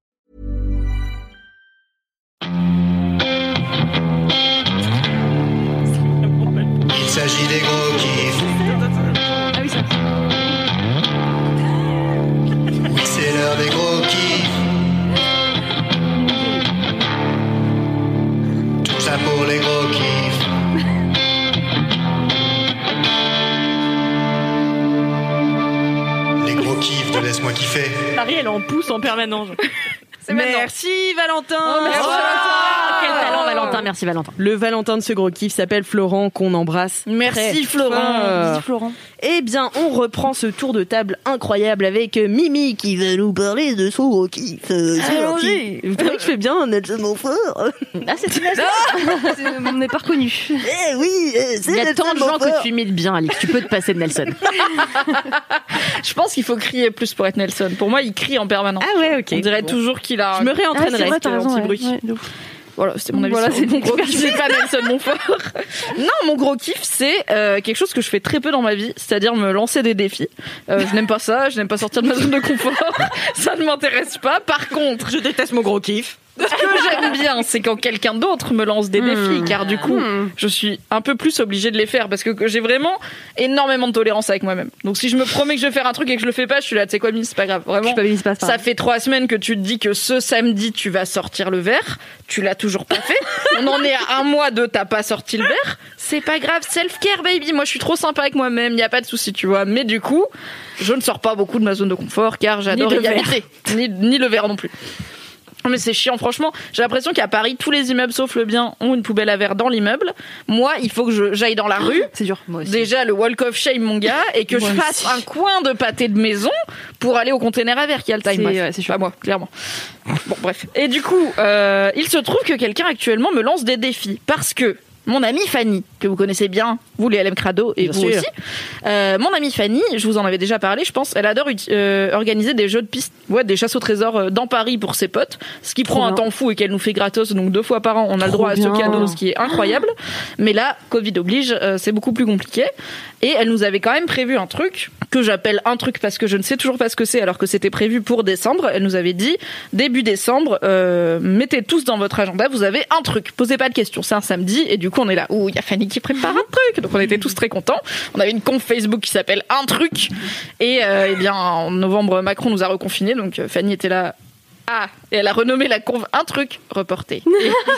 [SPEAKER 6] Il s'agit des gros kiffs.
[SPEAKER 3] Ah oui, ça.
[SPEAKER 6] Oui, c'est l'heure des gros kiffs. Tout ça pour les gros kiffs. Les gros kiffs de Laisse-moi kiffer.
[SPEAKER 3] Marie, elle en pousse en permanence.
[SPEAKER 4] Merci Valentin.
[SPEAKER 3] merci,
[SPEAKER 4] Oh,
[SPEAKER 3] Valentin. Quel talent, Valentin. Merci, Valentin.
[SPEAKER 4] Le Valentin de ce gros kiff s'appelle Florent qu'on embrasse.
[SPEAKER 1] Merci
[SPEAKER 4] Très
[SPEAKER 1] Florent.
[SPEAKER 4] fort.
[SPEAKER 2] Merci, Florent.
[SPEAKER 4] Eh bien, on reprend ce tour de table incroyable avec Mimi qui va nous parler de son gros kiff. Euh, Vous trouvez que je fais bien Nelson Montfort
[SPEAKER 3] Ah, c'est une
[SPEAKER 2] C'est- On n'est pas reconnu.
[SPEAKER 4] Eh oui, euh, c'est
[SPEAKER 3] Il y a
[SPEAKER 4] Nelson
[SPEAKER 3] tant de gens
[SPEAKER 4] Montfort.
[SPEAKER 3] que tu imites bien, Alix. Tu peux te passer de Nelson.
[SPEAKER 1] Je pense qu'il faut crier plus pour être Nelson. Pour moi, il crie en permanence.
[SPEAKER 4] Ah ouais, ok.
[SPEAKER 1] On dirait
[SPEAKER 4] Bon.
[SPEAKER 1] toujours qu'il
[SPEAKER 4] Je me réentraînerai.
[SPEAKER 2] Ah, c'est vrai, t'as raison, ouais.
[SPEAKER 1] anti-bruit.
[SPEAKER 2] Ouais, de ouf.
[SPEAKER 1] Voilà, c'était mon avis.
[SPEAKER 2] Voilà, c'est
[SPEAKER 1] mon gros kiff. C'est pas Nelson Montfort. non, mon gros kiff, c'est euh, quelque chose que je fais très peu dans ma vie, c'est-à-dire me lancer des défis. Euh, je n'aime pas ça, je n'aime pas sortir de ma zone de confort. ça ne m'intéresse pas. Par contre,
[SPEAKER 4] Je déteste mon gros kiff.
[SPEAKER 1] Ce que j'aime bien, c'est quand quelqu'un d'autre me lance des défis, car du coup, je suis un peu plus obligée de les faire parce que j'ai vraiment énormément de tolérance avec moi-même. Donc si je me promets que je vais faire un truc et que je le fais pas, je suis là, tu sais quoi, c'est pas grave. Vraiment. Ça fait trois semaines que tu te dis que ce samedi tu vas sortir le verre, tu l'as toujours pas fait. On en est à un mois de t'as pas sorti le verre. C'est pas grave, self care baby. Moi je suis trop sympa avec moi-même, y a pas de souci, tu vois. Mais du coup, je ne sors pas beaucoup de ma zone de confort car j'adore y habiter, ni, ni le verre non plus. Non, Mais c'est chiant, franchement. J'ai l'impression qu'à Paris, tous les immeubles sauf le bien ont une poubelle à verre dans l'immeuble. Moi, il faut que je- j'aille dans la rue.
[SPEAKER 2] C'est dur. Moi aussi.
[SPEAKER 1] Déjà le walk of shame mon gars et que je fasse
[SPEAKER 2] aussi.
[SPEAKER 1] un coin de pâté de maison pour aller au container à verre qui a le time
[SPEAKER 2] c'est
[SPEAKER 1] pas moi clairement bon bref et du coup euh, il se trouve que quelqu'un actuellement me lance des défis parce que mon amie Fanny, que vous connaissez bien, vous les LM Crado et
[SPEAKER 4] Bien
[SPEAKER 1] vous
[SPEAKER 4] sûr.
[SPEAKER 1] aussi. Euh, mon amie Fanny, je vous en avais déjà parlé, je pense, elle adore euh, organiser des jeux de piste, ouais, des chasses au trésor euh, dans Paris pour ses potes, ce qui prend un temps fou et qu'elle nous fait gratos, donc deux fois par an, on a le droit à ce cadeau, ce qui est incroyable. Mais là, Covid oblige, euh, c'est beaucoup plus compliqué. Et elle nous avait quand même prévu un truc que j'appelle un truc parce que je ne sais toujours pas ce que c'est alors que c'était prévu pour décembre. Elle nous avait dit début décembre, euh, mettez tous dans votre agenda, vous avez un truc. Posez pas de questions, c'est un samedi et du coup on est là. Ouh, il y a Fanny qui prépare un truc. Donc on était tous très contents. On avait une conf Facebook qui s'appelle un truc et euh, eh bien en novembre Macron nous a reconfinés donc euh, Fanny était là. Ah, et elle a renommé la conve un truc reporté.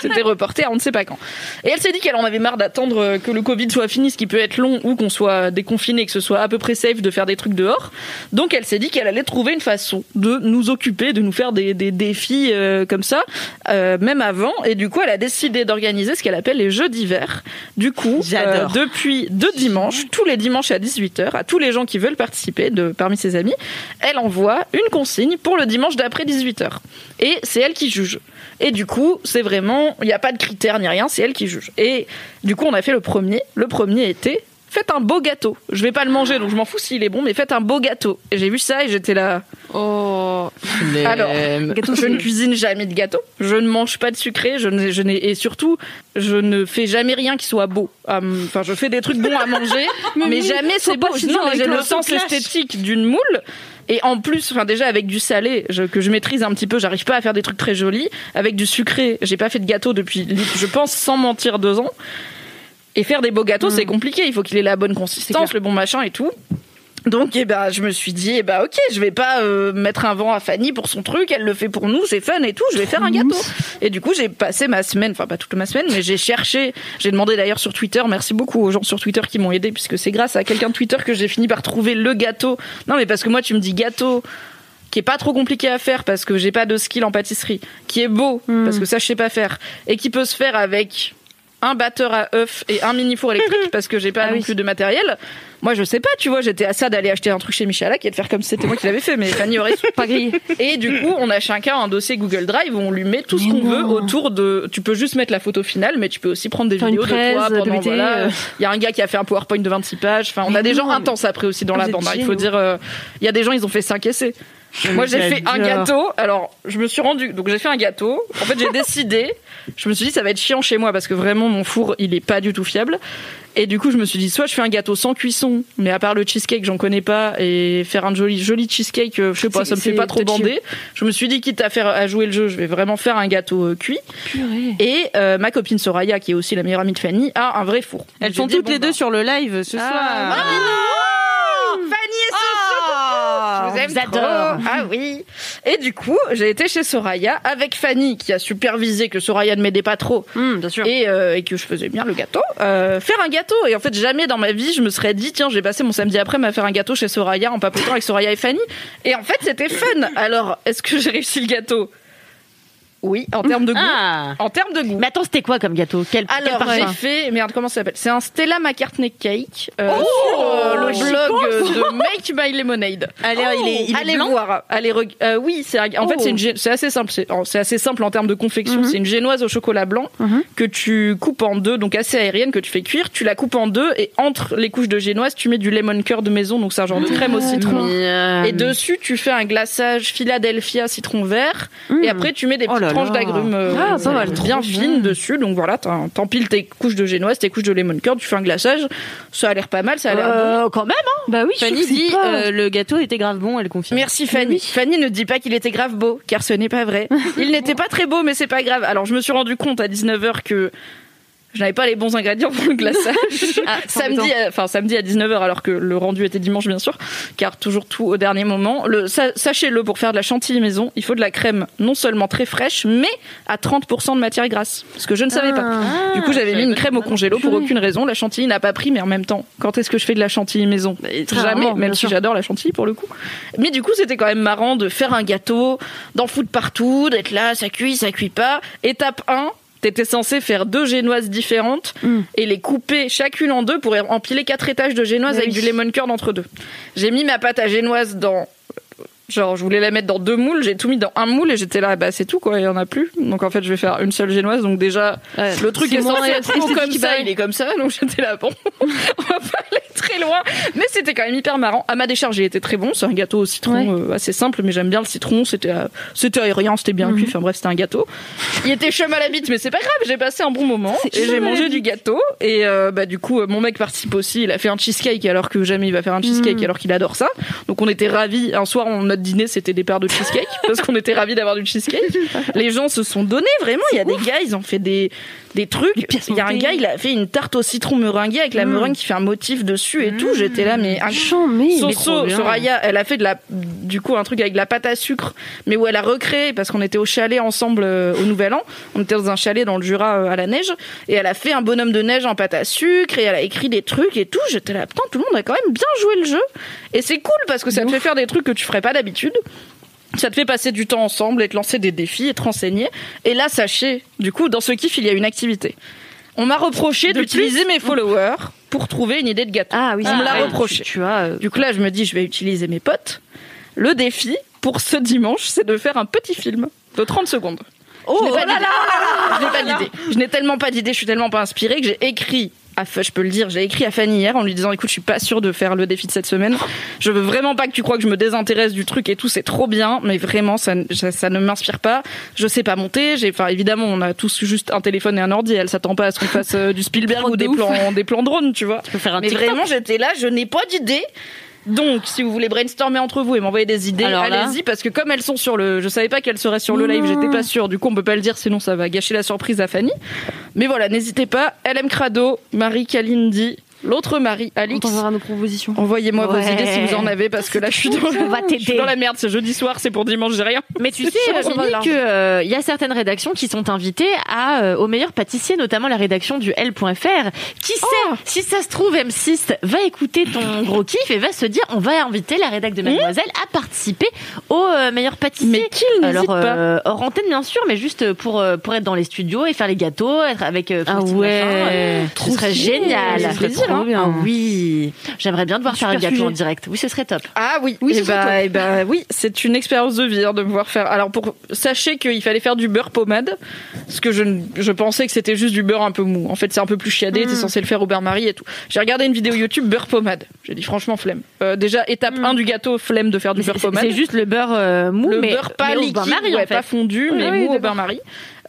[SPEAKER 1] C'était reporté à on ne sait pas quand. Et elle s'est dit qu'elle en avait marre d'attendre euh, que le Covid soit fini, ce qui peut être long, ou qu'on soit déconfiné, que ce soit à peu près safe de faire des trucs dehors. Donc elle s'est dit qu'elle allait trouver une façon de nous occuper, de nous faire des, des défis euh, comme ça, euh, même avant. Et du coup, elle a décidé d'organiser ce qu'elle appelle les jeux d'hiver. Du coup, euh, depuis deux dimanches, tous les dimanches à 18h, à tous les gens qui veulent participer de, parmi ses amis, elle envoie une consigne pour le dimanche d'après 18h. Et c'est elle qui juge. Et du coup, c'est vraiment, il n'y a pas de critères ni rien, c'est elle qui juge. Et du coup, on a fait le premier. Le premier était, faites un beau gâteau. Je vais pas le manger, donc je m'en fous s'il est bon, mais faites un beau gâteau. Et j'ai vu ça et j'étais là.
[SPEAKER 4] Oh,
[SPEAKER 1] Alors,
[SPEAKER 2] Gâteau,
[SPEAKER 1] je ne cuisine jamais de gâteau. Je ne mange pas de sucré. Je n'ai, je n'ai, et surtout, je ne fais jamais rien qui soit beau. Hum, Enfin, je fais des trucs bons à manger, mais, jamais c'est beau. Non, j'ai le
[SPEAKER 4] le
[SPEAKER 1] sens
[SPEAKER 4] clash.
[SPEAKER 1] esthétique d'une moule. Et en plus, enfin déjà avec du salé je- que je maîtrise un petit peu, j'arrive pas à faire des trucs très jolis. Avec du sucré, j'ai pas fait de gâteau depuis, je pense sans mentir, deux ans. Et faire des beaux gâteaux, c'est compliqué. Il faut qu'il ait la bonne consistance, le bon machin et tout. Donc, eh ben, je me suis dit, eh ben, ok, je vais pas euh, mettre un vent à Fanny pour son truc. Elle le fait pour nous, c'est fun et tout. Je vais faire un gâteau. Et du coup, j'ai passé ma semaine, enfin pas toute ma semaine, mais j'ai cherché. J'ai demandé d'ailleurs sur Twitter. Merci beaucoup aux gens sur Twitter qui m'ont aidé, puisque c'est grâce à quelqu'un de Twitter que j'ai fini par trouver le gâteau. Non, mais parce que moi, tu me dis gâteau qui est pas trop compliqué à faire parce que j'ai pas de skill en pâtisserie, qui est beau parce que ça je sais pas faire et qui peut se faire avec un batteur à œufs et un mini four électrique parce que j'ai pas non plus de matériel. Moi, je sais pas, tu vois, j'étais à ça d'aller acheter un truc chez Michalak et de faire comme si c'était moi qui l'avais fait, mais Fanny aurait.
[SPEAKER 2] Pas grillé.
[SPEAKER 1] Et du coup, on a chacun un dossier Google Drive où on lui met tout ce qu'on veut autour de. Tu peux juste mettre la photo finale, mais tu peux aussi prendre des
[SPEAKER 2] Faire une
[SPEAKER 1] vidéos de toi pendant. Voilà,
[SPEAKER 2] euh.
[SPEAKER 1] Il y a un gars qui a fait un PowerPoint de 26 pages. Enfin, on a des gens intenses après aussi dans
[SPEAKER 2] Vous
[SPEAKER 1] la
[SPEAKER 2] êtes
[SPEAKER 1] bande. hein. Il faut
[SPEAKER 2] géniaux.
[SPEAKER 1] dire, euh, il y a des gens, ils ont fait 5 essais. Moi, j'ai fait un
[SPEAKER 4] J'adore.
[SPEAKER 1] gâteau. Alors, je me suis rendu. Donc, j'ai fait un gâteau. En fait, j'ai décidé. Je me suis dit, ça va être chiant chez moi parce que vraiment, mon four, il est pas du tout fiable. Et du coup, je me suis dit, soit je fais un gâteau sans cuisson, mais à part le cheesecake, j'en connais pas, et faire un joli, joli cheesecake, euh, je sais pas, ça me fait pas trop bander. Je me suis dit, quitte à faire, à jouer le jeu, je vais vraiment faire un gâteau euh, cuit. Et euh, ma copine Soraya, qui est aussi la meilleure amie de Fanny, a un vrai four.
[SPEAKER 4] Elles sont toutes
[SPEAKER 1] bon,
[SPEAKER 4] les deux sur le live ce soir.
[SPEAKER 1] Fanny et Soso,
[SPEAKER 4] Ah,
[SPEAKER 1] je vous aime
[SPEAKER 3] vous adore.
[SPEAKER 1] trop. Ah oui. Et du coup, j'ai été chez Soraya avec Fanny qui a supervisé que Soraya ne m'aidait pas trop
[SPEAKER 2] Hum, bien sûr.
[SPEAKER 1] et, euh, et que je faisais bien le gâteau. Euh, faire un gâteau. Et en fait, jamais dans ma vie, je me serais dit, tiens, j'ai passé mon samedi après à faire un gâteau chez Soraya en papotant avec Soraya et Fanny. Et en fait, c'était fun. Alors, est-ce que j'ai réussi le gâteau? Oui, en termes de goût.
[SPEAKER 3] Ah.
[SPEAKER 1] En termes de goût.
[SPEAKER 3] Mais attends, c'était quoi comme gâteau Quel, quel
[SPEAKER 1] Alors, j'ai
[SPEAKER 3] parfum
[SPEAKER 1] fait, merde, comment ça s'appelle? C'est un Stella McCartney Cake euh,
[SPEAKER 4] Oh,
[SPEAKER 1] sur euh, le blog euh, de Make My Lemonade.
[SPEAKER 4] Allez, il est, il est
[SPEAKER 1] Allez
[SPEAKER 4] blanc.
[SPEAKER 1] voir. Allez, reg- euh, oui, c'est un- en fait
[SPEAKER 4] Oh.
[SPEAKER 1] c'est une c'est assez simple. C'est oh, c'est assez simple en termes de confection. C'est une génoise au chocolat blanc que tu coupes en deux, donc assez aérienne que tu fais cuire. Tu la coupes en deux et entre les couches de génoise, tu mets du lemon curd de maison, donc c'est un genre de crème au citron. Et dessus, tu fais un glaçage Philadelphia citron vert. Et après, tu mets des petites
[SPEAKER 4] là
[SPEAKER 1] tranches d'agrumes euh,
[SPEAKER 2] Ah, mal,
[SPEAKER 1] bien fines dessus. Donc voilà, t'empiles tes couches de génoise, tes couches de lemon curd, tu fais un glaçage. Ça a l'air pas mal, ça a l'air bon.
[SPEAKER 3] Euh, quand même, hein
[SPEAKER 2] Bah oui, je
[SPEAKER 4] Fanny dit
[SPEAKER 2] pas-
[SPEAKER 4] euh, le gâteau était grave bon, elle confirme.
[SPEAKER 1] Merci Fanny. Fanny ne dit pas qu'il était grave beau, car ce n'est pas vrai. Il n'était pas très beau, mais c'est pas grave. Alors je me suis rendu compte à 19h que je n'avais pas les bons ingrédients pour le glaçage. samedi, à- enfin samedi à 19h, alors que le rendu était dimanche bien sûr, car toujours tout au dernier moment. Le, sa- sachez-le, pour faire de la chantilly maison, il faut de la crème non seulement très fraîche, mais à 30% de matière grasse. Ce que je ne savais pas. Du coup, j'avais mis une crème au congélo pour aucune raison. La chantilly n'a pas pris, mais en même temps, quand est-ce que je fais de la chantilly maison? Jamais, même si j'adore la chantilly pour le coup. Mais du coup, c'était quand même marrant de faire un gâteau, d'en foutre partout, d'être là, ça cuit, ça cuit pas. Étape 1, t'étais censé faire deux génoises différentes et les couper chacune en deux pour empiler quatre étages de génoise avec du lemon curd entre deux. J'ai mis ma pâte à génoise dans Genre, je voulais la mettre dans deux moules, j'ai tout mis dans un moule et j'étais là, bah c'est tout quoi, il y en a plus. Donc en fait, je vais faire une seule génoise. Donc déjà,
[SPEAKER 2] Ouais,
[SPEAKER 1] le truc est censé être comme ça, il est comme ça. Donc j'étais là, bon, on va pas aller très loin. Mais c'était quand même hyper marrant. À ma décharge, il était très bon. C'est un gâteau au citron euh, assez simple, mais j'aime bien le citron. C'était euh, c'était aérien, c'était bien cuit. Enfin bref, c'était un gâteau. Il était chum à la bite, mais c'est pas grave. J'ai passé un bon moment et j'ai mangé du gâteau. Et euh, bah du coup, euh, mon mec participe aussi. Il a fait un cheesecake alors que jamais il va faire un cheesecake alors qu'il adore ça. Donc on était ravis. Un soir, on- notre dîner, c'était des paires de cheesecake parce qu'on était ravis d'avoir du cheesecake. Les gens se sont donnés vraiment. Il y a des gars, ils ont fait des des trucs. Il y a un gars, il a fait une tarte au citron meringuée avec la meringue qui fait un motif dessus et tout. J'étais là, mais un
[SPEAKER 2] Chant, mais.
[SPEAKER 1] Soso, Soraya, elle a fait de la, du coup, un truc avec de la pâte à sucre, mais où elle a recréé, parce qu'on était au chalet ensemble euh, au Nouvel An. On était dans un chalet dans le Jura euh, à la neige, et elle a fait un bonhomme de neige en pâte à sucre, et elle a écrit des trucs et tout. J'étais là, putain, tout le monde a quand même bien joué le jeu. Et c'est cool parce que ça te fait faire des trucs que tu ferais pas d'habitude. Ça te fait passer du temps ensemble et te lancer des défis et te renseigner. Et là, sachez, du coup, dans ce kiff, il y a une activité. On m'a reproché d'utiliser mes followers pour trouver une idée de gâteau.
[SPEAKER 2] Ah oui,
[SPEAKER 1] on me
[SPEAKER 2] c'est
[SPEAKER 1] l'a
[SPEAKER 2] vrai.
[SPEAKER 1] reproché.
[SPEAKER 2] Tu vois. euh,
[SPEAKER 1] Du coup, là, je me dis, je vais utiliser mes potes. Le défi pour ce dimanche, c'est de faire un petit film de 30 secondes.
[SPEAKER 2] Oh
[SPEAKER 1] je n'ai pas d'idée. Je n'ai pas d'idée. Je n'ai tellement pas d'idée, je suis tellement pas inspirée que j'ai écrit. À, je peux le dire, j'ai écrit à Fanny hier en lui disant écoute, je suis pas sûre de faire le défi de cette semaine. Je veux vraiment pas que tu crois que je me désintéresse du truc et tout, c'est trop bien, mais vraiment ça, ne- ça, ça ne m'inspire pas. Je sais pas monter. J'ai, enfin évidemment, on a tous juste un téléphone et un ordi. Elle s'attend pas à ce qu'on fasse euh, du Spielberg ou des plans, des plans drones, tu vois.
[SPEAKER 3] peux faire un
[SPEAKER 1] mais
[SPEAKER 3] TikTok.
[SPEAKER 1] vraiment, j'étais là, je n'ai pas d'idée. Donc, si vous voulez brainstormer entre vous et m'envoyer des idées, allez-y parce que comme elles sont sur le, je savais pas qu'elles seraient sur le live, j'étais pas sûre. Du coup, on peut pas le dire, sinon ça va gâcher la surprise à Fanny. Mais voilà, n'hésitez pas. LM Crado, Marie Kalindi, L'autre mari,
[SPEAKER 2] On
[SPEAKER 1] Alix.
[SPEAKER 2] t'enverra nos propositions.
[SPEAKER 1] Envoyez-moi vos
[SPEAKER 3] Ouais.
[SPEAKER 1] idées si vous en avez parce que là je suis dans,
[SPEAKER 3] On va
[SPEAKER 1] je suis dans la merde. C'est jeudi soir, c'est pour dimanche, j'ai rien.
[SPEAKER 3] Mais tu sais, euh,
[SPEAKER 1] on l'argent.
[SPEAKER 3] que euh, il y a certaines rédactions qui sont invitées à euh, aux meilleurs pâtissiers, notamment la rédaction du L.fr. Qui sait,
[SPEAKER 1] Oh.
[SPEAKER 3] si ça se trouve, M6 va écouter ton gros kiff et va se dire, on va inviter la rédac de Mademoiselle à participer aux euh, meilleurs pâtissiers.
[SPEAKER 1] Mais qu'il n'hésite
[SPEAKER 3] Alors,
[SPEAKER 1] pas.
[SPEAKER 3] euh, hors antenne, bien sûr, mais juste pour, pour être dans les studios et faire les gâteaux, être avec euh, Faustine machin, euh, ce serait génial.
[SPEAKER 1] Ferait plaisir,
[SPEAKER 3] Trop bien. Oui, j'aimerais bien devoir faire un gâteau en direct. Oui, ce serait top.
[SPEAKER 1] Ah oui,
[SPEAKER 2] Oui, ce serait
[SPEAKER 1] bah, eh bah, oui, c'est une expérience de vie hein, de me voir faire. Alors pour sachez qu'il fallait faire du beurre pommade, parce que je, je pensais que c'était juste du beurre un peu mou. En fait, c'est un peu plus chiadé. T'es censé le faire au beurre-marie et tout. J'ai regardé une vidéo YouTube beurre pommade. J'ai dit franchement flemme. Euh, déjà étape 1 du gâteau, flemme de faire du beurre pommade.
[SPEAKER 3] c'est juste le beurre euh, mou,
[SPEAKER 1] le
[SPEAKER 3] mais
[SPEAKER 1] beurre pas
[SPEAKER 3] mais
[SPEAKER 1] liquide,
[SPEAKER 3] bain-marie, en
[SPEAKER 1] ouais,
[SPEAKER 3] fait.
[SPEAKER 1] pas fondu, mais
[SPEAKER 3] oui,
[SPEAKER 1] mou au bain-marie.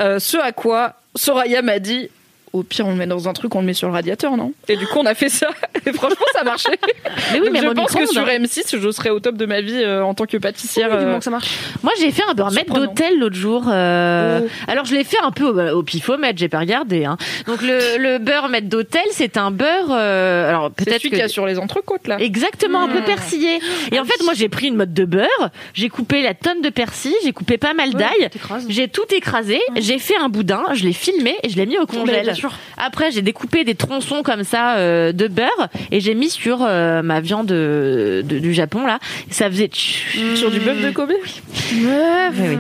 [SPEAKER 1] Euh, ce à quoi Soraya m'a dit. Au pire, on le met dans un truc, on le met sur le radiateur, non? Et du coup, on a fait ça. Et franchement, ça marchait.
[SPEAKER 3] Mais oui,
[SPEAKER 1] Donc,
[SPEAKER 3] mais
[SPEAKER 1] je pense que sur
[SPEAKER 3] hein.
[SPEAKER 1] M6, je serais au top de ma vie euh, en tant que pâtissière.
[SPEAKER 2] Du
[SPEAKER 1] euh,
[SPEAKER 2] moment que ça marche.
[SPEAKER 3] Moi, j'ai fait un beurre d'hôtel l'autre jour. euh,
[SPEAKER 1] Oh.
[SPEAKER 3] Alors, je l'ai fait un peu au, au pifomètre, j'ai pas regardé. Hein. Donc, le, le beurre maître d'hôtel, c'est un beurre. euh, Alors,
[SPEAKER 1] C'est
[SPEAKER 3] peut-être
[SPEAKER 1] celui qu'il y a sur les entrecôtes, là.
[SPEAKER 3] Exactement, un peu
[SPEAKER 1] Mmh.
[SPEAKER 3] persillé. Et en fait, moi, j'ai pris une mode de beurre, j'ai coupé la tonne de persil, j'ai coupé pas mal d'ail, j'ai tout écrasé, j'ai fait un boudin, je l'ai filmé et je l'ai mis au congèle.
[SPEAKER 2] Sûr.
[SPEAKER 3] Après, j'ai découpé des tronçons comme ça euh, de beurre et j'ai mis sur euh, ma viande de- du Japon là. Ça faisait tch-
[SPEAKER 1] Sur du bœuf de Kobe
[SPEAKER 3] Oui, oui.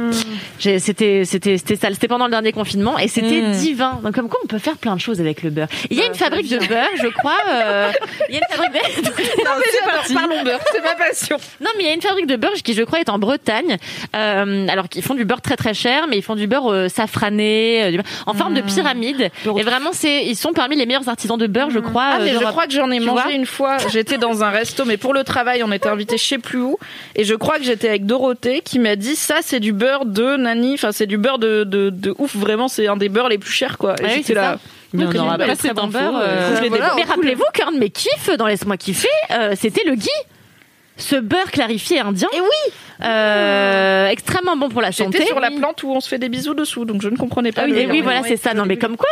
[SPEAKER 3] J'ai- C'était c'était c'était ça. C'était pendant le dernier confinement et c'était
[SPEAKER 1] Mm.
[SPEAKER 3] divin. Donc comme quoi, on peut faire plein de choses avec le beurre. Il y a une fabrique de beurre, je crois. euh, Il y a une fabrique de...
[SPEAKER 1] Non, mais j'adore, parlons beurre, c'est ma passion.
[SPEAKER 3] Non, mais il y a une fabrique de beurre qui, je crois, est en Bretagne. Euh, alors qu'ils font du beurre très très cher, mais ils font du beurre euh, safrané, euh, du beurre- en forme de
[SPEAKER 1] Mmh.
[SPEAKER 3] pyramide. Et vraiment, c'est ils sont parmi les meilleurs artisans de beurre, je crois.
[SPEAKER 1] Ah,
[SPEAKER 3] euh,
[SPEAKER 1] mais je crois que j'en ai mangé une fois. J'étais dans un resto, mais pour le travail, on était invité je sais plus où. Et je crois que j'étais avec Dorothée qui m'a dit ça, c'est du beurre de Nani. Enfin, c'est du beurre de, de, de ouf. Vraiment, c'est un des beurres les plus chers, quoi. Et
[SPEAKER 3] oui,
[SPEAKER 1] j'étais
[SPEAKER 3] c'est
[SPEAKER 1] là.
[SPEAKER 3] ça.
[SPEAKER 1] Bon
[SPEAKER 3] info.
[SPEAKER 1] beurre,
[SPEAKER 3] euh,
[SPEAKER 1] euh, je
[SPEAKER 3] voilà. Mais rappelez-vous qu'un de mes kiffs dans Laisse-moi kiffer, euh, c'était le ghee. Ce beurre clarifié indien. Et oui Extrêmement bon pour la santé.
[SPEAKER 1] J'étais sur la plante où on se fait des bisous dessous, donc je ne comprenais pas.
[SPEAKER 3] Ah
[SPEAKER 1] le
[SPEAKER 3] oui, et
[SPEAKER 1] lien.
[SPEAKER 3] oui, voilà, c'est ça. Non, mais comme quoi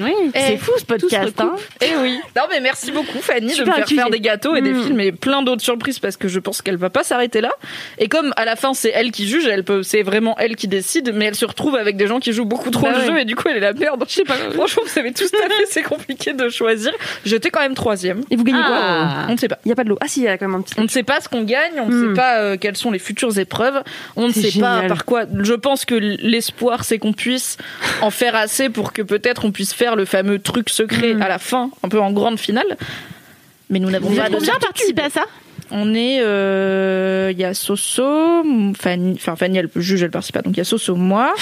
[SPEAKER 4] Oui.
[SPEAKER 3] C'est fou ce podcast. Hein.
[SPEAKER 1] Eh oui. Non mais merci beaucoup Fanny de
[SPEAKER 3] Super
[SPEAKER 1] me faire
[SPEAKER 3] accusé.
[SPEAKER 1] faire des gâteaux et des
[SPEAKER 3] Mm.
[SPEAKER 1] films et plein d'autres surprises parce que je pense qu'elle va pas s'arrêter là. Et comme à la fin c'est elle qui juge, elle peut, c'est vraiment elle qui décide, mais elle se retrouve avec des gens qui jouent beaucoup trop
[SPEAKER 3] Bah
[SPEAKER 1] le
[SPEAKER 3] ouais.
[SPEAKER 1] jeu et du coup elle est la merde. Je sais pas. Franchement vous savez tous à fait c'est compliqué de choisir. J'étais quand même troisième.
[SPEAKER 2] Et vous gagnez quoi
[SPEAKER 3] Ah.
[SPEAKER 1] On ne sait pas.
[SPEAKER 2] Il y a pas de l'eau. Ah si, il y a quand même un petit.
[SPEAKER 1] On ne sait pas ce qu'on gagne, on ne
[SPEAKER 3] Hmm.
[SPEAKER 1] sait pas euh, quelles sont les futures épreuves, on ne sait pas par quoi. Je pense que l'espoir, c'est qu'on puisse en faire assez pour que peut-être on puisse faire le fameux truc secret à la fin, un peu en grande finale. Mais nous n'avons pas de
[SPEAKER 3] combien participé à ça
[SPEAKER 1] On est, euh, il y a Soso, Fanny, enfin Fanny, elle juge, elle participe pas. Donc il y a Soso, moi,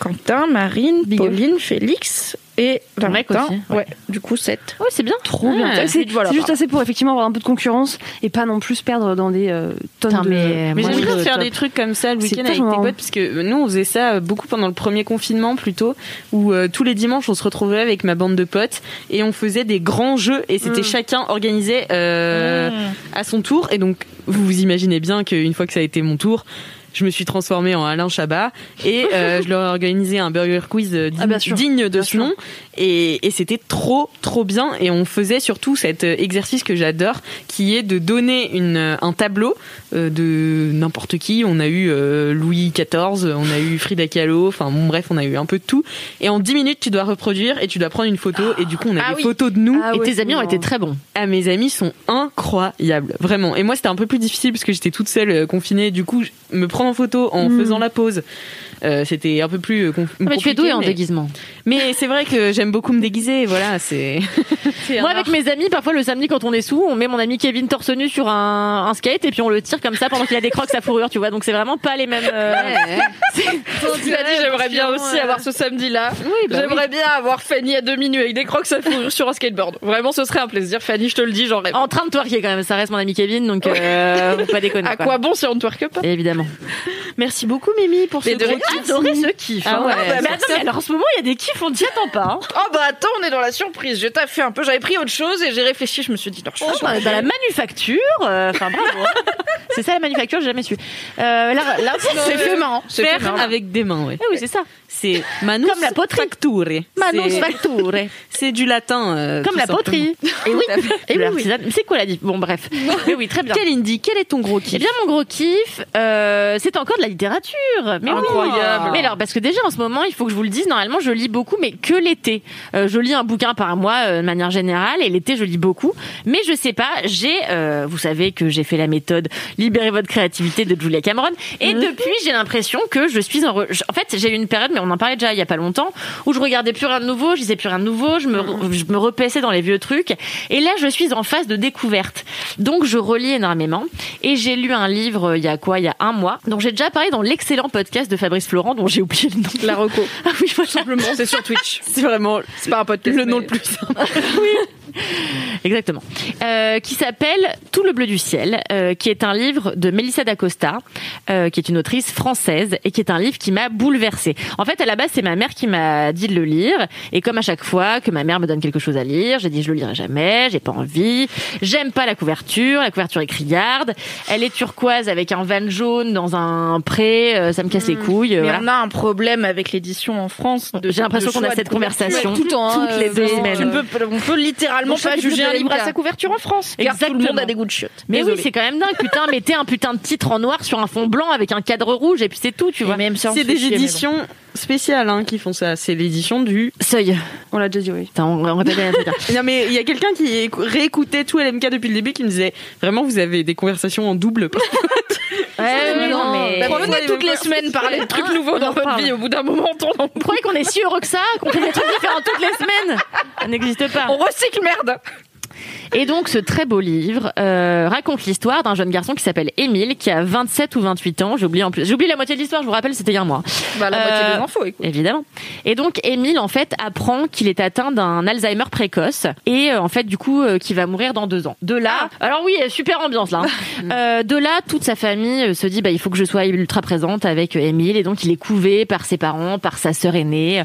[SPEAKER 1] Quentin, Marine, Pauline, Félix et
[SPEAKER 3] Ton mec
[SPEAKER 1] Valentin.
[SPEAKER 3] aussi,
[SPEAKER 1] Ouais. du coup 7.
[SPEAKER 3] Oui, c'est bien. Trop
[SPEAKER 2] bien. C'est
[SPEAKER 1] voilà,
[SPEAKER 2] juste assez pour effectivement avoir un peu de concurrence et pas non plus perdre dans des euh, tonnes de.
[SPEAKER 3] mais
[SPEAKER 4] j'aime bien faire
[SPEAKER 3] top.
[SPEAKER 4] des trucs comme ça le week-end avec tes potes, parce que nous on faisait ça euh, beaucoup pendant le premier confinement plutôt, où euh, tous les dimanches on se retrouvait avec ma bande de potes et on faisait des grands jeux et c'était chacun organisé euh, à son tour. Et donc vous vous imaginez bien qu'une fois que ça a été mon tour, je me suis transformée en Alain Chabat et euh, je leur ai organisé un burger quiz euh, digne,
[SPEAKER 2] Ah, sûr.
[SPEAKER 4] digne de ce nom et, et c'était trop trop bien et on faisait surtout cet euh, exercice que j'adore qui est de donner une, un tableau euh, de n'importe qui on a eu euh, Louis XIV on a eu Frida Kahlo enfin bon bref on a eu un peu de tout et en 10 minutes tu dois reproduire et tu dois prendre une photo et du coup on a
[SPEAKER 1] Ah
[SPEAKER 4] des
[SPEAKER 1] oui.
[SPEAKER 4] photos de nous
[SPEAKER 2] Ah
[SPEAKER 3] Et
[SPEAKER 2] ouais,
[SPEAKER 3] tes amis ont été très bons.
[SPEAKER 4] ah, mes amis sont incroyables, vraiment. Et moi, c'était un peu plus difficile parce que j'étais toute seule confinée. Du coup, je- me prendre en photo en faisant la pause, euh, c'était un peu plus euh, conf-
[SPEAKER 3] Ah, mais tu es
[SPEAKER 4] compliqué,
[SPEAKER 3] doué en déguisement.
[SPEAKER 4] Mais c'est vrai que j'aime beaucoup me déguiser. Voilà, c'est.
[SPEAKER 3] Moi, avec mes amis, parfois le samedi, quand on est sous, on met mon ami Kevin torse nu sur un, un skate et puis on le tire comme ça pendant qu'il a des crocs à fourrure, tu vois. Donc c'est vraiment pas les mêmes. euh,
[SPEAKER 1] Tu l'as dit, j'aimerais bien aussi avoir ce samedi-là.
[SPEAKER 4] bah
[SPEAKER 1] j'aimerais bien avoir Fanny à demi nue avec des crocs à fourrure sur un skateboard. Vraiment, ce serait un plaisir. Fanny, je te le dis, j'en rêve.
[SPEAKER 3] En train de twerker quand même, ça reste mon ami Kevin, donc euh, faut pas déconner.
[SPEAKER 1] À quoi bon si on ne twerk pas?
[SPEAKER 3] Évidemment.
[SPEAKER 4] Merci beaucoup, Mimi, pour ce
[SPEAKER 1] Mais de
[SPEAKER 4] gros
[SPEAKER 1] rien.
[SPEAKER 4] kiff.
[SPEAKER 3] Adoré ce kiff.
[SPEAKER 4] Ah
[SPEAKER 3] hein.
[SPEAKER 4] ouais.
[SPEAKER 3] mais attends, mais alors en ce moment, il y a des kiffs, on t'y attend pas. hein.
[SPEAKER 1] Oh bah attends, on est dans la surprise. J'ai taffé un peu, j'avais pris autre chose et j'ai réfléchi. Je me suis dit, non, je
[SPEAKER 3] Oh, bah, dans la manufacture, euh, enfin bravo. hein. C'est ça la manufacture, j'ai jamais su. Euh, l'art- l'artiste,
[SPEAKER 1] C'est fait main. C'est fait
[SPEAKER 4] Faire avec des mains, ouais.
[SPEAKER 3] Eh oui, c'est ça.
[SPEAKER 4] C'est manus
[SPEAKER 3] Comme la poterie.
[SPEAKER 4] facture.
[SPEAKER 3] Manus
[SPEAKER 4] C'est-
[SPEAKER 3] facture.
[SPEAKER 4] C'est du latin. euh,
[SPEAKER 3] Comme la poterie. Et oui. Et oui, oui. C'est quoi la diff? Bon, bref. Mais oui, très bien.
[SPEAKER 4] Quel indie Quel est ton gros kiff?
[SPEAKER 3] Eh bien, mon gros kiff, euh, c'est encore de la littérature. Mais oui.
[SPEAKER 4] Incroyable.
[SPEAKER 3] Mais alors, parce que déjà, en ce moment, il faut que je vous le dise, normalement, je lis beaucoup, mais que l'été. Euh, je lis un bouquin par mois, euh, de manière générale, et l'été, je lis beaucoup. Mais je sais pas, j'ai, euh, vous savez que j'ai fait la méthode Libérez votre créativité de Julia Cameron. Et depuis, j'ai l'impression que je suis en, re- en fait, j'ai eu une période, mais on en parlait déjà il y a pas longtemps, où je regardais plus rien de nouveau, je lisais plus rien de nouveau, je me, re- je me repaissais dans les vieux trucs. Et là, je suis en phase de découverte. Donc, je relis énormément. Et j'ai lu un livre euh, il y a quoi? Il y a un mois. dont j'ai déjà parlé dans l'excellent podcast de Fabrice Florent, dont j'ai oublié le nom.
[SPEAKER 1] La reco.
[SPEAKER 3] Ah oui, voilà.
[SPEAKER 1] Simplement, c'est sur Twitch.
[SPEAKER 4] C'est vraiment
[SPEAKER 1] C'est pas un podcast.
[SPEAKER 4] le nom le plus simple.
[SPEAKER 3] Exactement. Euh, qui s'appelle Tout le bleu du ciel, euh, qui est un livre de Melissa d'Acosta, euh, qui est une autrice française et qui est un livre qui m'a bouleversée. En fait, à la base, c'est ma mère qui m'a dit de le lire. Et comme à chaque fois que ma mère me donne quelque chose à lire, j'ai dit je le lirai jamais, j'ai pas envie. J'aime pas la couverture, la couverture est criarde. Elle est turquoise avec un van jaune dans un pré, euh, ça me casse les couilles.
[SPEAKER 1] Mais
[SPEAKER 3] voilà.
[SPEAKER 1] on a un problème avec l'édition en France.
[SPEAKER 3] J'ai l'impression qu'on a cette conversation
[SPEAKER 1] tout le temps,
[SPEAKER 3] toutes
[SPEAKER 1] hein,
[SPEAKER 3] les deux semaines.
[SPEAKER 1] on peut littéralement
[SPEAKER 3] Mon
[SPEAKER 1] pas juger un livre à sa couverture en France. Car tout le monde a des goûts de chiottes.
[SPEAKER 3] Mais oui, c'est quand même dingue. Putain, mettez un putain de titre en noir sur un fond blanc avec un cadre rouge et puis c'est tout, tu vois.
[SPEAKER 4] C'est des
[SPEAKER 1] mais
[SPEAKER 4] éditions spéciales hein, qui font ça. C'est l'édition du.
[SPEAKER 3] Seuil.
[SPEAKER 2] On l'a déjà dit, oui.
[SPEAKER 3] Putain, on, on répète hein.
[SPEAKER 4] Non mais il y a quelqu'un qui écou- réécoutait tout LMK depuis le début qui me disait vraiment vous avez des conversations en double.
[SPEAKER 3] Ouais, mais non, mais.
[SPEAKER 1] Bah, venez
[SPEAKER 4] les
[SPEAKER 1] toutes les semaines parler de trucs
[SPEAKER 3] Hein,
[SPEAKER 1] nouveaux dans votre
[SPEAKER 3] parle.
[SPEAKER 1] vie. Au bout d'un moment, on,
[SPEAKER 3] Vous croyez qu'on est si heureux que ça Qu'on fait des trucs différents toutes les semaines? Ça n'existe pas.
[SPEAKER 1] on recycle merde.
[SPEAKER 3] Et donc, ce très beau livre euh, raconte l'histoire d'un jeune garçon qui s'appelle Émile, qui a 27 ou 28 ans. J'ai oublié en plus. J'ai oublié la moitié de l'histoire, je vous rappelle, c'était il y a un mois.
[SPEAKER 1] Bah, la
[SPEAKER 3] Euh,
[SPEAKER 1] moitié des infos, écoute.
[SPEAKER 3] Évidemment. Et donc Émile en fait apprend qu'il est atteint d'un Alzheimer précoce et euh, en fait du coup euh, qu'il va mourir dans deux ans. De là, alors oui, super ambiance là. hein. Euh, de là, toute sa famille euh, se dit bah il faut que je sois ultra présente avec euh, Émile et donc il est couvé par ses parents, par sa sœur aînée.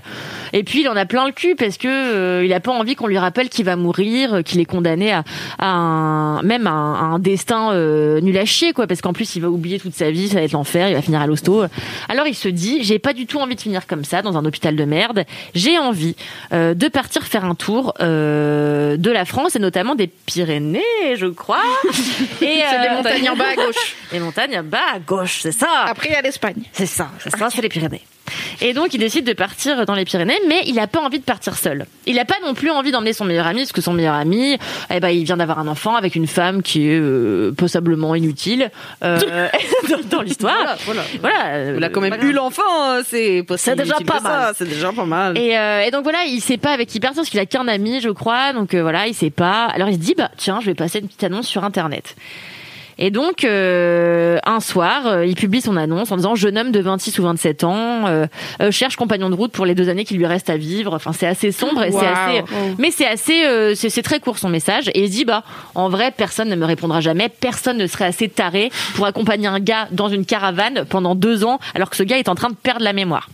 [SPEAKER 3] Et puis il en a plein le cul parce que euh, il a pas envie qu'on lui rappelle qu'il va mourir, euh, qu'il est condamné à, à un, même à un, à un destin euh, nul à chier quoi parce qu'en plus il va oublier toute sa vie, ça va être l'enfer, il va finir à l'hosto. Alors il se dit j'ai pas du tout envie de finir comme ça dans un hôpital de merde. J'ai envie euh, de partir faire un tour euh, de la France et notamment des Pyrénées, je crois. et
[SPEAKER 1] C'est des
[SPEAKER 3] euh,
[SPEAKER 1] montagnes en bas à gauche.
[SPEAKER 3] Les montagnes en bas à gauche, c'est ça.
[SPEAKER 1] Après, il y a l'Espagne.
[SPEAKER 3] C'est ça, c'est ça, c'est les Pyrénées. Et donc il décide de partir dans les Pyrénées, mais il a pas envie de partir seul. Il a pas non plus envie d'emmener son meilleur ami, parce que son meilleur ami, eh ben, il vient d'avoir un enfant avec une femme qui est euh, possiblement inutile euh, dans, dans l'histoire. Voilà,
[SPEAKER 4] Il a quand même
[SPEAKER 3] euh,
[SPEAKER 4] eu l'enfant, euh, c'est
[SPEAKER 3] C'est déjà pas mal.
[SPEAKER 4] C'est déjà pas mal.
[SPEAKER 3] Et, euh, et donc voilà, il sait pas avec qui partir parce qu'il a qu'un ami, je crois. Donc euh, voilà, il sait pas. Alors il se dit bah tiens, je vais passer une petite annonce sur internet. Et donc euh, un soir, euh, il publie son annonce en disant jeune homme de 26 ou 27 ans euh, cherche compagnon de route pour les deux années qui lui restent à vivre. Enfin c'est assez sombre et c'est assez mais c'est assez c'est très court son message et il dit bah en vrai personne ne me répondra jamais, personne ne serait assez taré pour accompagner un gars dans une caravane pendant deux ans alors que ce gars est en train de perdre la mémoire.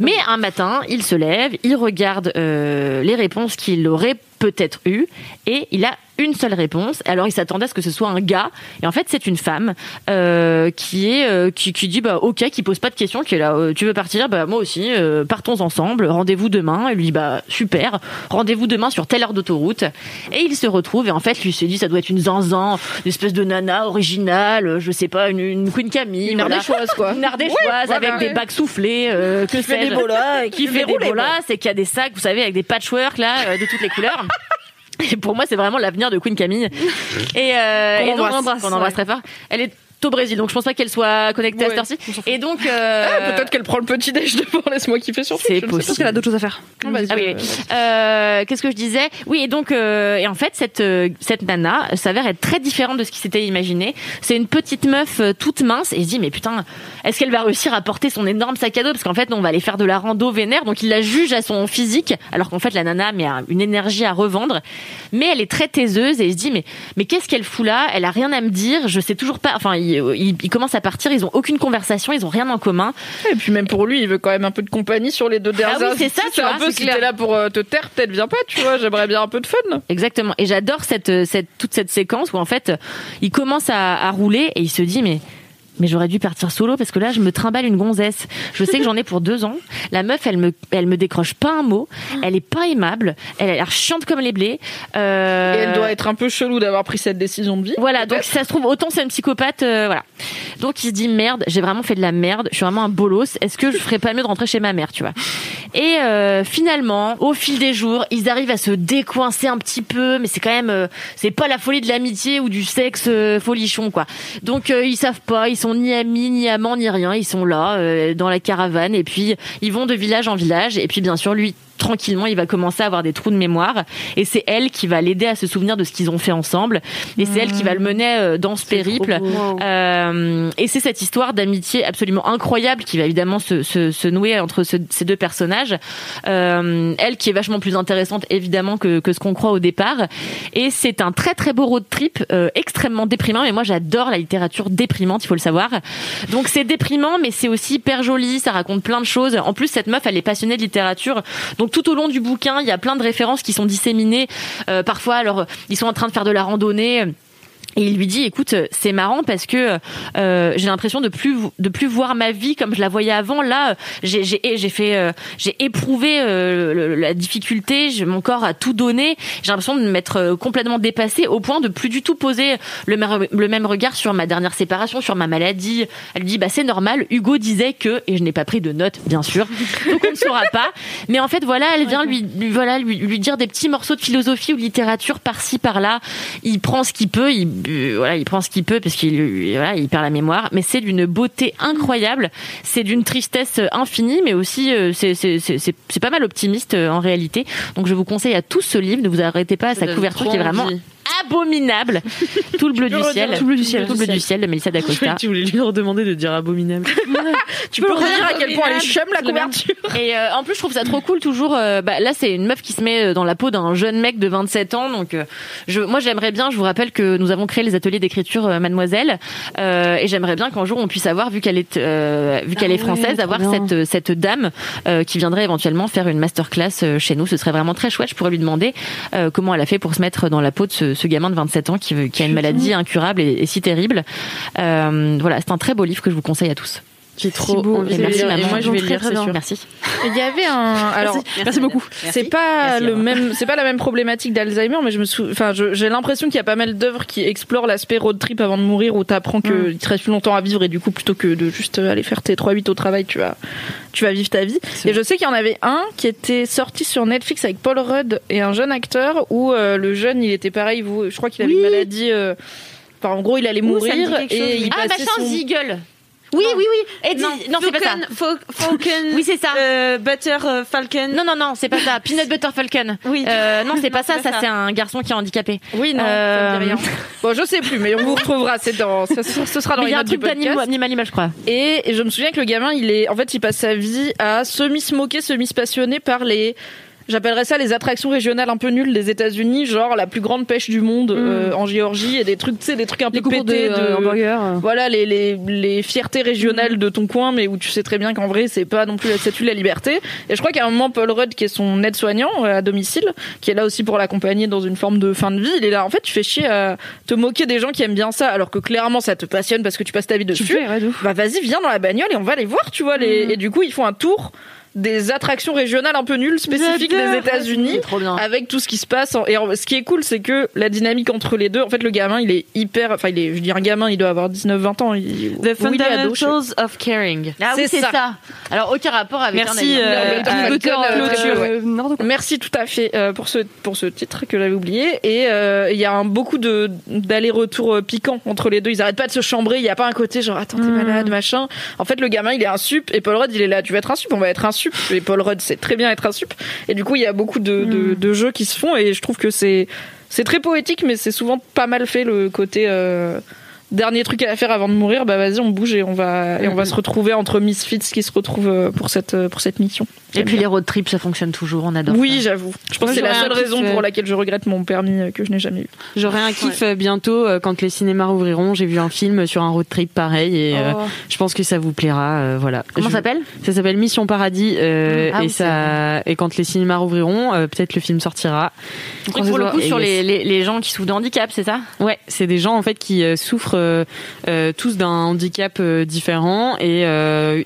[SPEAKER 3] Mais un matin, il se lève, il regarde euh, les réponses qu'il aurait peut-être eues et il a une seule réponse. Alors il s'attendait à ce que ce soit un gars. Et en fait c'est une femme euh, qui est euh, qui, qui dit bah ok qui pose pas de questions qui est là euh, tu veux partir? Bah moi aussi euh, partons ensemble. Rendez-vous demain. Et lui dit, bah super. Rendez-vous demain sur telle heure d'autoroute. Et il se retrouve et en fait lui se dit ça doit être une zanzan une espèce de nana originale je sais pas une, une Queen Camille
[SPEAKER 1] Une
[SPEAKER 3] voilà.
[SPEAKER 1] ardéchoise, quoi.
[SPEAKER 3] une ardéchoise
[SPEAKER 1] voilà,
[SPEAKER 3] avec des bacs soufflés euh, que
[SPEAKER 1] fait des bolas et
[SPEAKER 3] qui
[SPEAKER 1] qui
[SPEAKER 3] fait des bolas, c'est qu'il y a des sacs, vous savez, avec des patchwork là, euh, de toutes les couleurs. Et pour moi, c'est vraiment l'avenir de Queen Camille. Et, euh,
[SPEAKER 1] Qu'on
[SPEAKER 3] et donc,
[SPEAKER 1] embrasse,
[SPEAKER 3] qu'on embrasse
[SPEAKER 1] ouais.
[SPEAKER 3] très fort. Elle est au Brésil, donc je pense pas qu'elle soit connectée à cette heure-ci. Et donc, euh,
[SPEAKER 1] Ah, Peut-être qu'elle prend le petit déj devant, laisse-moi kiffer sur
[SPEAKER 3] C'est
[SPEAKER 1] je
[SPEAKER 3] possible.
[SPEAKER 2] Parce qu'elle a d'autres choses à faire.
[SPEAKER 1] Ah, vas-y,
[SPEAKER 3] ah oui,
[SPEAKER 1] euh,
[SPEAKER 3] oui. Euh, Qu'est-ce que je disais? Oui, et donc, euh, et en fait, cette euh, cette nana s'avère être très différente de ce qui s'était imaginé. C'est une petite meuf euh, toute mince et il se dit mais putain, est-ce qu'elle va réussir à porter son énorme sac à dos? Parce qu'en fait, on va aller faire de la rando vénère, donc il la juge à son physique, alors qu'en fait la nana mais a une énergie à revendre. Mais elle est très taiseuse et il se dit mais mais qu'est-ce qu'elle fout là? Elle a rien à me dire. Je sais toujours pas. Enfin, il, ils, commencent à partir, ils ont aucune conversation, ils ont rien en commun.
[SPEAKER 1] Et puis même pour lui, il veut quand même un peu de compagnie sur les deux dernières
[SPEAKER 3] Ah oui, c'est ça, tu
[SPEAKER 1] C'est un
[SPEAKER 3] vois,
[SPEAKER 1] peu si t'es là pour euh, te taire, peut-être viens pas, tu vois. J'aimerais bien un peu de fun.
[SPEAKER 3] Exactement. Et j'adore cette, cette, toute cette séquence où en fait, il commence à, à rouler et il se dit mais. Mais j'aurais dû partir solo parce que là, je me trimballe une gonzesse. Je sais que j'en ai pour deux ans. La meuf, elle me, elle me décroche pas un mot. Elle est pas aimable. Elle a l'air chiante comme les blés. Euh,
[SPEAKER 1] Et elle doit être un peu chelou d'avoir pris cette décision de vie.
[SPEAKER 3] Voilà, donc si ça se trouve, autant c'est une psychopathe, euh, voilà. Donc il se dit merde, j'ai vraiment fait de la merde, je suis vraiment un bolos, est-ce que je ferais pas mieux de rentrer chez ma mère, tu vois? Et euh, finalement, au fil des jours, ils arrivent à se décoincer un petit peu, mais c'est quand même, c'est pas la folie de l'amitié ou du sexe folichon, quoi. Donc ils savent pas, ils ni amis, ni amants, ni rien, ils sont là, euh, dans la caravane, et puis ils vont de village en village, et puis bien sûr, lui, tranquillement, il va commencer à avoir des trous de mémoire. Et c'est elle qui va l'aider à se souvenir de ce qu'ils ont fait ensemble. Et c'est elle qui va le mener euh, dans ce périple. Euh, et c'est cette histoire d'amitié absolument incroyable qui va évidemment se, se, se nouer entre ce- ces deux personnages. Euh, elle qui est vachement plus intéressante évidemment que, que ce qu'on croit au départ. Et c'est un très très beau road trip euh, extrêmement déprimant. Mais moi j'adore la littérature déprimante il faut le savoir. Donc c'est déprimant mais c'est aussi hyper joli. Ça raconte plein de choses. En plus cette meuf elle est passionnée de littérature. donc tout au long du bouquin il y a plein de références qui sont disséminées. Euh, parfois alors ils sont en train de faire de la randonnée et il lui dit, écoute, c'est marrant parce que euh, j'ai l'impression de plus de plus voir ma vie comme je la voyais avant. Là, j'ai j'ai j'ai fait euh, j'ai éprouvé euh, le- la difficulté. Mon corps a tout donné. J'ai l'impression de m'être euh, complètement dépassée au point de plus du tout poser le même le même regard sur ma dernière séparation, sur ma maladie. Elle lui dit, bah c'est normal. Hugo disait que et je n'ai pas pris de notes, bien sûr. Donc on ne saura pas. Mais en fait, voilà, elle vient lui, lui- voilà lui, lui dire des petits morceaux de philosophie ou de littérature par-ci par-là. Il prend ce qu'il peut, il euh, voilà, il prend ce qu'il peut parce qu'il euh, voilà, il perd la mémoire. Mais c'est d'une beauté incroyable. C'est d'une tristesse infinie, mais aussi euh, c'est pas mal optimiste en réalité. Donc je vous conseille à tous ce livre. Ne vous arrêtez pas à sa couverture qui est vraiment. Abominable. Tout le bleu du ciel,
[SPEAKER 1] le
[SPEAKER 4] Tout bleu du ciel.
[SPEAKER 3] tout le bleu du ciel de Melissa d'Acosta.
[SPEAKER 4] Tu voulais lui redemander de dire abominable.
[SPEAKER 1] Tu peux redire à quel point elle est chum la couverture.
[SPEAKER 3] Et euh, en plus, je trouve ça trop cool toujours. euh, bah, là, c'est une meuf qui se met euh, dans la peau d'un jeune mec de 27 ans. Donc, euh, je, moi, j'aimerais bien. Je vous rappelle que nous avons créé les ateliers d'écriture euh, Mademoiselle, euh, et j'aimerais bien qu'un jour on puisse avoir, vu qu'elle est, euh, vu qu'elle est française, avoir cette cette dame euh, qui viendrait éventuellement faire une masterclass chez nous. Ce serait vraiment très chouette. Je pourrais lui demander euh, comment elle a fait pour se mettre dans la peau de ce, ce gamin de 27 ans qui a une maladie incurable et, et si terrible. Euh, voilà, c'est un très beau livre que je vous conseille à tous.
[SPEAKER 4] J'ai trop
[SPEAKER 3] beau.
[SPEAKER 4] envie de
[SPEAKER 3] merci,
[SPEAKER 4] lire. Et
[SPEAKER 3] maman.
[SPEAKER 4] moi, je vais
[SPEAKER 3] Très,
[SPEAKER 4] lire,
[SPEAKER 3] très
[SPEAKER 4] c'est
[SPEAKER 3] bien.
[SPEAKER 4] sûr.
[SPEAKER 3] Merci.
[SPEAKER 1] Il y avait un. Alors,
[SPEAKER 4] Merci beaucoup.
[SPEAKER 1] c'est pas
[SPEAKER 3] Merci,
[SPEAKER 1] le même, c'est pas la même problématique d'Alzheimer, mais je me sou... enfin, j'ai l'impression qu'il y a pas mal d'œuvres qui explorent l'aspect road trip avant de mourir, où t'apprends que il te reste plus longtemps à vivre et du coup, plutôt que de juste aller faire tes 3-8 au travail, tu vas, tu vas vivre ta vie. Et je sais qu'il y en avait un qui était sorti sur Netflix avec Paul Rudd et un jeune acteur où euh, le jeune, il était pareil, vous, je crois qu'il avait une maladie. euh, Enfin, en gros, il allait mourir et
[SPEAKER 4] oui.
[SPEAKER 1] il
[SPEAKER 3] Ah,
[SPEAKER 1] passait
[SPEAKER 3] machin
[SPEAKER 1] son-
[SPEAKER 3] Ziegel. Oui, oui, oui. Et dis- non, c'est pas ça.
[SPEAKER 4] Falcon.
[SPEAKER 3] Oui, c'est ça.
[SPEAKER 4] Euh, Butter euh, Falcon.
[SPEAKER 3] Non, non, non, c'est pas ça. Peanut Butter Falcon.
[SPEAKER 4] Oui.
[SPEAKER 3] Euh, non, c'est pas ça.
[SPEAKER 4] pas
[SPEAKER 3] Ça,
[SPEAKER 4] ça.
[SPEAKER 3] c'est un garçon qui est handicapé.
[SPEAKER 1] Oui, non, ça
[SPEAKER 3] Euh,
[SPEAKER 1] me dit rien. Bon, je sais plus, mais on vous retrouvera. C'est dans, ce sera dans
[SPEAKER 3] Mais il
[SPEAKER 1] les
[SPEAKER 3] y a un
[SPEAKER 1] notes
[SPEAKER 3] truc d'animal,
[SPEAKER 1] podcast.
[SPEAKER 3] animal, je crois.
[SPEAKER 1] Et, et je me souviens que le gamin, il est, en fait, il passe sa vie à semi-se moquer, semi-se passionner par les, j'appellerais ça les attractions régionales un peu nulles des États-Unis, genre la plus grande pêche du monde euh, en Géorgie et des trucs, tu sais, des trucs un peu
[SPEAKER 2] Les de,
[SPEAKER 1] pétés
[SPEAKER 2] euh, hamburger.
[SPEAKER 1] voilà les, les, les fiertés régionales de ton coin, mais où tu sais très bien qu'en vrai c'est pas non plus la statue de la liberté. Et je crois qu'à un moment Paul Rudd, qui est son aide-soignant euh, à domicile, qui est là aussi pour l'accompagner dans une forme de fin de vie, il est là. En fait, tu fais chier à te moquer des gens qui aiment bien ça, alors que clairement ça te passionne parce que tu passes ta vie
[SPEAKER 2] Tu
[SPEAKER 1] dessus.
[SPEAKER 2] fais, ouais, de.
[SPEAKER 1] Bah vas-y, viens dans la bagnole et on va les voir, tu vois. Les... Et du coup, ils font un tour des attractions régionales un peu nulles spécifiques des. États-Unis
[SPEAKER 3] Trop bien.
[SPEAKER 1] avec tout ce qui se passe. en- Et en- ce qui est cool, c'est que la dynamique entre les deux, en fait, le gamin, il est hyper. Enfin, il est, je dis un gamin, il doit avoir 19-20 ans. Il,
[SPEAKER 4] The
[SPEAKER 1] ou il.
[SPEAKER 4] Fundamentals of Caring.
[SPEAKER 3] Ah oui,
[SPEAKER 1] C'est ça.
[SPEAKER 3] ça. Alors, aucun rapport avec
[SPEAKER 4] Merci, euh,
[SPEAKER 1] euh, ouais.
[SPEAKER 2] Euh.
[SPEAKER 1] Merci tout à fait euh, pour ce pour ce titre que j'avais oublié et euh, il y a un, beaucoup de d'aller-retour piquant entre les deux ils arrêtent pas de se chambrer il y a pas un côté genre attends t'es malade machin en fait le gamin il est un sup et Paul Rudd il est là tu vas être un sup on va être un sup et Paul Rudd sait très bien être un sup. Et du coup il y a beaucoup de, de, de jeux qui se font. Et je trouve que c'est c'est très poétique mais c'est souvent pas mal fait le côté euh, dernier truc à faire avant de mourir, bah vas-y, on bouge et on va et on va se retrouver entre Misfits qui se retrouvent euh, pour cette euh, pour cette mission.
[SPEAKER 3] Et puis les road trips, ça fonctionne toujours, on adore.
[SPEAKER 1] Oui, j'avoue. Je pense
[SPEAKER 4] Moi,
[SPEAKER 1] que c'est la seule
[SPEAKER 4] un kiff,
[SPEAKER 1] raison
[SPEAKER 4] euh,
[SPEAKER 1] pour laquelle je regrette mon permis euh, que je n'ai jamais eu.
[SPEAKER 4] J'aurai un kiff euh, bientôt euh, quand les cinémas rouvriront. J'ai vu un film sur un road trip pareil et euh,
[SPEAKER 1] Oh.
[SPEAKER 4] je pense que ça vous plaira. euh, voilà.
[SPEAKER 3] Comment
[SPEAKER 4] Je-
[SPEAKER 3] ça s'appelle?
[SPEAKER 4] Ça s'appelle Mission Paradis euh,
[SPEAKER 3] Ah
[SPEAKER 4] et
[SPEAKER 3] oui,
[SPEAKER 4] ça et quand les cinémas rouvriront, euh, peut-être le film sortira.
[SPEAKER 3] Truc pour le coup sur les, les, les gens qui souffrent de handicap, c'est ça?
[SPEAKER 4] Ouais, c'est des gens en fait qui euh, souffrent euh, euh, tous d'un handicap euh, différent et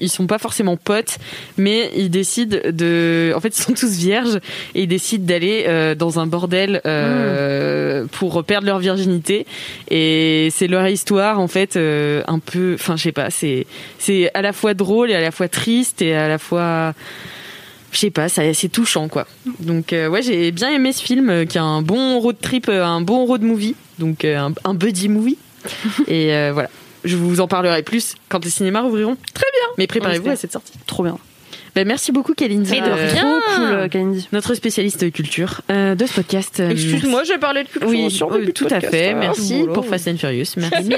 [SPEAKER 4] ils sont pas forcément potes, mais ils décident de, en fait, ils sont tous vierges et ils décident d'aller dans un bordel euh, pour perdre leur virginité et c'est leur histoire en fait un peu, enfin je sais pas, c'est c'est à la fois drôle et à la fois triste et à la fois je sais pas, ça- c'est touchant quoi. Donc euh, ouais, j'ai bien aimé ce film euh, qui a un bon road trip, euh, un bon road movie, donc un, un buddy movie. Et euh, voilà, je vous en parlerai plus quand les cinémas rouvriront. Très bien. Mais préparez-vous à cette sortie.
[SPEAKER 2] Trop bien.
[SPEAKER 4] Ben, merci beaucoup Kalindi.
[SPEAKER 3] Mais de
[SPEAKER 4] Euh,
[SPEAKER 3] rien.
[SPEAKER 2] Trop cool, euh, Kalindi.
[SPEAKER 4] Notre spécialiste culture euh, de ce podcast.
[SPEAKER 1] Excuse-moi, j'ai parlé de culture
[SPEAKER 4] Oui,
[SPEAKER 1] sur de
[SPEAKER 4] tout à fait.
[SPEAKER 1] hein.
[SPEAKER 4] Merci pour Fast and Furious. Merci.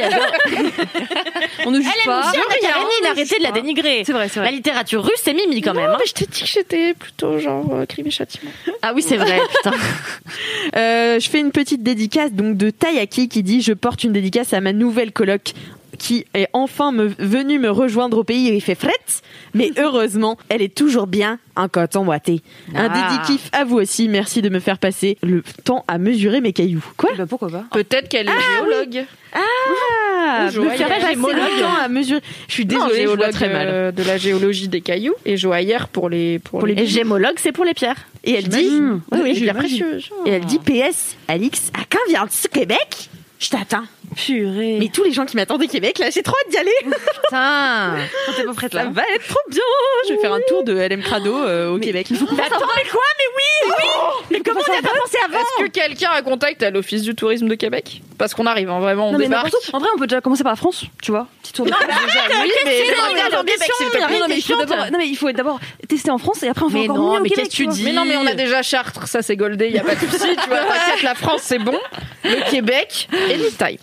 [SPEAKER 2] On ne juge
[SPEAKER 3] Elle
[SPEAKER 2] pas.
[SPEAKER 3] Anna Karenine, arrêtez de la dénigrer.
[SPEAKER 2] C'est vrai, c'est
[SPEAKER 3] La
[SPEAKER 2] vrai.
[SPEAKER 3] littérature russe, c'est Mimi quand même. Hein.
[SPEAKER 1] mais je t'ai dit que j'étais plutôt genre euh, crime et châtiment.
[SPEAKER 3] Ah oui, c'est vrai, putain.
[SPEAKER 4] Euh, je fais une petite dédicace donc de Tayaki qui dit je porte une dédicace à ma nouvelle coloc qui est enfin me, venue me rejoindre au pays où il fait fret, mais heureusement, elle est toujours bien en coton boité. Un
[SPEAKER 3] Ah.
[SPEAKER 4] dédicif à vous aussi, merci de me faire passer le temps à mesurer mes cailloux. Quoi?
[SPEAKER 2] Bah, pourquoi pas
[SPEAKER 1] Peut-être qu'elle est géologue.
[SPEAKER 4] Ah,
[SPEAKER 1] Ou
[SPEAKER 4] me faire passer le temps à mesurer. Je suis
[SPEAKER 1] Non,
[SPEAKER 4] désolée, je vois très mal.
[SPEAKER 1] euh, de la géologie des cailloux et joaillère pour les pour, les,
[SPEAKER 3] Et gémologue, c'est pour les pierres.
[SPEAKER 4] Et elle dit, oui, oui,
[SPEAKER 1] pierres précieuses.
[SPEAKER 4] Et elle dit PS, Alix, à quand viens-tu Québec Je t'attends.
[SPEAKER 2] Purée.
[SPEAKER 4] Mais tous les gens qui m'attendaient Québec, là, j'ai trop hâte d'y aller.
[SPEAKER 3] Putain.
[SPEAKER 2] t'es pas prête
[SPEAKER 4] Ça
[SPEAKER 2] là.
[SPEAKER 4] va être trop bien. Je vais faire un tour de LM Crado euh, au Québec.
[SPEAKER 3] Mais attends, mais quoi? Mais oui, oui Mais comment on n'y a pas pensé avant
[SPEAKER 1] Est-ce que quelqu'un a contact à l'Office du tourisme de Québec? Parce qu'on arrive, hein, vraiment, on
[SPEAKER 2] Non mais
[SPEAKER 1] débarque.
[SPEAKER 2] En vrai, on peut déjà commencer par la France, tu vois. Petit tour de
[SPEAKER 1] mais mais.
[SPEAKER 2] Non, mais il faut
[SPEAKER 3] méchante.
[SPEAKER 2] d'abord, non mais il faut d'abord tester en France et après on fait
[SPEAKER 3] Mais
[SPEAKER 2] encore mieux au
[SPEAKER 3] mais
[SPEAKER 2] Québec,
[SPEAKER 3] qu'est-ce que tu dis?
[SPEAKER 1] Mais non, mais on a déjà Chartres, ça c'est goldé, il y a pas de souci, tu vois. La France c'est bon. Le Québec, anytime.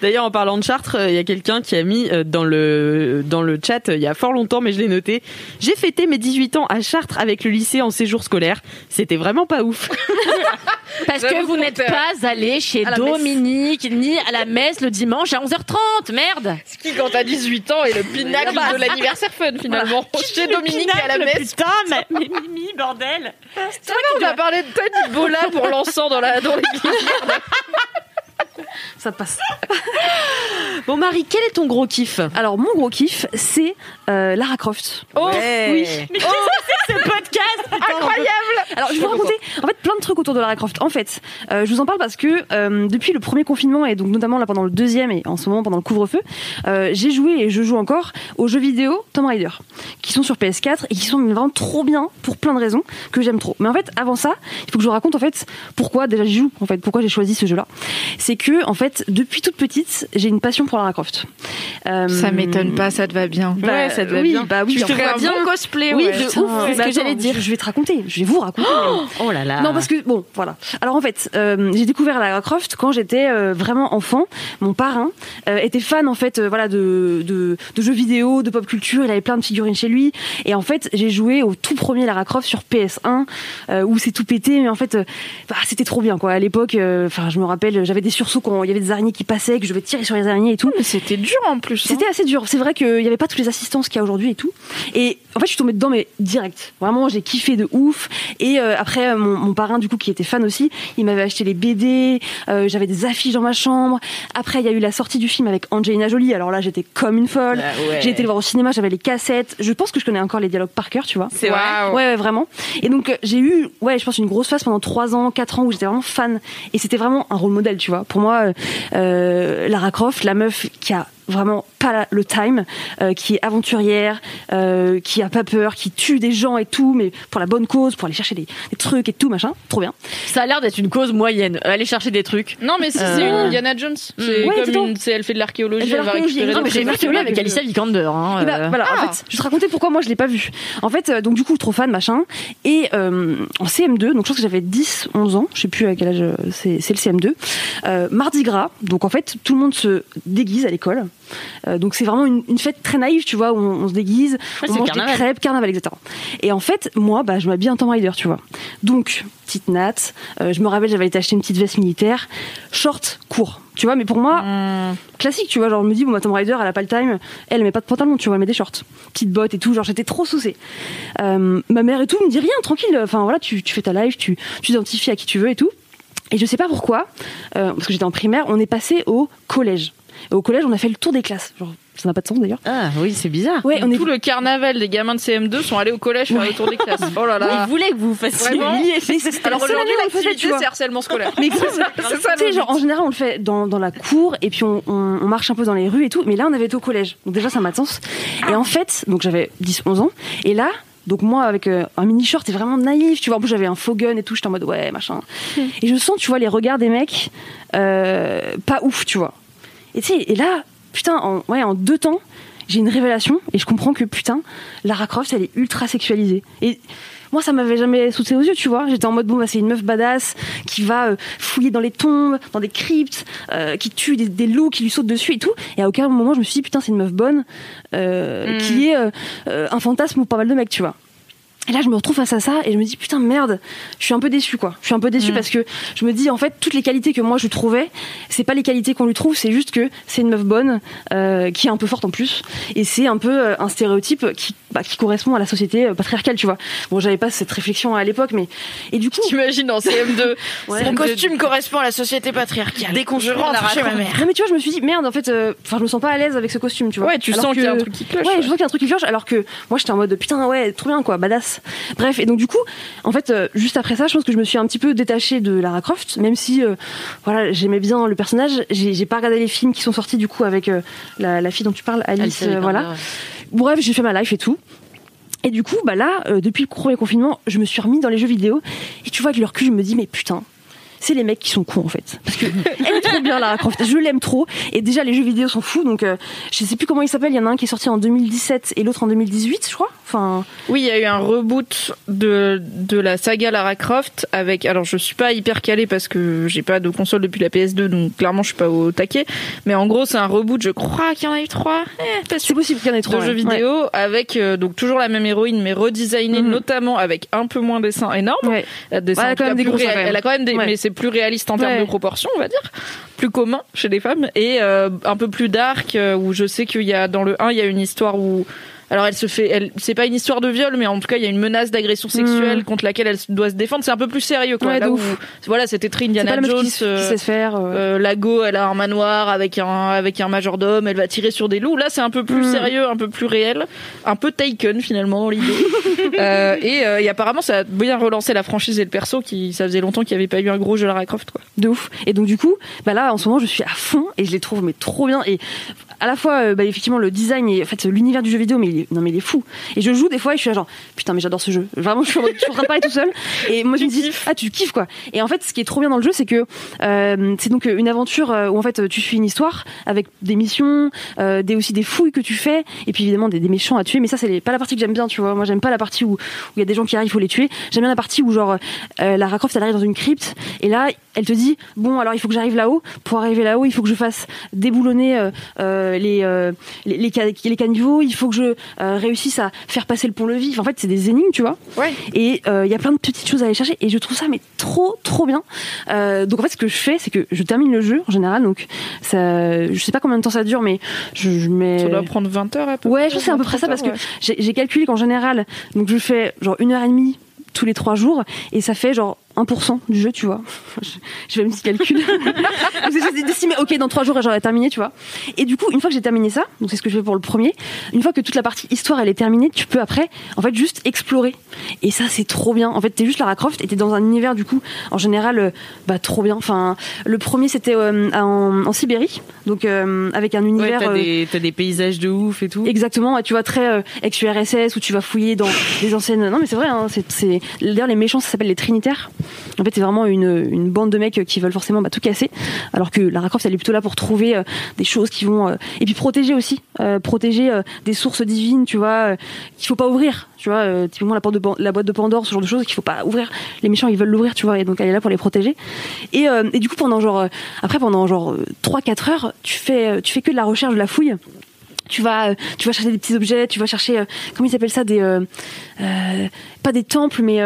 [SPEAKER 4] D'ailleurs, en parlant de Chartres, euh, il y a quelqu'un qui a mis euh, dans le dans le chat euh, il y a fort longtemps, mais je l'ai noté. J'ai fêté mes 18 ans à Chartres avec le lycée en séjour scolaire. C'était vraiment pas ouf.
[SPEAKER 3] Parce que vous n'êtes pas allé chez
[SPEAKER 2] messe.
[SPEAKER 3] Dominique ni à la messe le dimanche à 11h30. Merde.
[SPEAKER 1] Ce qui, quand t'as 18 ans, est le pinacle de l'anniversaire fun finalement. Chez Dominique et à la messe.
[SPEAKER 3] Putain, mais, mais Mimi, bordel.
[SPEAKER 1] Ça va, on a parlé de Tony Bola pour l'encens dans la dans
[SPEAKER 2] Ça passe.
[SPEAKER 4] Bon Marie, quel est ton gros kiff
[SPEAKER 2] Alors mon gros kiff, c'est euh, Lara Croft.
[SPEAKER 1] Oh,
[SPEAKER 4] oui.
[SPEAKER 3] Ce podcast.
[SPEAKER 1] incroyable
[SPEAKER 2] Alors je vais vous raconter en fait plein de trucs autour de Lara Croft. En fait, euh, je vous en parle parce que euh, depuis le premier confinement et donc notamment là pendant le deuxième et en ce moment pendant le couvre-feu, euh, j'ai joué et je joue encore aux jeux vidéo Tomb Raider qui sont sur PS4 et qui sont vraiment trop bien pour plein de raisons que j'aime trop. Mais en fait, avant ça, il faut que je vous raconte en fait pourquoi déjà j'y joue en fait, pourquoi j'ai choisi ce jeu-là. C'est que en fait, depuis toute petite, j'ai une passion pour Lara Croft. Euh,
[SPEAKER 1] Ça m'étonne pas, ça te va bien.
[SPEAKER 2] bah,
[SPEAKER 4] Ouais, ça te va
[SPEAKER 2] oui,
[SPEAKER 4] bien.
[SPEAKER 2] Bah oui,
[SPEAKER 4] Je te vois bien.
[SPEAKER 1] bon cosplay,
[SPEAKER 4] Oui,
[SPEAKER 1] ouais.
[SPEAKER 4] de
[SPEAKER 1] Putain.
[SPEAKER 4] ouf, c'est ce que j'allais dire.
[SPEAKER 2] Je, vais te raconter, je vais vous raconter.
[SPEAKER 4] Oh là là.
[SPEAKER 2] Non, parce que bon, voilà. Alors en fait, euh, j'ai découvert Lara Croft quand j'étais euh, vraiment enfant. Mon parrain euh, était fan en fait, euh, voilà, de, de de jeux vidéo, de pop culture. Il avait plein de figurines chez lui. Et en fait, j'ai joué au tout premier Lara Croft sur PS1 euh, où c'est tout pété, mais en fait, euh, bah, c'était trop bien quoi. À l'époque, euh, enfin, je me rappelle, j'avais des sursauts quand il y avait des araignées qui passaient, que je devais tirer sur les araignées et tout.
[SPEAKER 1] Mais c'était dur en plus. hein.
[SPEAKER 2] C'était assez dur. C'est vrai qu'il n'y avait pas toutes les assistances qu'il y a aujourd'hui et tout. Et en fait, je suis tombée dedans, mais direct. Vraiment, j'ai kiffé de ouf. Et euh, après, mon, mon parrain, du coup, qui était fan aussi, il m'avait acheté les BD. euh, J'avais des affiches dans ma chambre. Après, il y a eu la sortie du film avec Angelina Jolie. Alors là, j'étais comme une folle.
[SPEAKER 4] Ah ouais.
[SPEAKER 2] J'ai été le voir au cinéma, j'avais les cassettes. Je pense que je connais encore les dialogues par cœur, tu vois.
[SPEAKER 4] C'est vrai.
[SPEAKER 1] Waouh.
[SPEAKER 2] Ouais, ouais, vraiment. Et donc euh, j'ai eu, ouais, je pense une grosse phase pendant 3 ans, 4 ans où j'étais vraiment fan. Et c'était vraiment un rôle modèle, tu vois. Pour moi, euh, euh, Lara Croft, la meuf qui a vraiment pas le time, euh, qui est aventurière, euh, qui a pas peur, qui tue des gens et tout, mais pour la bonne cause, pour aller chercher des, des trucs et tout, machin. Trop bien.
[SPEAKER 3] Ça a l'air d'être une cause moyenne. Aller chercher des trucs.
[SPEAKER 1] Non, mais c'est
[SPEAKER 3] Euh,
[SPEAKER 1] c'est une Indiana Jones. C'est
[SPEAKER 2] Ouais,
[SPEAKER 1] comme une, c'est- elle fait de l'archéologie,
[SPEAKER 2] Elle
[SPEAKER 3] Non, mais j'ai celui avec Alicia Vikander. Hein, euh.
[SPEAKER 2] voilà,
[SPEAKER 1] Ah.
[SPEAKER 2] en fait, je te racontais pourquoi moi je l'ai pas vu. En fait, euh, donc du coup, trop fan, machin. Et euh, en CM2, donc je pense que j'avais 10, 11 ans, je sais plus à quel âge c'est c'est le CM2. Euh, Mardi Gras, donc en fait, tout le monde se déguise à l'école. Euh, donc c'est vraiment une, une fête très naïve, tu vois, où on, on se déguise, on mange
[SPEAKER 3] carnaval.
[SPEAKER 2] des crêpes, carnaval, etc. Et en fait, moi, bah, je m'habille en Tomb Raider, tu vois. Donc, petite natte, euh, je me rappelle, j'avais été acheter une petite veste militaire, short, court. Tu vois, mais pour moi,
[SPEAKER 1] Hum.
[SPEAKER 2] classique, tu vois. Genre, je me dis, bon, ma Tomb Raider, elle a pas le time, elle, met pas de pantalon, tu vois, elle met des shorts, petites bottes et tout. Genre, j'étais trop saucée. Euh, ma mère et tout me dit rien, tranquille. Enfin, voilà, tu, tu fais ta live, tu tu t'identifies à qui tu veux et tout. Et je sais pas pourquoi, euh, parce que j'étais en primaire, on est passé au collège. Et au collège, on a fait le tour des classes. Genre, ça n'a pas de sens d'ailleurs.
[SPEAKER 3] Ah oui, c'est bizarre.
[SPEAKER 2] Ouais, on est
[SPEAKER 1] Tout le carnaval des gamins de CM2 sont allés au collège faire le tour des classes. Oh là
[SPEAKER 3] Ils
[SPEAKER 1] là.
[SPEAKER 3] voulaient que vous fassiez
[SPEAKER 2] c'était
[SPEAKER 1] Alors aujourd'hui, l'activité, c'est harcèlement scolaire.
[SPEAKER 2] Mais
[SPEAKER 1] C'est ça,
[SPEAKER 2] tu genre, en général, on le fait dans, dans la cour et puis on, on, on marche un peu dans les rues et tout. Mais là, on avait été au collège. Donc déjà, ça m'a de sens. Et en fait, donc j'avais 10, 11 ans. Et là, donc moi, avec euh, un mini short, et vraiment naïf, tu vois. En plus, j'avais un faux gun et tout. J'étais en mode, ouais, machin. Et je sens, tu vois, les regards des mecs, euh, pas ouf, tu vois. Et tu sais, et là, putain, en, ouais, en deux temps, j'ai une révélation et je comprends que, putain, Lara Croft, elle est ultra sexualisée. Et moi, ça m'avait jamais sauté aux yeux, tu vois. J'étais en mode, bon, bah, c'est une meuf badass qui va euh, fouiller dans les tombes, dans des cryptes, euh, qui tue des, des loups, qui lui sautent dessus et tout. Et à aucun moment, je me suis dit, putain, c'est une meuf bonne, euh, qui est un fantasme pour pas mal de mecs, tu vois. Et là, je me retrouve face à ça et je me dis putain merde, je suis un peu déçue quoi. Je suis un peu déçue parce que je me dis en fait toutes les qualités que moi je trouvais, c'est pas les qualités qu'on lui trouve, c'est juste que c'est une meuf bonne euh, qui est un peu forte en plus et c'est un peu euh, un stéréotype qui bah, qui correspond à la société euh, patriarcale, tu vois. Bon, j'avais pas cette réflexion à l'époque, mais et du coup.
[SPEAKER 1] T'imagines en CM2
[SPEAKER 2] Ouais.
[SPEAKER 1] Mon costume correspond à la société patriarcale. Dès qu'on je rentre chez ma mère.
[SPEAKER 2] Non mais tu vois, je me suis dit merde en fait, euh, enfin je me sens pas à l'aise avec ce costume, tu vois.
[SPEAKER 1] Ouais, tu
[SPEAKER 2] Alors
[SPEAKER 1] sens qu'il y a un truc qui cloche.
[SPEAKER 2] Ouais, je sens qu'il y a un truc qui cloche, alors que moi j'étais en mode putain ouais, trop bien quoi, badass. Bref, et donc du coup, en fait, euh, juste après ça, je pense que je me suis un petit peu détachée de Lara Croft, même si euh, voilà, j'aimais bien le personnage. J'ai pas regardé les films qui sont sortis du coup avec euh, la, la fille dont tu parles, Alice, voilà. Bref, j'ai fait ma life et tout. Et du coup, bah là, depuis le premier confinement, je me suis remis dans les jeux vidéo. Et tu vois, avec le recul, je me dis, mais putain, c'est les mecs qui sont cons en fait. Parce que elle est trop bien, Lara Croft. Je l'aime trop. Et déjà, les jeux vidéo sont fous. Donc, euh, je sais plus comment il s'appelle. Il y en a un qui est sorti en 2017 et l'autre en 2018, je crois. Enfin,
[SPEAKER 1] Oui, il y a eu un reboot de, de la saga Lara Croft avec. Alors, je suis pas hyper calée parce que j'ai pas de console depuis la PS2, donc clairement, je suis pas au taquet. Mais en gros, c'est un reboot, je crois qu'il y en a eu trois. Eh,
[SPEAKER 2] c'est possible qu'il y en ait trop.
[SPEAKER 1] de jeux
[SPEAKER 2] ouais.
[SPEAKER 1] vidéo avec euh, donc toujours la même héroïne mais redesignée
[SPEAKER 2] Mhm.
[SPEAKER 1] notamment avec un peu moins de dessins énormes
[SPEAKER 2] Ouais.
[SPEAKER 1] Euh, dessins
[SPEAKER 2] elle a quand même des gros
[SPEAKER 1] elle a quand même des
[SPEAKER 2] Ouais.
[SPEAKER 1] mais c'est plus réaliste en termes de proportions on va dire plus commun chez les femmes et euh, un peu plus dark euh, où je sais qu'il y a dans le 1 il y a une histoire où alors elle se fait, elle, c'est pas une histoire de viol, mais en tout cas il y a une menace d'agression sexuelle contre laquelle elle doit se défendre. C'est un peu plus sérieux quoi.
[SPEAKER 2] Ouais,
[SPEAKER 1] Là
[SPEAKER 2] de
[SPEAKER 1] où-
[SPEAKER 2] ouf.
[SPEAKER 1] voilà, c'était très Indiana Jones.
[SPEAKER 2] qui, qui
[SPEAKER 1] euh,
[SPEAKER 2] sait se faire. euh.
[SPEAKER 1] euh, Lago, elle a un manoir avec un avec un majordome, elle va tirer sur des loups. Là, c'est un peu plus
[SPEAKER 2] Mm.
[SPEAKER 1] sérieux, un peu plus réel, un peu Taken finalement l'idée. Euh, et, euh, et apparemment, ça a bien relancé la franchise et le perso qui ça faisait longtemps qu'il n'y avait pas eu un gros jeu Lara Croft quoi.
[SPEAKER 2] de ouf. Et donc du coup, bah là en ce moment je suis à fond et je les trouve mais trop bien et à la fois euh, bah, effectivement le design et en fait l'univers du jeu vidéo mais il est, non mais il est fou. Et je joue des fois et je suis là genre putain mais j'adore ce jeu. Vraiment je suis en, mode- je suis en train de parler tout seul et moi je me dis ah tu kiffes quoi. Et en fait ce qui est trop bien dans le jeu c'est que euh, c'est donc une aventure euh, où en fait tu suis une histoire avec des missions, euh, des aussi des fouilles que tu fais et puis évidemment des, des méchants à tuer mais ça c'est pas la partie que j'aime bien tu vois. Moi j'aime pas la partie où il y a des gens qui arrivent il faut les tuer. J'aime bien la partie où genre euh, Lara Croft elle arrive dans une crypte et là elle te dit bon alors il faut que j'arrive là-haut pour arriver là-haut il faut que je fasse déboulonner euh, euh, les, euh, les les les caniveaux il faut que je euh, réussisse à faire passer le pont-levis. Enfin, en fait c'est des énigmes tu vois.
[SPEAKER 1] Ouais.
[SPEAKER 2] et euh, il y a plein de petites choses à aller chercher. Et je trouve ça mais trop trop bien. Euh, donc en fait ce que je fais c'est que je termine le jeu en général. Donc ça je sais pas combien de temps ça dure mais je, je mets
[SPEAKER 1] Ça doit prendre 20 heures à peu
[SPEAKER 2] Ouais, je pense c'est à peu près ça
[SPEAKER 1] 30
[SPEAKER 2] parce que
[SPEAKER 1] ouais.
[SPEAKER 2] j'ai calculé qu'en général, donc je fais genre une heure et demie tous les trois jours. Et ça fait genre 1% du jeu, tu vois. Je, fais un petit calcul. J'ai décimé, ok, dans trois jours, j'aurais terminé, tu vois. Et du coup, une fois que j'ai terminé ça, donc c'est ce que je fais pour le premier, une fois que toute la partie histoire, elle est terminée, tu peux après, en fait, juste explorer. Et ça, c'est trop bien. En fait, t'es juste Lara Croft et t'es dans un univers, du coup, en général, euh, bah, trop bien. Enfin, le premier, c'était euh, en, en Sibérie, donc euh, avec un
[SPEAKER 4] Ouais,
[SPEAKER 2] univers.
[SPEAKER 4] t'as des, t'as des paysages de ouf et tout.
[SPEAKER 2] Exactement, et tu vois très ex-URSS où tu vas fouiller dans des anciennes. Non mais c'est vrai, hein, c'est, c'est... d'ailleurs les méchants ça s'appelle les Trinitaires. En fait c'est vraiment une, bande de mecs qui veulent forcément bah, tout casser, alors que Lara Croft elle est plutôt là pour trouver euh, des choses qui vont euh, et puis protéger aussi, euh, protéger euh, des sources divines, tu vois, euh, qu'il faut pas ouvrir. Tu vois, euh, typiquement la, porte de la boîte de Pandore, ce genre de choses qu'il faut pas ouvrir. Les méchants ils veulent l'ouvrir, tu vois, et donc elle est là pour les protéger. Et, euh, du coup pendant genre euh, après pendant genre 3-4 heures, tu fais euh, tu fais que de la recherche, de la fouille tu vas euh, tu vas chercher des petits objets tu vas chercher euh, comment ils appellent ça des euh, euh, pas des temples mais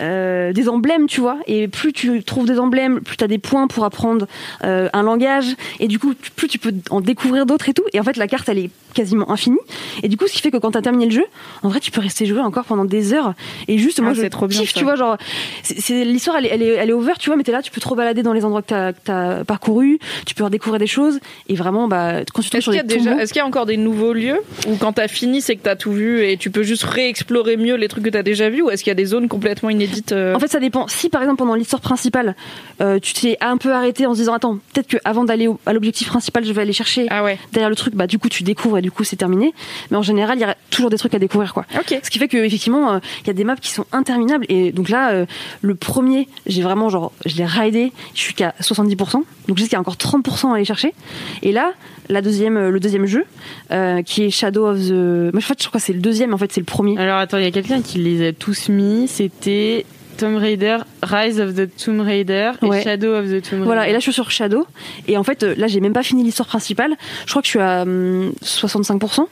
[SPEAKER 2] euh, des emblèmes, tu vois, et plus tu trouves des emblèmes, plus tu as des points pour apprendre euh, un langage, et du coup, tu- plus tu peux en découvrir d'autres et tout. Et en fait, la carte, elle est quasiment infinie. Et du coup, ce qui fait que quand tu as terminé le jeu, en vrai, tu peux rester jouer encore pendant des heures. Et juste, moi,
[SPEAKER 1] Ah,
[SPEAKER 2] je
[SPEAKER 1] c'est trop bien,
[SPEAKER 2] kiffe,
[SPEAKER 1] ça.
[SPEAKER 2] tu vois, genre, c'est- c'est- l'histoire, elle, est- elle est, elle est over, tu vois, mais t'es là, tu peux trop balader dans les endroits que tu as, parcouru, tu peux redécouvrir des choses, et vraiment, bah, quand tu
[SPEAKER 1] Est-ce
[SPEAKER 2] sur
[SPEAKER 1] qu'il y,
[SPEAKER 2] des
[SPEAKER 1] a déjà-
[SPEAKER 2] tombeaux-
[SPEAKER 1] est-ce qu'il y a encore des nouveaux lieux Ou quand t'as fini, c'est que t'as tout vu et tu peux juste réexplorer mieux les trucs que t'as déjà vus Ou est-ce qu'il y a des zones complètement inédites euh,
[SPEAKER 2] En fait, ça dépend. Si par exemple pendant l'histoire principale, euh, tu t'es un peu arrêté en se disant attends, peut-être que avant d'aller à l'objectif principal, je vais aller chercher
[SPEAKER 1] Ah ouais.
[SPEAKER 2] derrière le truc. Bah du coup, tu découvres et du coup, c'est terminé. Mais en général, il y a toujours des trucs à découvrir quoi. Ce qui fait que effectivement, euh, il y a des maps qui sont interminables. Et donc là, le premier, j'ai vraiment genre, je l'ai raidé. Je suis qu'à 70%. Donc je sais qu'il y a encore 30% à aller chercher. Et là, la deuxième, le deuxième jeu, euh, qui est Shadow of the. Moi, en fait, je crois que c'est le deuxième. En fait, c'est le premier.
[SPEAKER 4] Alors attends, il y a quelqu'un qui les a tous mis. C'était Tomb Raider, Rise of the Tomb Raider et. Shadow of the Tomb Raider.
[SPEAKER 2] Voilà, et là je suis sur Shadow. Et en fait, euh, là j'ai même pas fini l'histoire principale. Je crois que je suis à hum, 65%.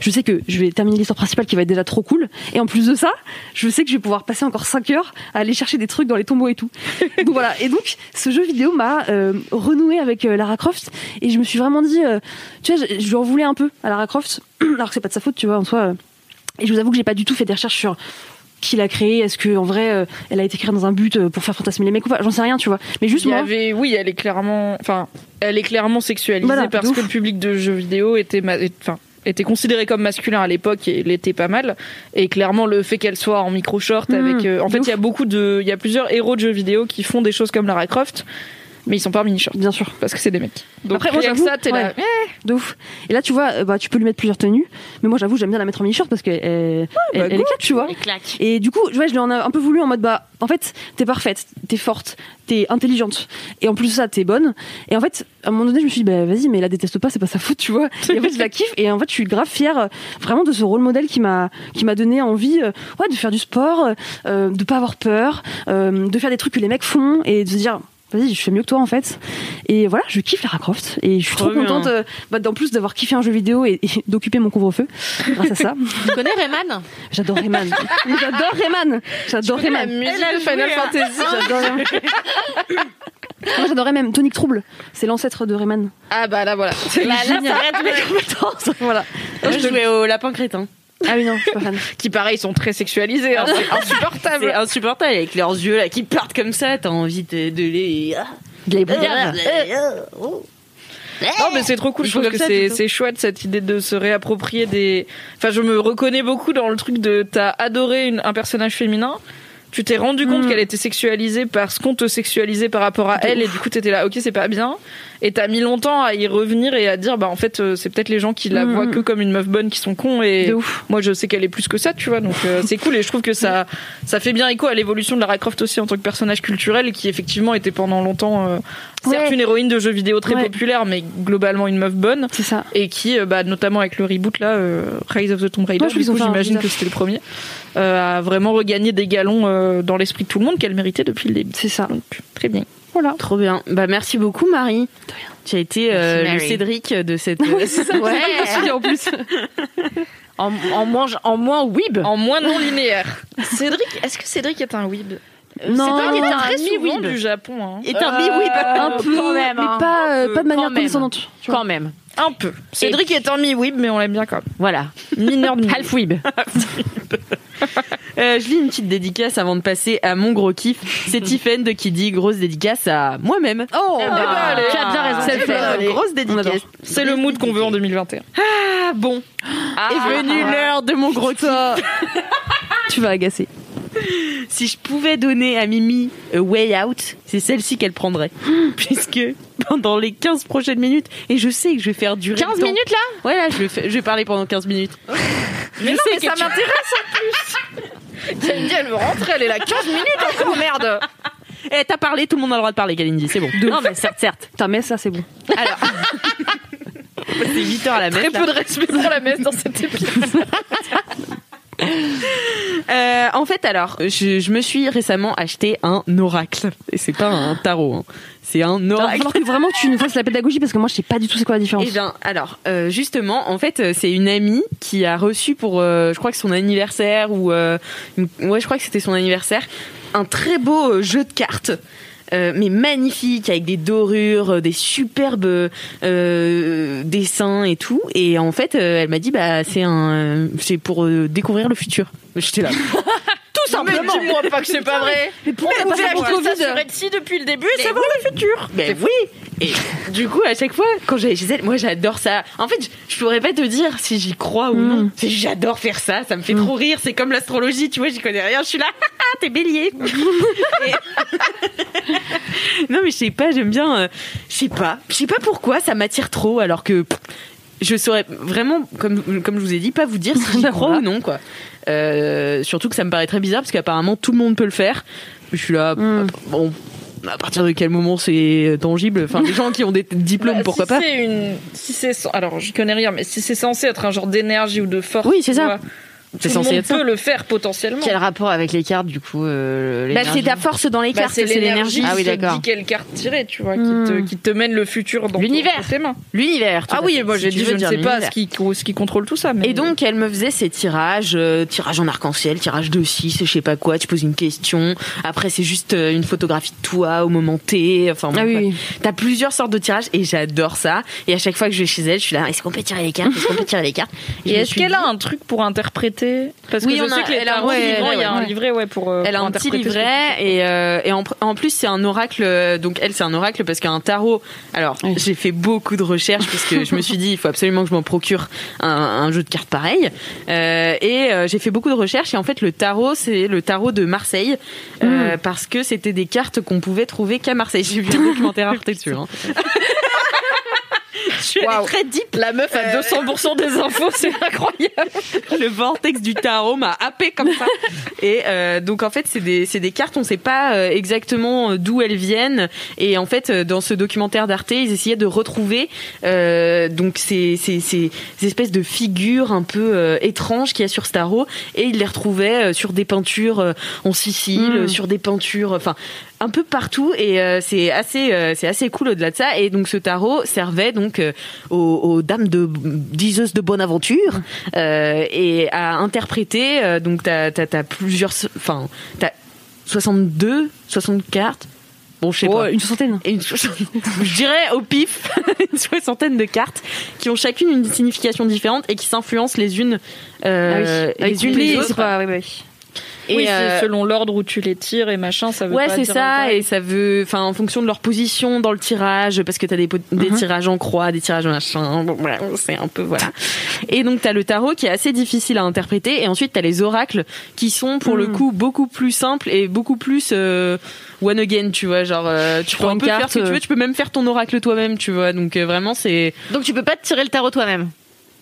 [SPEAKER 2] Je sais que je vais terminer l'histoire principale qui va être déjà trop cool. Et en plus de ça, je sais que je vais pouvoir passer encore 5 heures à aller chercher des trucs dans les tombeaux et tout. donc voilà. Et donc, ce jeu vidéo m'a euh, renoué avec euh, Lara Croft. Et je me suis vraiment dit, euh, tu vois, je, je lui en voulais un peu à Lara Croft. alors que c'est pas de sa faute, tu vois, en soi. Et je vous avoue que j'ai pas du tout fait des recherches sur qui l'a créé Est-ce que en vrai, euh, elle a été créée dans un but euh, pour faire fantasmer les mecs ou pas? J'en sais rien, tu vois. Mais juste
[SPEAKER 1] Il y
[SPEAKER 2] moi.
[SPEAKER 1] avait, oui, elle est clairement, enfin, elle est clairement sexualisée
[SPEAKER 2] Voilà,
[SPEAKER 1] parce que le public de jeux vidéo était, enfin, était considéré comme masculin à l'époque et l'était pas mal. Et clairement, le fait qu'elle soit en micro short
[SPEAKER 2] Mmh,
[SPEAKER 1] avec, euh, en fait, il y a beaucoup de, il y a plusieurs héros de jeux vidéo qui font des choses comme Lara Croft, mais ils sont pas en mini short
[SPEAKER 2] Bien sûr.
[SPEAKER 1] parce que c'est des mecs. Donc
[SPEAKER 2] Après, moi,
[SPEAKER 1] que
[SPEAKER 2] j'avoue,
[SPEAKER 1] ça, t'es là.
[SPEAKER 2] ouais. de ouf. Et là, tu vois, euh, bah, tu peux lui mettre plusieurs tenues. Mais moi, j'avoue, j'aime bien la mettre en mini-short parce qu'elle elle,
[SPEAKER 1] bah,
[SPEAKER 2] elle est claque, tu vois.
[SPEAKER 3] Et claque.
[SPEAKER 2] Et du coup, ouais, je lui en ai un peu voulu en mode, bah, en fait, t'es parfaite, t'es forte, t'es intelligente. Et en plus de ça, t'es bonne. Et en fait, à un moment donné, je me suis dit, bah, vas-y, mais la déteste pas, c'est pas sa faute, tu vois. Et en fait, je la kiffe. Et en fait, je suis grave fière, euh, vraiment, de ce rôle modèle qui m'a, qui m'a donné envie, euh, ouais, de faire du sport, euh, de pas avoir peur, euh, de faire des trucs que les mecs font et de se dire, vas-y, je fais mieux que toi, en fait. Et voilà, je kiffe Lara Croft. Et je suis
[SPEAKER 4] Trop
[SPEAKER 2] contente, euh, bah, d'en plus d'avoir kiffé un jeu vidéo et, et d'occuper mon couvre-feu grâce à ça.
[SPEAKER 3] Tu connais Rayman?
[SPEAKER 2] J'adore Rayman. J'adore Rayman. J'adore
[SPEAKER 1] La
[SPEAKER 2] Rayman.
[SPEAKER 1] musique de Final Fantasy.
[SPEAKER 2] J'adore Rayman. Moi j'adorais même Tonic Trouble, c'est l'ancêtre de Rayman.
[SPEAKER 1] Ah bah là voilà.
[SPEAKER 2] Là, là, ça arrête mes compétences. voilà.
[SPEAKER 4] Moi, je jouais au lapin crétin.
[SPEAKER 2] Ah oui non, je suis pas fan.
[SPEAKER 1] Qui pareil sont très sexualisés. hein, c'est insupportable.
[SPEAKER 4] C'est insupportable avec leurs yeux là qui partent comme ça. T'as envie de, de les. Ah.
[SPEAKER 2] De les regarde.
[SPEAKER 1] Non, mais c'est trop cool. Je trouve que c'est chouette cette idée de se réapproprier des. Enfin, je me reconnais beaucoup dans le truc de t'as adoré une- un personnage féminin. Tu t'es rendu compte
[SPEAKER 2] Mm.
[SPEAKER 1] qu'elle était sexualisée parce qu'on te sexualisait par rapport à elle et du coup t'étais là, ok c'est pas bien. Et t'as mis longtemps à y revenir et à dire bah en fait euh, c'est peut-être les gens qui la
[SPEAKER 2] Mm,
[SPEAKER 1] voient
[SPEAKER 2] mm.
[SPEAKER 1] que comme une meuf bonne qui sont cons et
[SPEAKER 2] ouf.
[SPEAKER 1] moi je sais qu'elle est plus que ça tu vois donc euh, c'est cool et je trouve que ça ça fait bien écho à l'évolution de Lara Croft aussi en tant que personnage culturel qui effectivement était pendant longtemps euh, certes
[SPEAKER 2] Ouais.
[SPEAKER 1] une héroïne de jeux vidéo très
[SPEAKER 2] Ouais.
[SPEAKER 1] populaire mais globalement une meuf bonne
[SPEAKER 2] C'est ça.
[SPEAKER 1] et qui, bah, notamment avec le reboot là, euh, Rise of the Tomb Raider, j'imagine que c'était le premier, a vraiment regagné des galons dans l'esprit de tout le monde qu'elle méritait depuis le début.
[SPEAKER 2] C'est ça.
[SPEAKER 1] Donc très bien.
[SPEAKER 2] Voilà.
[SPEAKER 4] Trop bien. Bah merci beaucoup Marie. Tu as été euh, le. Cédric de cette.
[SPEAKER 3] Ouais.
[SPEAKER 2] en plus.
[SPEAKER 3] En, en, mange- en moins weeb.
[SPEAKER 1] En moins non linéaire. Cédric, est-ce que Cédric est un weeb?
[SPEAKER 2] Non.
[SPEAKER 1] Cédric est
[SPEAKER 3] un
[SPEAKER 1] très souvent du Japon. Hein.
[SPEAKER 4] Et un mi-weeb.
[SPEAKER 2] un peu,
[SPEAKER 3] quand même, hein.
[SPEAKER 2] mais pas, euh, pas de manière condescendante.
[SPEAKER 3] Quand même.
[SPEAKER 1] Un peu. Cédric est un mi-weeb, mais on l'aime bien quand même.
[SPEAKER 3] Voilà.
[SPEAKER 1] Mineur mi
[SPEAKER 3] Half weeb.
[SPEAKER 4] Euh, je lis une petite dédicace avant de passer à mon gros kiff. C'est Tiffen de qui dit grosse dédicace à moi-même.
[SPEAKER 1] Oh,
[SPEAKER 3] Ah,
[SPEAKER 1] eh ben, allez.
[SPEAKER 3] tu as bien raison. C'est
[SPEAKER 4] une grosse dédicace.
[SPEAKER 1] C'est le mood qu'on veut en 2021.
[SPEAKER 4] Ah bon, est venu l'heure de mon gros kiff.
[SPEAKER 2] Tu vas agacer.
[SPEAKER 4] Si je pouvais donner à Mimi a way out, c'est celle-ci qu'elle prendrait. Puisque pendant les 15 prochaines minutes, et je sais que je vais faire durer
[SPEAKER 3] 15
[SPEAKER 4] le temps.
[SPEAKER 3] minutes là
[SPEAKER 4] Ouais, là, je vais, fa- je vais parler pendant 15 minutes.
[SPEAKER 1] Mais non,
[SPEAKER 4] sais
[SPEAKER 1] mais ça
[SPEAKER 4] tu-
[SPEAKER 1] m'intéresse en plus. Kalindi, elle veut rentrer, elle est là 15 minutes encore, merde.
[SPEAKER 4] Eh, t'as parlé, tout le monde a le droit de parler, Kalindi, c'est bon.
[SPEAKER 3] Non, mais certes, certes.
[SPEAKER 2] Putain, mais ça, c'est bon.
[SPEAKER 4] Alors, c'est 8 heures à la messe.
[SPEAKER 1] Très
[SPEAKER 4] là.
[SPEAKER 1] peu de respect pour la messe dans cet épisode.
[SPEAKER 4] Euh, en fait, alors, je, je me suis récemment acheté un oracle. Et c'est pas un tarot, hein. c'est un oracle.
[SPEAKER 2] falloir que vraiment tu nous fasses la pédagogie parce que moi je sais pas du tout c'est quoi la différence.
[SPEAKER 4] Eh bien, alors, euh, justement, en fait, euh, c'est une amie qui a reçu pour, euh, je crois que son anniversaire ou, une- ouais, je crois que c'était son anniversaire, un très beau jeu de cartes. Euh, mais magnifique avec des dorures, euh, des superbes euh, dessins et tout. Et en fait, euh, elle m'a dit bah c'est un, euh, c'est pour découvrir le futur. J'étais là. Tout simplement.
[SPEAKER 1] Mais dis-moi pas que c'est pas vrai.
[SPEAKER 2] Mais pourquoi pour
[SPEAKER 1] acheter
[SPEAKER 2] Covid
[SPEAKER 1] ça sur Etsy depuis le début et savoir le futur.
[SPEAKER 4] Ben oui. Et du coup, à chaque fois, quand j'allais chez elle, moi j'adore ça. En fait, je, pourrais pas te dire si j'y crois ou non. C'est- J'adore faire ça. Ça me fait trop rire. C'est comme l'astrologie, tu vois. J'y connais rien. Je suis là. Ah, T'es bélier. Non, mais je sais pas. J'aime bien. euh, je sais pas. Je sais pas pourquoi ça m'attire trop. Alors que pff, je saurais vraiment, comme comme je vous ai dit, pas vous dire si j'y crois ou non, quoi. Euh, surtout que ça me paraît très bizarre parce qu'apparemment tout le monde peut le faire. Je suis là.
[SPEAKER 2] Mm.
[SPEAKER 4] Bon. À partir de quel moment c'est tangible? Enfin, les gens qui ont des diplômes,
[SPEAKER 1] Bah,
[SPEAKER 4] pourquoi
[SPEAKER 1] si
[SPEAKER 4] pas
[SPEAKER 1] une, si c'est, alors j'y connais rien, mais si c'est censé être un genre d'énergie ou de force,
[SPEAKER 4] Oui, c'est ça.
[SPEAKER 1] vois,
[SPEAKER 4] C'est
[SPEAKER 1] tout le
[SPEAKER 4] censé
[SPEAKER 1] monde
[SPEAKER 4] être
[SPEAKER 1] peut le faire potentiellement.
[SPEAKER 3] Quel rapport avec les cartes du coup euh,
[SPEAKER 4] Bah, c'est ta force dans les
[SPEAKER 1] Bah,
[SPEAKER 4] cartes, c'est l'énergie.
[SPEAKER 3] Ah oui,
[SPEAKER 1] qui te
[SPEAKER 3] d'accord.
[SPEAKER 1] dit quelle carte tirer, tu vois,
[SPEAKER 2] Hmm.
[SPEAKER 1] qui, te, qui te mène le futur dans
[SPEAKER 3] L'univers.
[SPEAKER 1] tes mains.
[SPEAKER 4] L'univers.
[SPEAKER 1] Ah oui,
[SPEAKER 4] fait.
[SPEAKER 1] moi j'ai dit, je ne sais pas ce qui, ce qui contrôle tout ça. Mais
[SPEAKER 4] Et donc, elle me faisait ces tirages, euh, tirage en arc-en-ciel, tirage de 6, je sais pas quoi, tu poses une question, après c'est juste euh, une photographie de toi au moment T, enfin bon,
[SPEAKER 2] Ah oui.
[SPEAKER 4] T'as plusieurs sortes de tirages et j'adore ça. Et à chaque fois que je vais chez elle, je suis là, est-ce qu'on peut tirer les cartes? Est-ce qu'on peut tirer les cartes?
[SPEAKER 1] Et est-ce qu'elle a un truc pour interpréter Parce
[SPEAKER 4] Oui,
[SPEAKER 1] je
[SPEAKER 4] on a-
[SPEAKER 1] sais que les
[SPEAKER 4] elle a un livret,
[SPEAKER 1] il y a un
[SPEAKER 4] ouais.
[SPEAKER 1] livret ouais, pour. euh,
[SPEAKER 4] Elle a
[SPEAKER 1] pour
[SPEAKER 4] un petit livret et, euh, et en, en plus c'est un oracle. euh, Donc elle c'est un oracle parce qu'un tarot. Alors
[SPEAKER 2] Oui.
[SPEAKER 4] j'ai fait beaucoup de recherches parce que je me suis dit il faut absolument que je m'en procure un, un jeu de cartes pareil. Euh, et euh, j'ai fait beaucoup de recherches et en fait le tarot c'est le tarot de Marseille euh, parce que c'était des cartes qu'on pouvait trouver qu'à Marseille. J'ai vu un documentaire Arte dessus. Hein. Je suis allée très deep.
[SPEAKER 1] La meuf a 200% des infos, c'est incroyable.
[SPEAKER 4] le vortex du tarot m'a happé comme ça. Et euh, donc en fait c'est des des cartes, on sait pas euh, exactement euh, d'où elles viennent. Et en fait euh, dans ce documentaire d'Arte, ils essayaient de retrouver euh, donc ces, ces ces ces espèces de figures un peu euh, étranges qu'il y a sur ce tarot et ils les retrouvaient euh, sur des peintures euh, en Sicile,
[SPEAKER 2] Mm.
[SPEAKER 4] euh, sur des peintures, enfin un peu partout et euh, c'est assez euh, c'est assez cool au-delà de ça et donc ce tarot servait donc euh, aux, aux dames de diseuses de bonne aventure euh, et à interpréter donc t'as t'as plusieurs enfin t'as 62 60 cartes bon je sais
[SPEAKER 2] Oh,
[SPEAKER 4] pas
[SPEAKER 2] une soixantaine.
[SPEAKER 4] une soixantaine- je dirais au pif une soixantaine de cartes qui ont chacune une signification différente et qui s'influencent les unes euh,
[SPEAKER 2] ah oui.
[SPEAKER 4] les unes les autres
[SPEAKER 2] pas. ouais.
[SPEAKER 4] Et
[SPEAKER 1] oui, c'est
[SPEAKER 4] euh,
[SPEAKER 1] selon l'ordre où tu les tires et machin, ça veut
[SPEAKER 4] Ouais,
[SPEAKER 1] pas
[SPEAKER 4] c'est ça, et ça veut, enfin, en fonction de leur position dans le tirage, parce que t'as des,
[SPEAKER 1] Mhm.
[SPEAKER 4] tirages en croix, des tirages machin, bon, voilà, c'est un peu, voilà. Et donc, t'as le tarot qui est assez difficile à interpréter, et ensuite, t'as les oracles qui sont, pour le
[SPEAKER 2] Mhm.
[SPEAKER 4] coup, beaucoup plus simples et beaucoup plus, euh, one again, tu vois, genre, euh, tu peux
[SPEAKER 2] prends
[SPEAKER 4] un
[SPEAKER 2] une
[SPEAKER 4] peu faire
[SPEAKER 2] carte,
[SPEAKER 4] ce que tu veux, tu peux même faire ton oracle toi-même, tu vois, donc euh, vraiment, c'est,
[SPEAKER 3] Donc tu peux pas te tirer le tarot toi-même?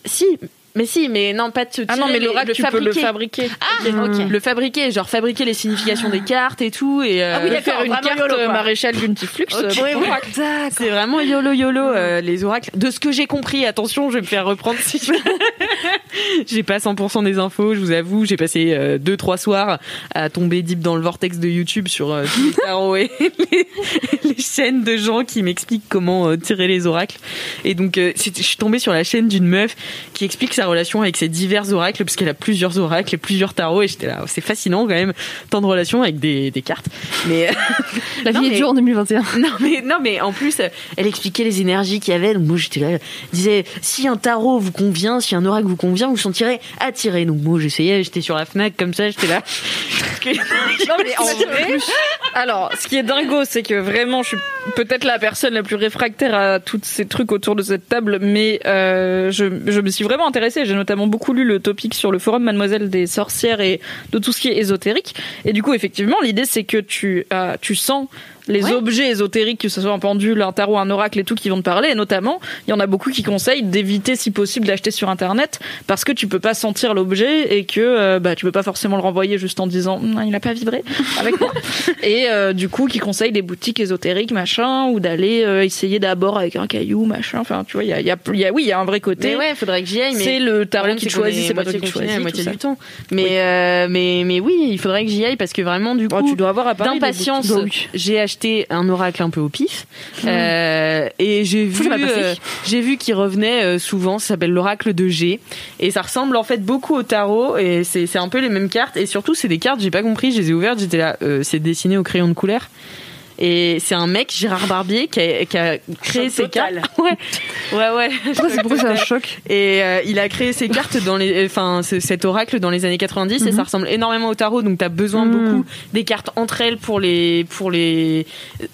[SPEAKER 4] si, mais si, mais non, pas de se
[SPEAKER 1] Ah non, mais l'oracle, tu peux le
[SPEAKER 4] fabriquer.
[SPEAKER 1] fabriquer.
[SPEAKER 3] Ah, ok.
[SPEAKER 4] Le fabriquer, genre fabriquer les significations des cartes et tout, et euh,
[SPEAKER 1] Ah oui, faire une carte
[SPEAKER 3] YOLO,
[SPEAKER 1] euh, maréchal Guntiflux. euh,
[SPEAKER 3] Ok.
[SPEAKER 1] pour
[SPEAKER 3] Oui, oui.
[SPEAKER 1] l'oracle.
[SPEAKER 4] C'est vraiment yolo yolo euh, les oracles. De ce que j'ai compris, attention, je vais me faire reprendre si je... j'ai pas 100% des infos, je vous avoue. J'ai passé 2-3 soirs à tomber deep dans le vortex de YouTube sur euh, les tarots et les, les chaînes de gens qui m'expliquent comment euh, tirer les oracles. Et donc, euh, je suis tombée sur la chaîne d'une meuf qui explique sa relation avec ses divers oracles, parce qu'elle a plusieurs oracles et plusieurs tarots. Et j'étais là, c'est fascinant quand même, tant de relations avec des, des cartes. Mais
[SPEAKER 2] La
[SPEAKER 4] Non,
[SPEAKER 2] vie
[SPEAKER 4] mais-
[SPEAKER 2] est dure en 2021.
[SPEAKER 4] non mais non mais en plus elle expliquait les énergies qu'il y avait donc moi j'étais là elle disait si un tarot vous convient si un oracle vous convient vous sentirez attiré. Donc moi j'essayais, j'étais sur la Fnac comme ça, j'étais là.
[SPEAKER 1] Non mais en vrai, alors ce qui est dingo, c'est que vraiment, je suis peut-être la personne la plus réfractaire à tous ces trucs autour de cette table, mais euh, je, je me suis vraiment intéressée. J'ai notamment beaucoup lu le topic sur le forum Mademoiselle des sorcières et de tout ce qui est ésotérique. Et du coup, effectivement, l'idée c'est que tu euh, tu sens les
[SPEAKER 3] Ouais.
[SPEAKER 1] objets ésotériques, que ce soit un pendule, un tarot, un oracle et tout, qui vont te parler. Et notamment, il y en a beaucoup qui conseillent d'éviter, si possible, d'acheter sur Internet parce que tu peux pas sentir l'objet et que euh, bah, tu peux pas forcément le renvoyer juste en disant Hum, il a pas vibré avec moi. et euh, du coup, qui conseillent des boutiques ésotériques, machin, ou d'aller euh, essayer d'abord avec un caillou, machin. Enfin, tu vois, il y a, y a- y a- oui, il y a un vrai côté.
[SPEAKER 4] Mais ouais, faudrait que j'y aille. Mais
[SPEAKER 1] C'est le tarot qui choisit,
[SPEAKER 4] est
[SPEAKER 1] c'est pas toi qui choisis.
[SPEAKER 4] la moitié du temps. Mais, euh, mais, mais oui, il faudrait que j'y aille parce que vraiment, du coup,
[SPEAKER 1] Oh, tu dois avoir
[SPEAKER 4] d'impatience,
[SPEAKER 1] boutiques.
[SPEAKER 4] j'ai acheté un oracle un peu au pif. Euh, et j'ai vu, euh, j'ai vu qu'il revenait euh, souvent. Ça s'appelle l'oracle de G. Et ça ressemble en fait beaucoup au tarot. Et c'est, c'est un peu les mêmes cartes. Et surtout, c'est des cartes, j'ai pas compris. Je les ai ouvertes. J'étais là, c'est dessiné au crayon de couleur. Et c'est un mec, Gérard Barbier, qui a, qui a créé ces cartes. Ouais, ouais, ouais.
[SPEAKER 2] Pourquoi c'est pourquoi c'est un choc
[SPEAKER 4] Et euh, il a créé ces cartes dans les, enfin ce- cet oracle dans les années 90 et ça ressemble énormément au tarot. Donc t'as besoin
[SPEAKER 2] Mhm.
[SPEAKER 4] beaucoup des cartes entre elles pour les, pour les,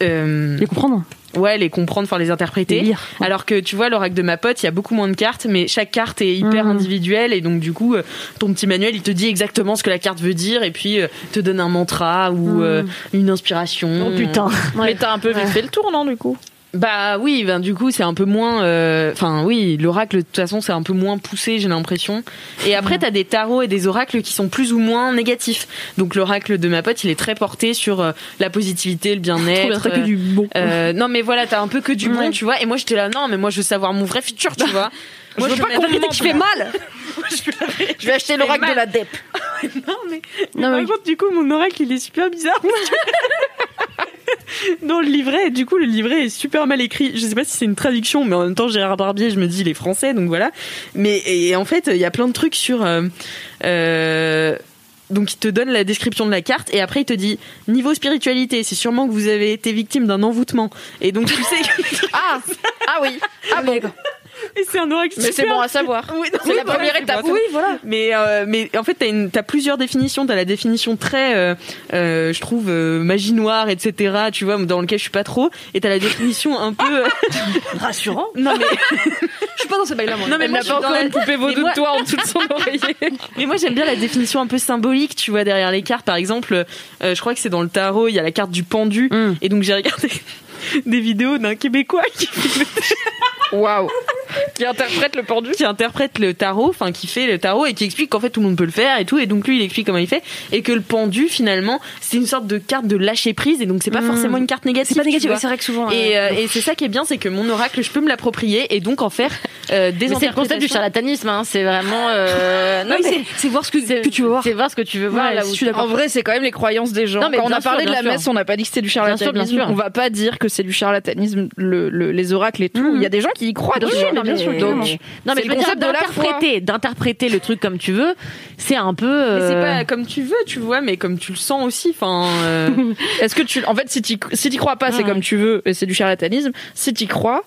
[SPEAKER 4] euh,
[SPEAKER 2] Les comprendre
[SPEAKER 4] ouais, les comprendre, enfin les interpréter.
[SPEAKER 2] Les lire.
[SPEAKER 4] Alors que tu vois l'oracle de ma pote, il y a beaucoup moins de cartes, mais chaque carte est hyper
[SPEAKER 2] Mhm.
[SPEAKER 4] individuelle et donc du coup euh, ton petit manuel il te dit exactement ce que la carte veut dire et puis euh, te donne un mantra ou euh, une inspiration.
[SPEAKER 2] Oh putain.
[SPEAKER 1] Mais t'as un peu vite fait le tour, non, du coup?
[SPEAKER 4] Bah oui, ben du coup c'est un peu moins. euh, Enfin oui, l'oracle de toute façon c'est un peu moins poussé, j'ai l'impression. Et après t'as des tarots et des oracles qui sont plus ou moins négatifs. Donc l'oracle de ma pote, il est très porté sur euh, la positivité, le bien-être.
[SPEAKER 2] que du bon.
[SPEAKER 4] euh, non mais voilà, t'as un peu que du bon, tu vois. Et moi j'étais là, non mais moi je veux savoir mon vrai futur, tu vois. Moi
[SPEAKER 2] je veux pas qu'on me dise que je fais mal.
[SPEAKER 1] Je vais acheter l'oracle de la DEP.
[SPEAKER 4] Non mais,
[SPEAKER 2] Non,
[SPEAKER 4] par
[SPEAKER 2] mais-
[SPEAKER 4] contre du coup mon oracle il est super bizarre. Dans le livret, du coup le livret est super mal écrit. Je sais pas si c'est une traduction, mais en même temps Gérard Barbier, je me dis il est français, donc voilà. Mais et en fait il y a plein de trucs sur. euh, euh, donc il te donne la description de la carte et après il te dit niveau spiritualité, c'est sûrement que vous avez été victime d'un envoûtement. Et donc tu sais que
[SPEAKER 1] Ah Ah oui Ah bon
[SPEAKER 4] et c'est un oracle
[SPEAKER 1] Mais c'est bon à savoir.
[SPEAKER 4] Oui,
[SPEAKER 1] C'est
[SPEAKER 4] oui,
[SPEAKER 1] la
[SPEAKER 4] voilà,
[SPEAKER 1] première étape.
[SPEAKER 4] bon
[SPEAKER 1] Oui.
[SPEAKER 4] Mais euh, mais en fait t'as une t'as plusieurs définitions. T'as la définition très euh, euh, je trouve euh, magie noire etc. Tu vois dans lequel je suis pas trop. Et t'as la définition un peu
[SPEAKER 2] Rassurant.
[SPEAKER 4] non mais
[SPEAKER 2] Je suis pas dans ce bail-là, moi.
[SPEAKER 4] non mais
[SPEAKER 1] Elle
[SPEAKER 4] moi,
[SPEAKER 1] n'a
[SPEAKER 4] je
[SPEAKER 1] pas encore
[SPEAKER 4] la-
[SPEAKER 1] une poupée vaudou de toi en dessous de son oreiller.
[SPEAKER 4] mais moi j'aime bien la définition un peu symbolique. Tu vois derrière les cartes par exemple euh, je crois que c'est dans le tarot il y a la carte du pendu
[SPEAKER 2] Mm.
[SPEAKER 4] et donc j'ai regardé des vidéos d'un québécois qui
[SPEAKER 1] Waouh Qui interprète le pendu
[SPEAKER 4] qui interprète le tarot, enfin qui fait le tarot et qui explique qu'en fait tout le monde peut le faire et tout, et donc lui il explique comment il fait et que le pendu finalement c'est une sorte de carte de lâcher prise et donc c'est pas
[SPEAKER 2] Mm.
[SPEAKER 4] forcément une carte négative.
[SPEAKER 2] C'est pas
[SPEAKER 4] tu
[SPEAKER 2] oui, c'est vrai que souvent.
[SPEAKER 4] Et,
[SPEAKER 2] euh,
[SPEAKER 4] et c'est ça qui est bien, c'est que mon oracle, je peux me l'approprier et donc en faire euh, des
[SPEAKER 3] Mais c'est le concept du charlatanisme, hein. c'est vraiment. euh,
[SPEAKER 2] oui, c'est- c'est voir ce que, tu veux voir.
[SPEAKER 3] C'est voir ce que tu veux voir
[SPEAKER 2] Ouais,
[SPEAKER 3] là où
[SPEAKER 2] d'accord.
[SPEAKER 1] En vrai, c'est quand même les croyances des gens.
[SPEAKER 3] Non, mais
[SPEAKER 1] Quand on a parlé
[SPEAKER 3] sûr,
[SPEAKER 1] de la
[SPEAKER 3] bien
[SPEAKER 1] messe,
[SPEAKER 3] sûr.
[SPEAKER 1] on n'a pas dit que c'était du charlatanisme.
[SPEAKER 3] Bien sûr, bien sûr.
[SPEAKER 1] On va pas dire que c'est du charlatanisme, le, le- les oracles et tout. Il y a des gens qui y croient.
[SPEAKER 3] Bien sûr,
[SPEAKER 1] Donc,
[SPEAKER 3] évidemment. Non, mais je
[SPEAKER 1] le
[SPEAKER 3] veux dire, d'interpréter, d'interpréter le truc comme tu veux, c'est un peu.
[SPEAKER 4] Mais c'est
[SPEAKER 3] euh,
[SPEAKER 4] pas comme tu veux, tu vois, mais comme tu le sens aussi. Enfin, euh,
[SPEAKER 1] Est-ce que tu, en fait, si tu, si t'y crois pas, c'est comme tu veux, et c'est du charlatanisme. Si t'y crois,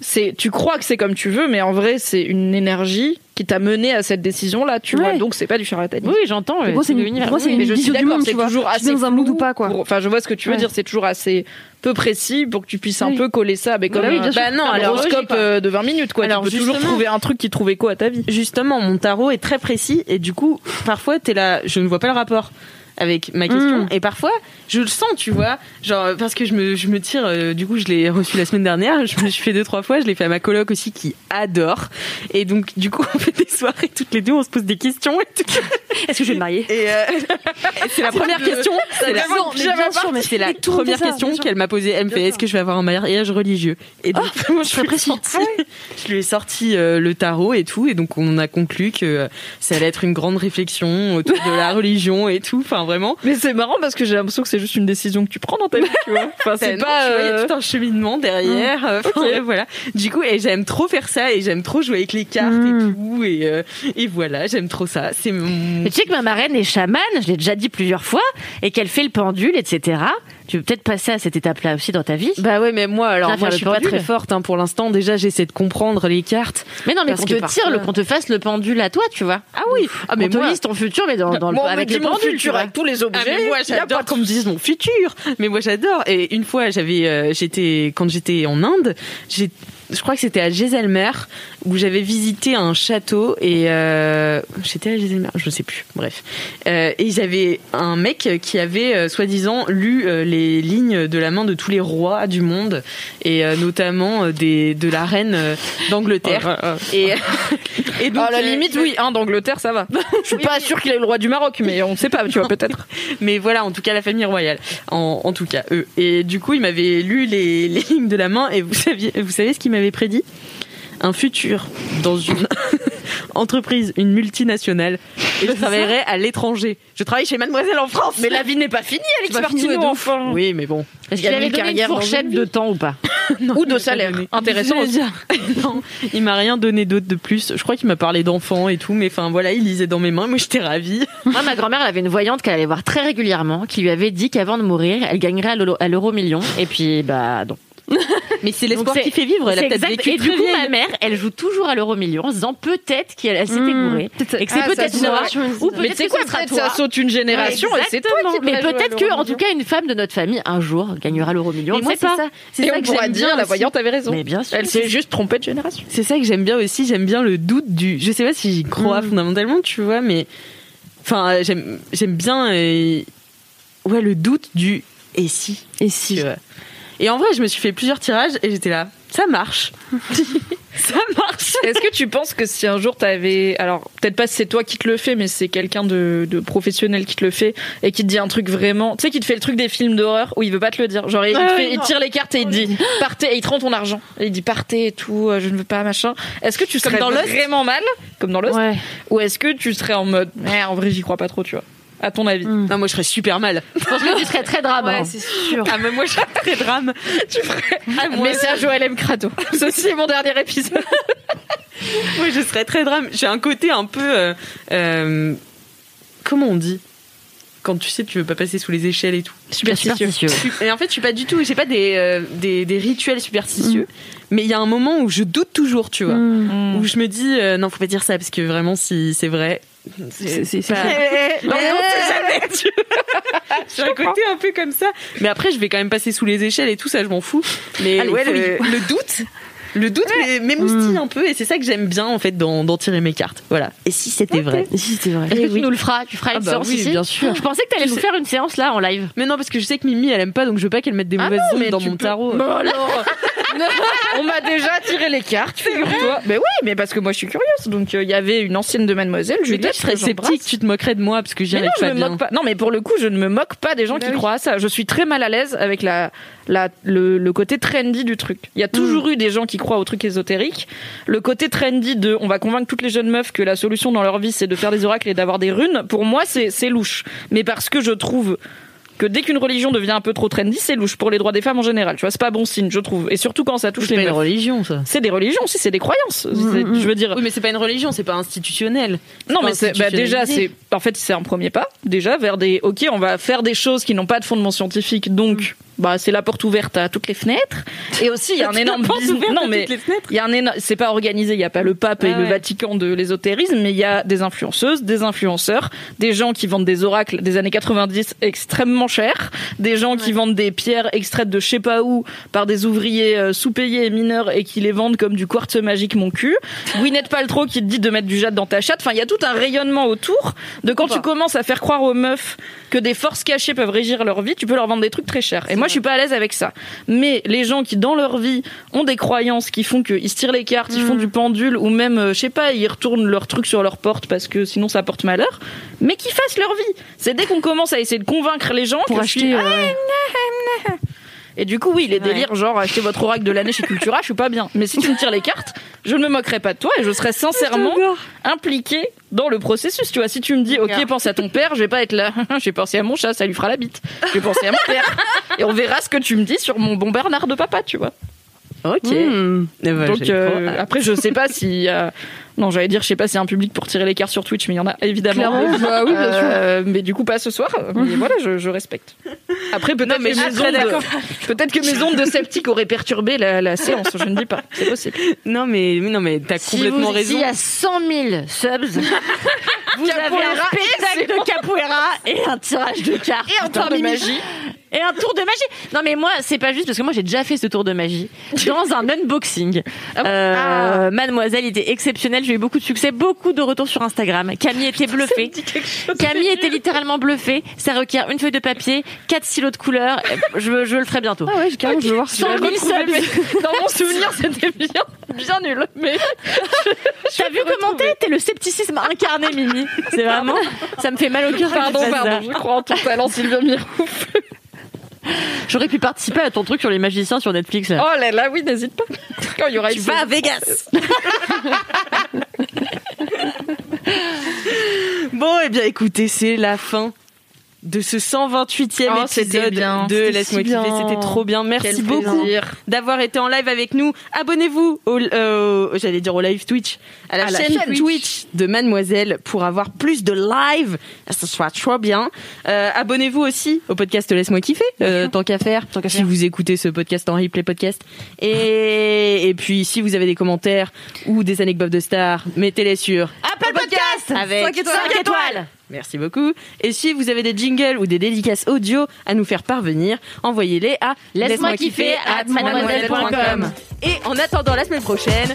[SPEAKER 1] c'est, tu crois que c'est comme tu veux, mais en vrai, c'est une énergie qui t'a mené à cette décision-là, tu
[SPEAKER 2] Ouais.
[SPEAKER 1] vois. Donc, c'est pas du charlatanisme.
[SPEAKER 3] Oui, j'entends.
[SPEAKER 2] Moi, c'est
[SPEAKER 3] le
[SPEAKER 2] une,
[SPEAKER 3] univers.
[SPEAKER 2] pour moi, c'est une
[SPEAKER 1] mais
[SPEAKER 2] vision du monde,
[SPEAKER 1] c'est
[SPEAKER 2] tu vois.
[SPEAKER 1] toujours
[SPEAKER 2] Je
[SPEAKER 1] assez
[SPEAKER 2] suis dans un mood ou pas, quoi.
[SPEAKER 1] Enfin, je vois ce que tu veux
[SPEAKER 2] Ouais.
[SPEAKER 1] dire. C'est toujours assez peu précis pour que tu puisses un
[SPEAKER 2] Oui.
[SPEAKER 1] peu coller ça avec
[SPEAKER 2] Bah
[SPEAKER 1] comme
[SPEAKER 2] oui,
[SPEAKER 1] un,
[SPEAKER 4] bah non,
[SPEAKER 1] un
[SPEAKER 4] alors
[SPEAKER 1] horoscope euh, de 20 minutes, quoi.
[SPEAKER 4] Alors,
[SPEAKER 1] tu peux toujours
[SPEAKER 4] justement-
[SPEAKER 1] trouver un truc qui trouve écho à ta vie.
[SPEAKER 4] justement, mon tarot est très précis et du coup, parfois, t'es là, je ne vois pas le rapport avec ma question.
[SPEAKER 2] Mm.
[SPEAKER 4] et parfois je le sens tu vois. Genre parce que je me, je me tire euh, du coup je l'ai reçu la semaine dernière. Je me suis fait deux trois fois. Je l'ai fait à ma coloc aussi qui adore. Et donc du coup on fait des soirées toutes les deux. On se pose des questions
[SPEAKER 2] Est-ce que je vais me marier
[SPEAKER 4] et, euh, c'est la première question. C'est la,
[SPEAKER 2] party.
[SPEAKER 4] c'est la première
[SPEAKER 2] ça,
[SPEAKER 4] question qu'elle m'a posée. Elle me fait est-ce que je vais avoir un mariage religieux et donc vraiment, je
[SPEAKER 2] très
[SPEAKER 4] lui ai
[SPEAKER 2] précis.
[SPEAKER 4] sorti- je lui ai sorti euh, le tarot et tout. Et donc on a conclu que ça allait être une grande réflexion autour de la religion et tout. Enfin vraiment.
[SPEAKER 1] Mais c'est marrant parce que j'ai l'impression que c'est juste une décision que tu prends dans ta vie, tu vois. Enfin, c'est pas.
[SPEAKER 4] il y a
[SPEAKER 1] euh,
[SPEAKER 4] tout un cheminement derrière. euh, enfin,
[SPEAKER 1] Ok.
[SPEAKER 4] voilà. Du coup, et j'aime trop faire ça et j'aime trop jouer avec les cartes et tout et euh, et voilà, j'aime trop ça. C'est mon
[SPEAKER 3] Mais tu sais que ma marraine est chamane, je l'ai déjà dit plusieurs fois, et qu'elle fait le pendule, etc. Tu veux peut-être passer à cette étape-là aussi dans ta vie
[SPEAKER 4] Bah ouais, mais moi, alors moi, je suis pas très forte hein, pour l'instant. Déjà, j'essaie de comprendre les cartes.
[SPEAKER 3] Mais non, mais qu'on te tire, le, qu'on te fasse le pendule à toi, tu vois.
[SPEAKER 4] Ah oui. Ah mais
[SPEAKER 3] on te
[SPEAKER 4] moi,
[SPEAKER 3] lise ton futur, mais dans, dans le,
[SPEAKER 1] Moi,
[SPEAKER 3] avec
[SPEAKER 1] dit
[SPEAKER 3] le
[SPEAKER 1] mon
[SPEAKER 3] pendule, tu
[SPEAKER 1] futur
[SPEAKER 3] vois.
[SPEAKER 1] avec tous les objets.
[SPEAKER 4] Ah, mais moi j'adore qu'on me dise mon futur. Mais moi j'adore. Et une fois j'avais, euh, j'étais quand j'étais en Inde, j'ai, je crois que c'était à Jaisalmer où j'avais visité un château et euh, j'étais à Jaisalmer, je sais plus. Bref. Euh, et j'avais un mec qui avait euh, soi-disant lu euh, les lignes de la main de tous les rois du monde et euh, notamment des de la reine d'Angleterre. Et, et donc
[SPEAKER 1] à la limite, oui, hein, d'Angleterre, ça va. Je suis pas sûre qu'il est le roi du Maroc, mais on sait pas, tu vois, peut-être.
[SPEAKER 4] Mais voilà, en tout cas, la famille royale. En, en tout cas, eux. Et du coup, il m'avait lu les, les lignes de la main et vous saviez, vous savez ce qu'il m'avait prédit? Un futur dans une entreprise, une multinationale. Et je travaillerai à l'étranger. Je travaille chez Mademoiselle en France.
[SPEAKER 1] Mais la vie n'est pas finie, Alex Martineau, enfin.
[SPEAKER 4] Oui, mais bon.
[SPEAKER 3] Est-ce
[SPEAKER 1] Il y a
[SPEAKER 3] qu'il avait
[SPEAKER 1] une carrière
[SPEAKER 3] fourchette de temps ou pas
[SPEAKER 1] Ou de salaire. Intéressant
[SPEAKER 4] non, il m'a rien donné d'autre de plus. Je crois qu'il m'a parlé d'enfants et tout, mais enfin voilà, il lisait dans mes mains. Moi, j'étais ravie.
[SPEAKER 3] Moi, ma grand-mère, elle avait une voyante qu'elle allait voir très régulièrement, qui lui avait dit qu'avant de mourir, elle gagnerait à l'euro- à l'euro million. Et puis, bah, non.
[SPEAKER 4] Mais c'est l'espoir qui fait vivre. Elle a peut-être vécu
[SPEAKER 3] Et du coup, ma mère, elle joue toujours à l'euro million, en disant peut-être qu'elle elle s'était gourée. Et que c'est
[SPEAKER 1] Ah,
[SPEAKER 3] peut-être moi. Ou peut-être que
[SPEAKER 1] quoi, ça saute une génération et c'est toi qui
[SPEAKER 3] Mais peut-être que, en tout cas, une femme de notre famille, un jour, gagnera l'euro million. On
[SPEAKER 4] Mais moi, c'est ça.
[SPEAKER 1] Et on pourra dire,
[SPEAKER 4] bien
[SPEAKER 1] la voyante avait raison.
[SPEAKER 3] Mais bien sûr.
[SPEAKER 1] Elle s'est juste trompée de génération.
[SPEAKER 4] C'est ça que j'aime bien aussi. J'aime bien le doute du. Je sais pas si j'y crois fondamentalement, tu vois, mais enfin, j'aime bien. euh, Ouais, le doute du et si.
[SPEAKER 2] Et si.
[SPEAKER 4] Et en vrai, je me suis fait plusieurs tirages et j'étais là. Ça marche. ça marche.
[SPEAKER 1] Est-ce que tu penses que si un jour t'avais, alors peut-être pas c'est toi qui te le fais, mais c'est quelqu'un de, de professionnel qui te le fait et qui te dit un truc vraiment, tu sais, qui te fait le truc des films d'horreur où il veut pas te le dire, genre il,
[SPEAKER 4] Ah
[SPEAKER 1] te fait- il tire les cartes et il te dit partez, et il te rend ton argent, et il dit partez et tout, euh, je ne veux pas machin. Est-ce que tu serais
[SPEAKER 4] dans
[SPEAKER 1] vraiment mal, comme dans Lost,
[SPEAKER 3] Ouais.
[SPEAKER 1] ou est-ce que tu serais en mode, mais en vrai j'y crois pas trop, tu vois, à ton avis
[SPEAKER 4] Non, moi, je serais super mal.
[SPEAKER 3] Je pense que tu serais très drame. hein.
[SPEAKER 4] sûr. Ah, mais moi, je serais très drame.
[SPEAKER 1] Tu ferais
[SPEAKER 4] Ah, moi,
[SPEAKER 1] message au LM Crado. Ceci est mon dernier épisode.
[SPEAKER 4] moi, je serais très drame. J'ai un côté un peu. euh, euh, comment on dit? Quand tu sais, tu veux pas passer sous les échelles et tout.
[SPEAKER 3] Superstitieux.
[SPEAKER 4] Et en fait, je suis pas du tout. J'ai pas des, euh, des, des rituels superstitieux. Mais il y a un moment où je doute toujours, tu vois. Où je me dis, euh, non, faut pas dire ça, parce que vraiment, si c'est vrai.
[SPEAKER 2] C'est-
[SPEAKER 4] Non, non, jamais, tu vois. J'ai un côté un peu comme ça. Mais après, je vais quand même passer sous les échelles et tout ça, je m'en fous. Mais
[SPEAKER 2] Allez,
[SPEAKER 4] ouais,
[SPEAKER 2] folie.
[SPEAKER 4] le, le doute. Le doute m'é- m'émoustille un peu et c'est ça que j'aime bien en fait d'en tirer mes cartes. Voilà. Et si c'était vrai
[SPEAKER 2] si c'était vrai
[SPEAKER 3] Est-ce que tu nous le feras Tu feras
[SPEAKER 4] Ah
[SPEAKER 3] une
[SPEAKER 4] bah
[SPEAKER 3] séance
[SPEAKER 4] oui,
[SPEAKER 3] ici
[SPEAKER 4] bien sûr.
[SPEAKER 3] Je pensais que t'allais
[SPEAKER 4] Tu
[SPEAKER 3] nous faire une séance là en live.
[SPEAKER 4] Mais non, parce que je sais que Mimi elle aime pas donc je veux pas qu'elle mette des
[SPEAKER 1] Ah
[SPEAKER 4] mauvaises ondes dans mon
[SPEAKER 1] peux-
[SPEAKER 4] tarot.
[SPEAKER 1] Bon alors Non, On m'a déjà tiré les cartes, figure-toi. Mais oui, mais parce que moi je suis curieuse. Donc euh, il y avait une ancienne de Mademoiselle,
[SPEAKER 4] toi,
[SPEAKER 1] Juliette. j'embrasse.
[SPEAKER 4] sceptique, tu te moquerais de moi parce que j'y
[SPEAKER 1] Mais non,
[SPEAKER 4] arrive
[SPEAKER 1] je
[SPEAKER 4] pas
[SPEAKER 1] me
[SPEAKER 4] bien.
[SPEAKER 1] moque pas. Non, mais pour le coup, je ne me moque pas des gens
[SPEAKER 4] Bah
[SPEAKER 1] qui
[SPEAKER 4] oui.
[SPEAKER 1] croient à ça. Je suis très mal à l'aise avec la, la, le, le côté trendy du truc. Il y a toujours
[SPEAKER 4] Mm.
[SPEAKER 1] eu des gens qui croient au truc ésotérique. Le côté trendy de on va convaincre toutes les jeunes meufs que la solution dans leur vie c'est de faire des oracles et d'avoir des runes. Pour moi, c'est c'est louche. Mais parce que je trouve que dès qu'une religion devient un peu trop trendy, c'est louche pour les droits des femmes en général. Tu vois, c'est pas bon signe, je trouve. Et surtout quand ça touche
[SPEAKER 4] C'est
[SPEAKER 1] les
[SPEAKER 4] pas une
[SPEAKER 1] meufs.
[SPEAKER 4] religion ça.
[SPEAKER 1] C'est des religions, si c'est des croyances.
[SPEAKER 4] Mm,
[SPEAKER 1] C'est- Je veux dire,
[SPEAKER 4] Oui, mais c'est pas une religion, c'est pas institutionnel.
[SPEAKER 1] non,
[SPEAKER 4] pas
[SPEAKER 1] mais c'est, bah, déjà, c'est, en fait, c'est un premier pas, déjà, vers des, ok, on va faire des choses qui n'ont pas de fondement scientifique, donc, bah, c'est la porte ouverte à toutes les fenêtres. Et aussi, il y a un énorme business. Non, mais, il y a un énorme, c'est pas organisé, il y a pas le pape et
[SPEAKER 4] Ah
[SPEAKER 1] le. Vatican de l'ésotérisme, mais il y a des influenceuses, des influenceurs, des gens qui vendent des oracles des années 90 extrêmement chers, des gens qui vendent des pierres extraites de je sais pas où par des ouvriers euh, sous-payés et mineurs et qui les vendent comme du quartz magique mon cul. Gwyneth Paltrow qui te dit de mettre du jade dans ta chatte. Enfin, il y a tout un rayonnement autour de quand tu commences à faire croire aux meufs que des forces cachées peuvent régir leur vie, tu peux leur vendre des trucs très chers. Et moi, je suis pas à l'aise avec ça. Mais les gens qui, dans leur vie, ont des croyances qui font qu'ils se tirent les cartes, ils font du pendule, ou même, euh, je sais pas, ils retournent leur truc sur leur porte parce que sinon ça porte malheur, mais qui fassent leur vie. C'est dès qu'on commence à essayer de convaincre les gens
[SPEAKER 3] Pour
[SPEAKER 1] que
[SPEAKER 3] acheter.
[SPEAKER 1] je suis,
[SPEAKER 3] euh,
[SPEAKER 1] Ah, Et du coup, oui, les délires, genre acheter votre oracle de l'année chez Cultura, je suis pas bien. Mais si tu me tires les cartes, je ne me moquerai pas de toi et je serai sincèrement impliqué dans le processus. Tu vois, si tu me dis, ok, pense à ton père, je vais pas être là. J'ai pensé à mon chat, ça lui fera la bite. Je vais penser à mon père. Et on verra ce que tu me dis sur mon bon Bernard de papa, tu vois.
[SPEAKER 4] Ok.
[SPEAKER 2] Hmm.
[SPEAKER 4] Eh ben,
[SPEAKER 1] Donc
[SPEAKER 4] j'ai
[SPEAKER 1] euh, après, je sais pas si. euh, Non, j'allais dire, je sais pas a un public pour tirer les cartes sur Twitch, mais il y en a évidemment.
[SPEAKER 2] Clairement, bah oui, bien sûr.
[SPEAKER 1] Euh, mais du coup, pas ce soir. Mais voilà, je, je respecte. Après, peut-être que, mes ondes de- peut-être que mes ondes de sceptique auraient perturbé la, la séance. Je ne dis pas. C'est possible.
[SPEAKER 4] Non, mais, non, mais t'as
[SPEAKER 3] Si
[SPEAKER 4] complètement
[SPEAKER 3] vous-
[SPEAKER 4] raison.
[SPEAKER 3] S'il y a 100 000 subs, vous avez un spectacle de capoeira et un tirage de cartes.
[SPEAKER 1] Et un tour de magie.
[SPEAKER 3] Et un tour de magie. Non mais moi c'est pas juste parce que moi j'ai déjà fait ce tour de magie dans un unboxing.
[SPEAKER 1] Ah
[SPEAKER 3] Euh, Mademoiselle était exceptionnelle, j'ai eu beaucoup de succès, beaucoup de retours sur Instagram. Camille était bluffée. Camille était littéralement bluffée. Ça requiert une feuille de papier, quatre stylos de couleur. Euh, Je, je le ferai bientôt.
[SPEAKER 2] Ah ouais, carrément, je veux voir.
[SPEAKER 3] 100 000
[SPEAKER 1] Retrouvé,
[SPEAKER 3] subs.
[SPEAKER 1] mais Dans mon souvenir, c'était bien, bien nul. Mais
[SPEAKER 3] T'as vu comment t'es? T'es le scepticisme incarné, Mimi. C'est vraiment? Ça me fait mal au cœur.
[SPEAKER 1] pardon, pardon, je crois en ton talent, Sylvia Mirou.
[SPEAKER 3] J'aurais pu participer à ton truc sur les magiciens sur Netflix. Là.
[SPEAKER 1] Oh là là, oui, n'hésite pas. Quand il y aura
[SPEAKER 4] Tu
[SPEAKER 1] une
[SPEAKER 4] vas à. Vegas. bon, eh bien, écoutez, c'est la fin de ce 128e
[SPEAKER 1] Oh,
[SPEAKER 4] épisode
[SPEAKER 1] bien,
[SPEAKER 4] de
[SPEAKER 1] c'était
[SPEAKER 4] Laisse-moi
[SPEAKER 1] si
[SPEAKER 4] kiffer. C'était trop bien. Merci
[SPEAKER 1] Quel
[SPEAKER 4] beaucoup d'avoir été en live avec nous. Abonnez-vous au, euh, j'allais dire au live Twitch, à la,
[SPEAKER 1] À la chaîne,
[SPEAKER 4] Twitch. de Mademoiselle pour avoir plus de live. Ce soit trop bien. Euh, Abonnez-vous aussi au podcast Laisse-moi kiffer, euh, tant qu'à faire. si vous écoutez ce podcast en replay podcast. Et, et puis, si vous avez des commentaires ou des anecdotes de stars, mettez-les sur
[SPEAKER 3] Apple Podcast
[SPEAKER 4] avec
[SPEAKER 3] Cinq étoiles.
[SPEAKER 4] cinq étoiles. Merci beaucoup. Et si vous avez des jingles ou des dédicaces audio à nous faire parvenir, envoyez-les à
[SPEAKER 3] Laisse-moi kiffer at mademoiselle.com.
[SPEAKER 4] Et en attendant la semaine prochaine,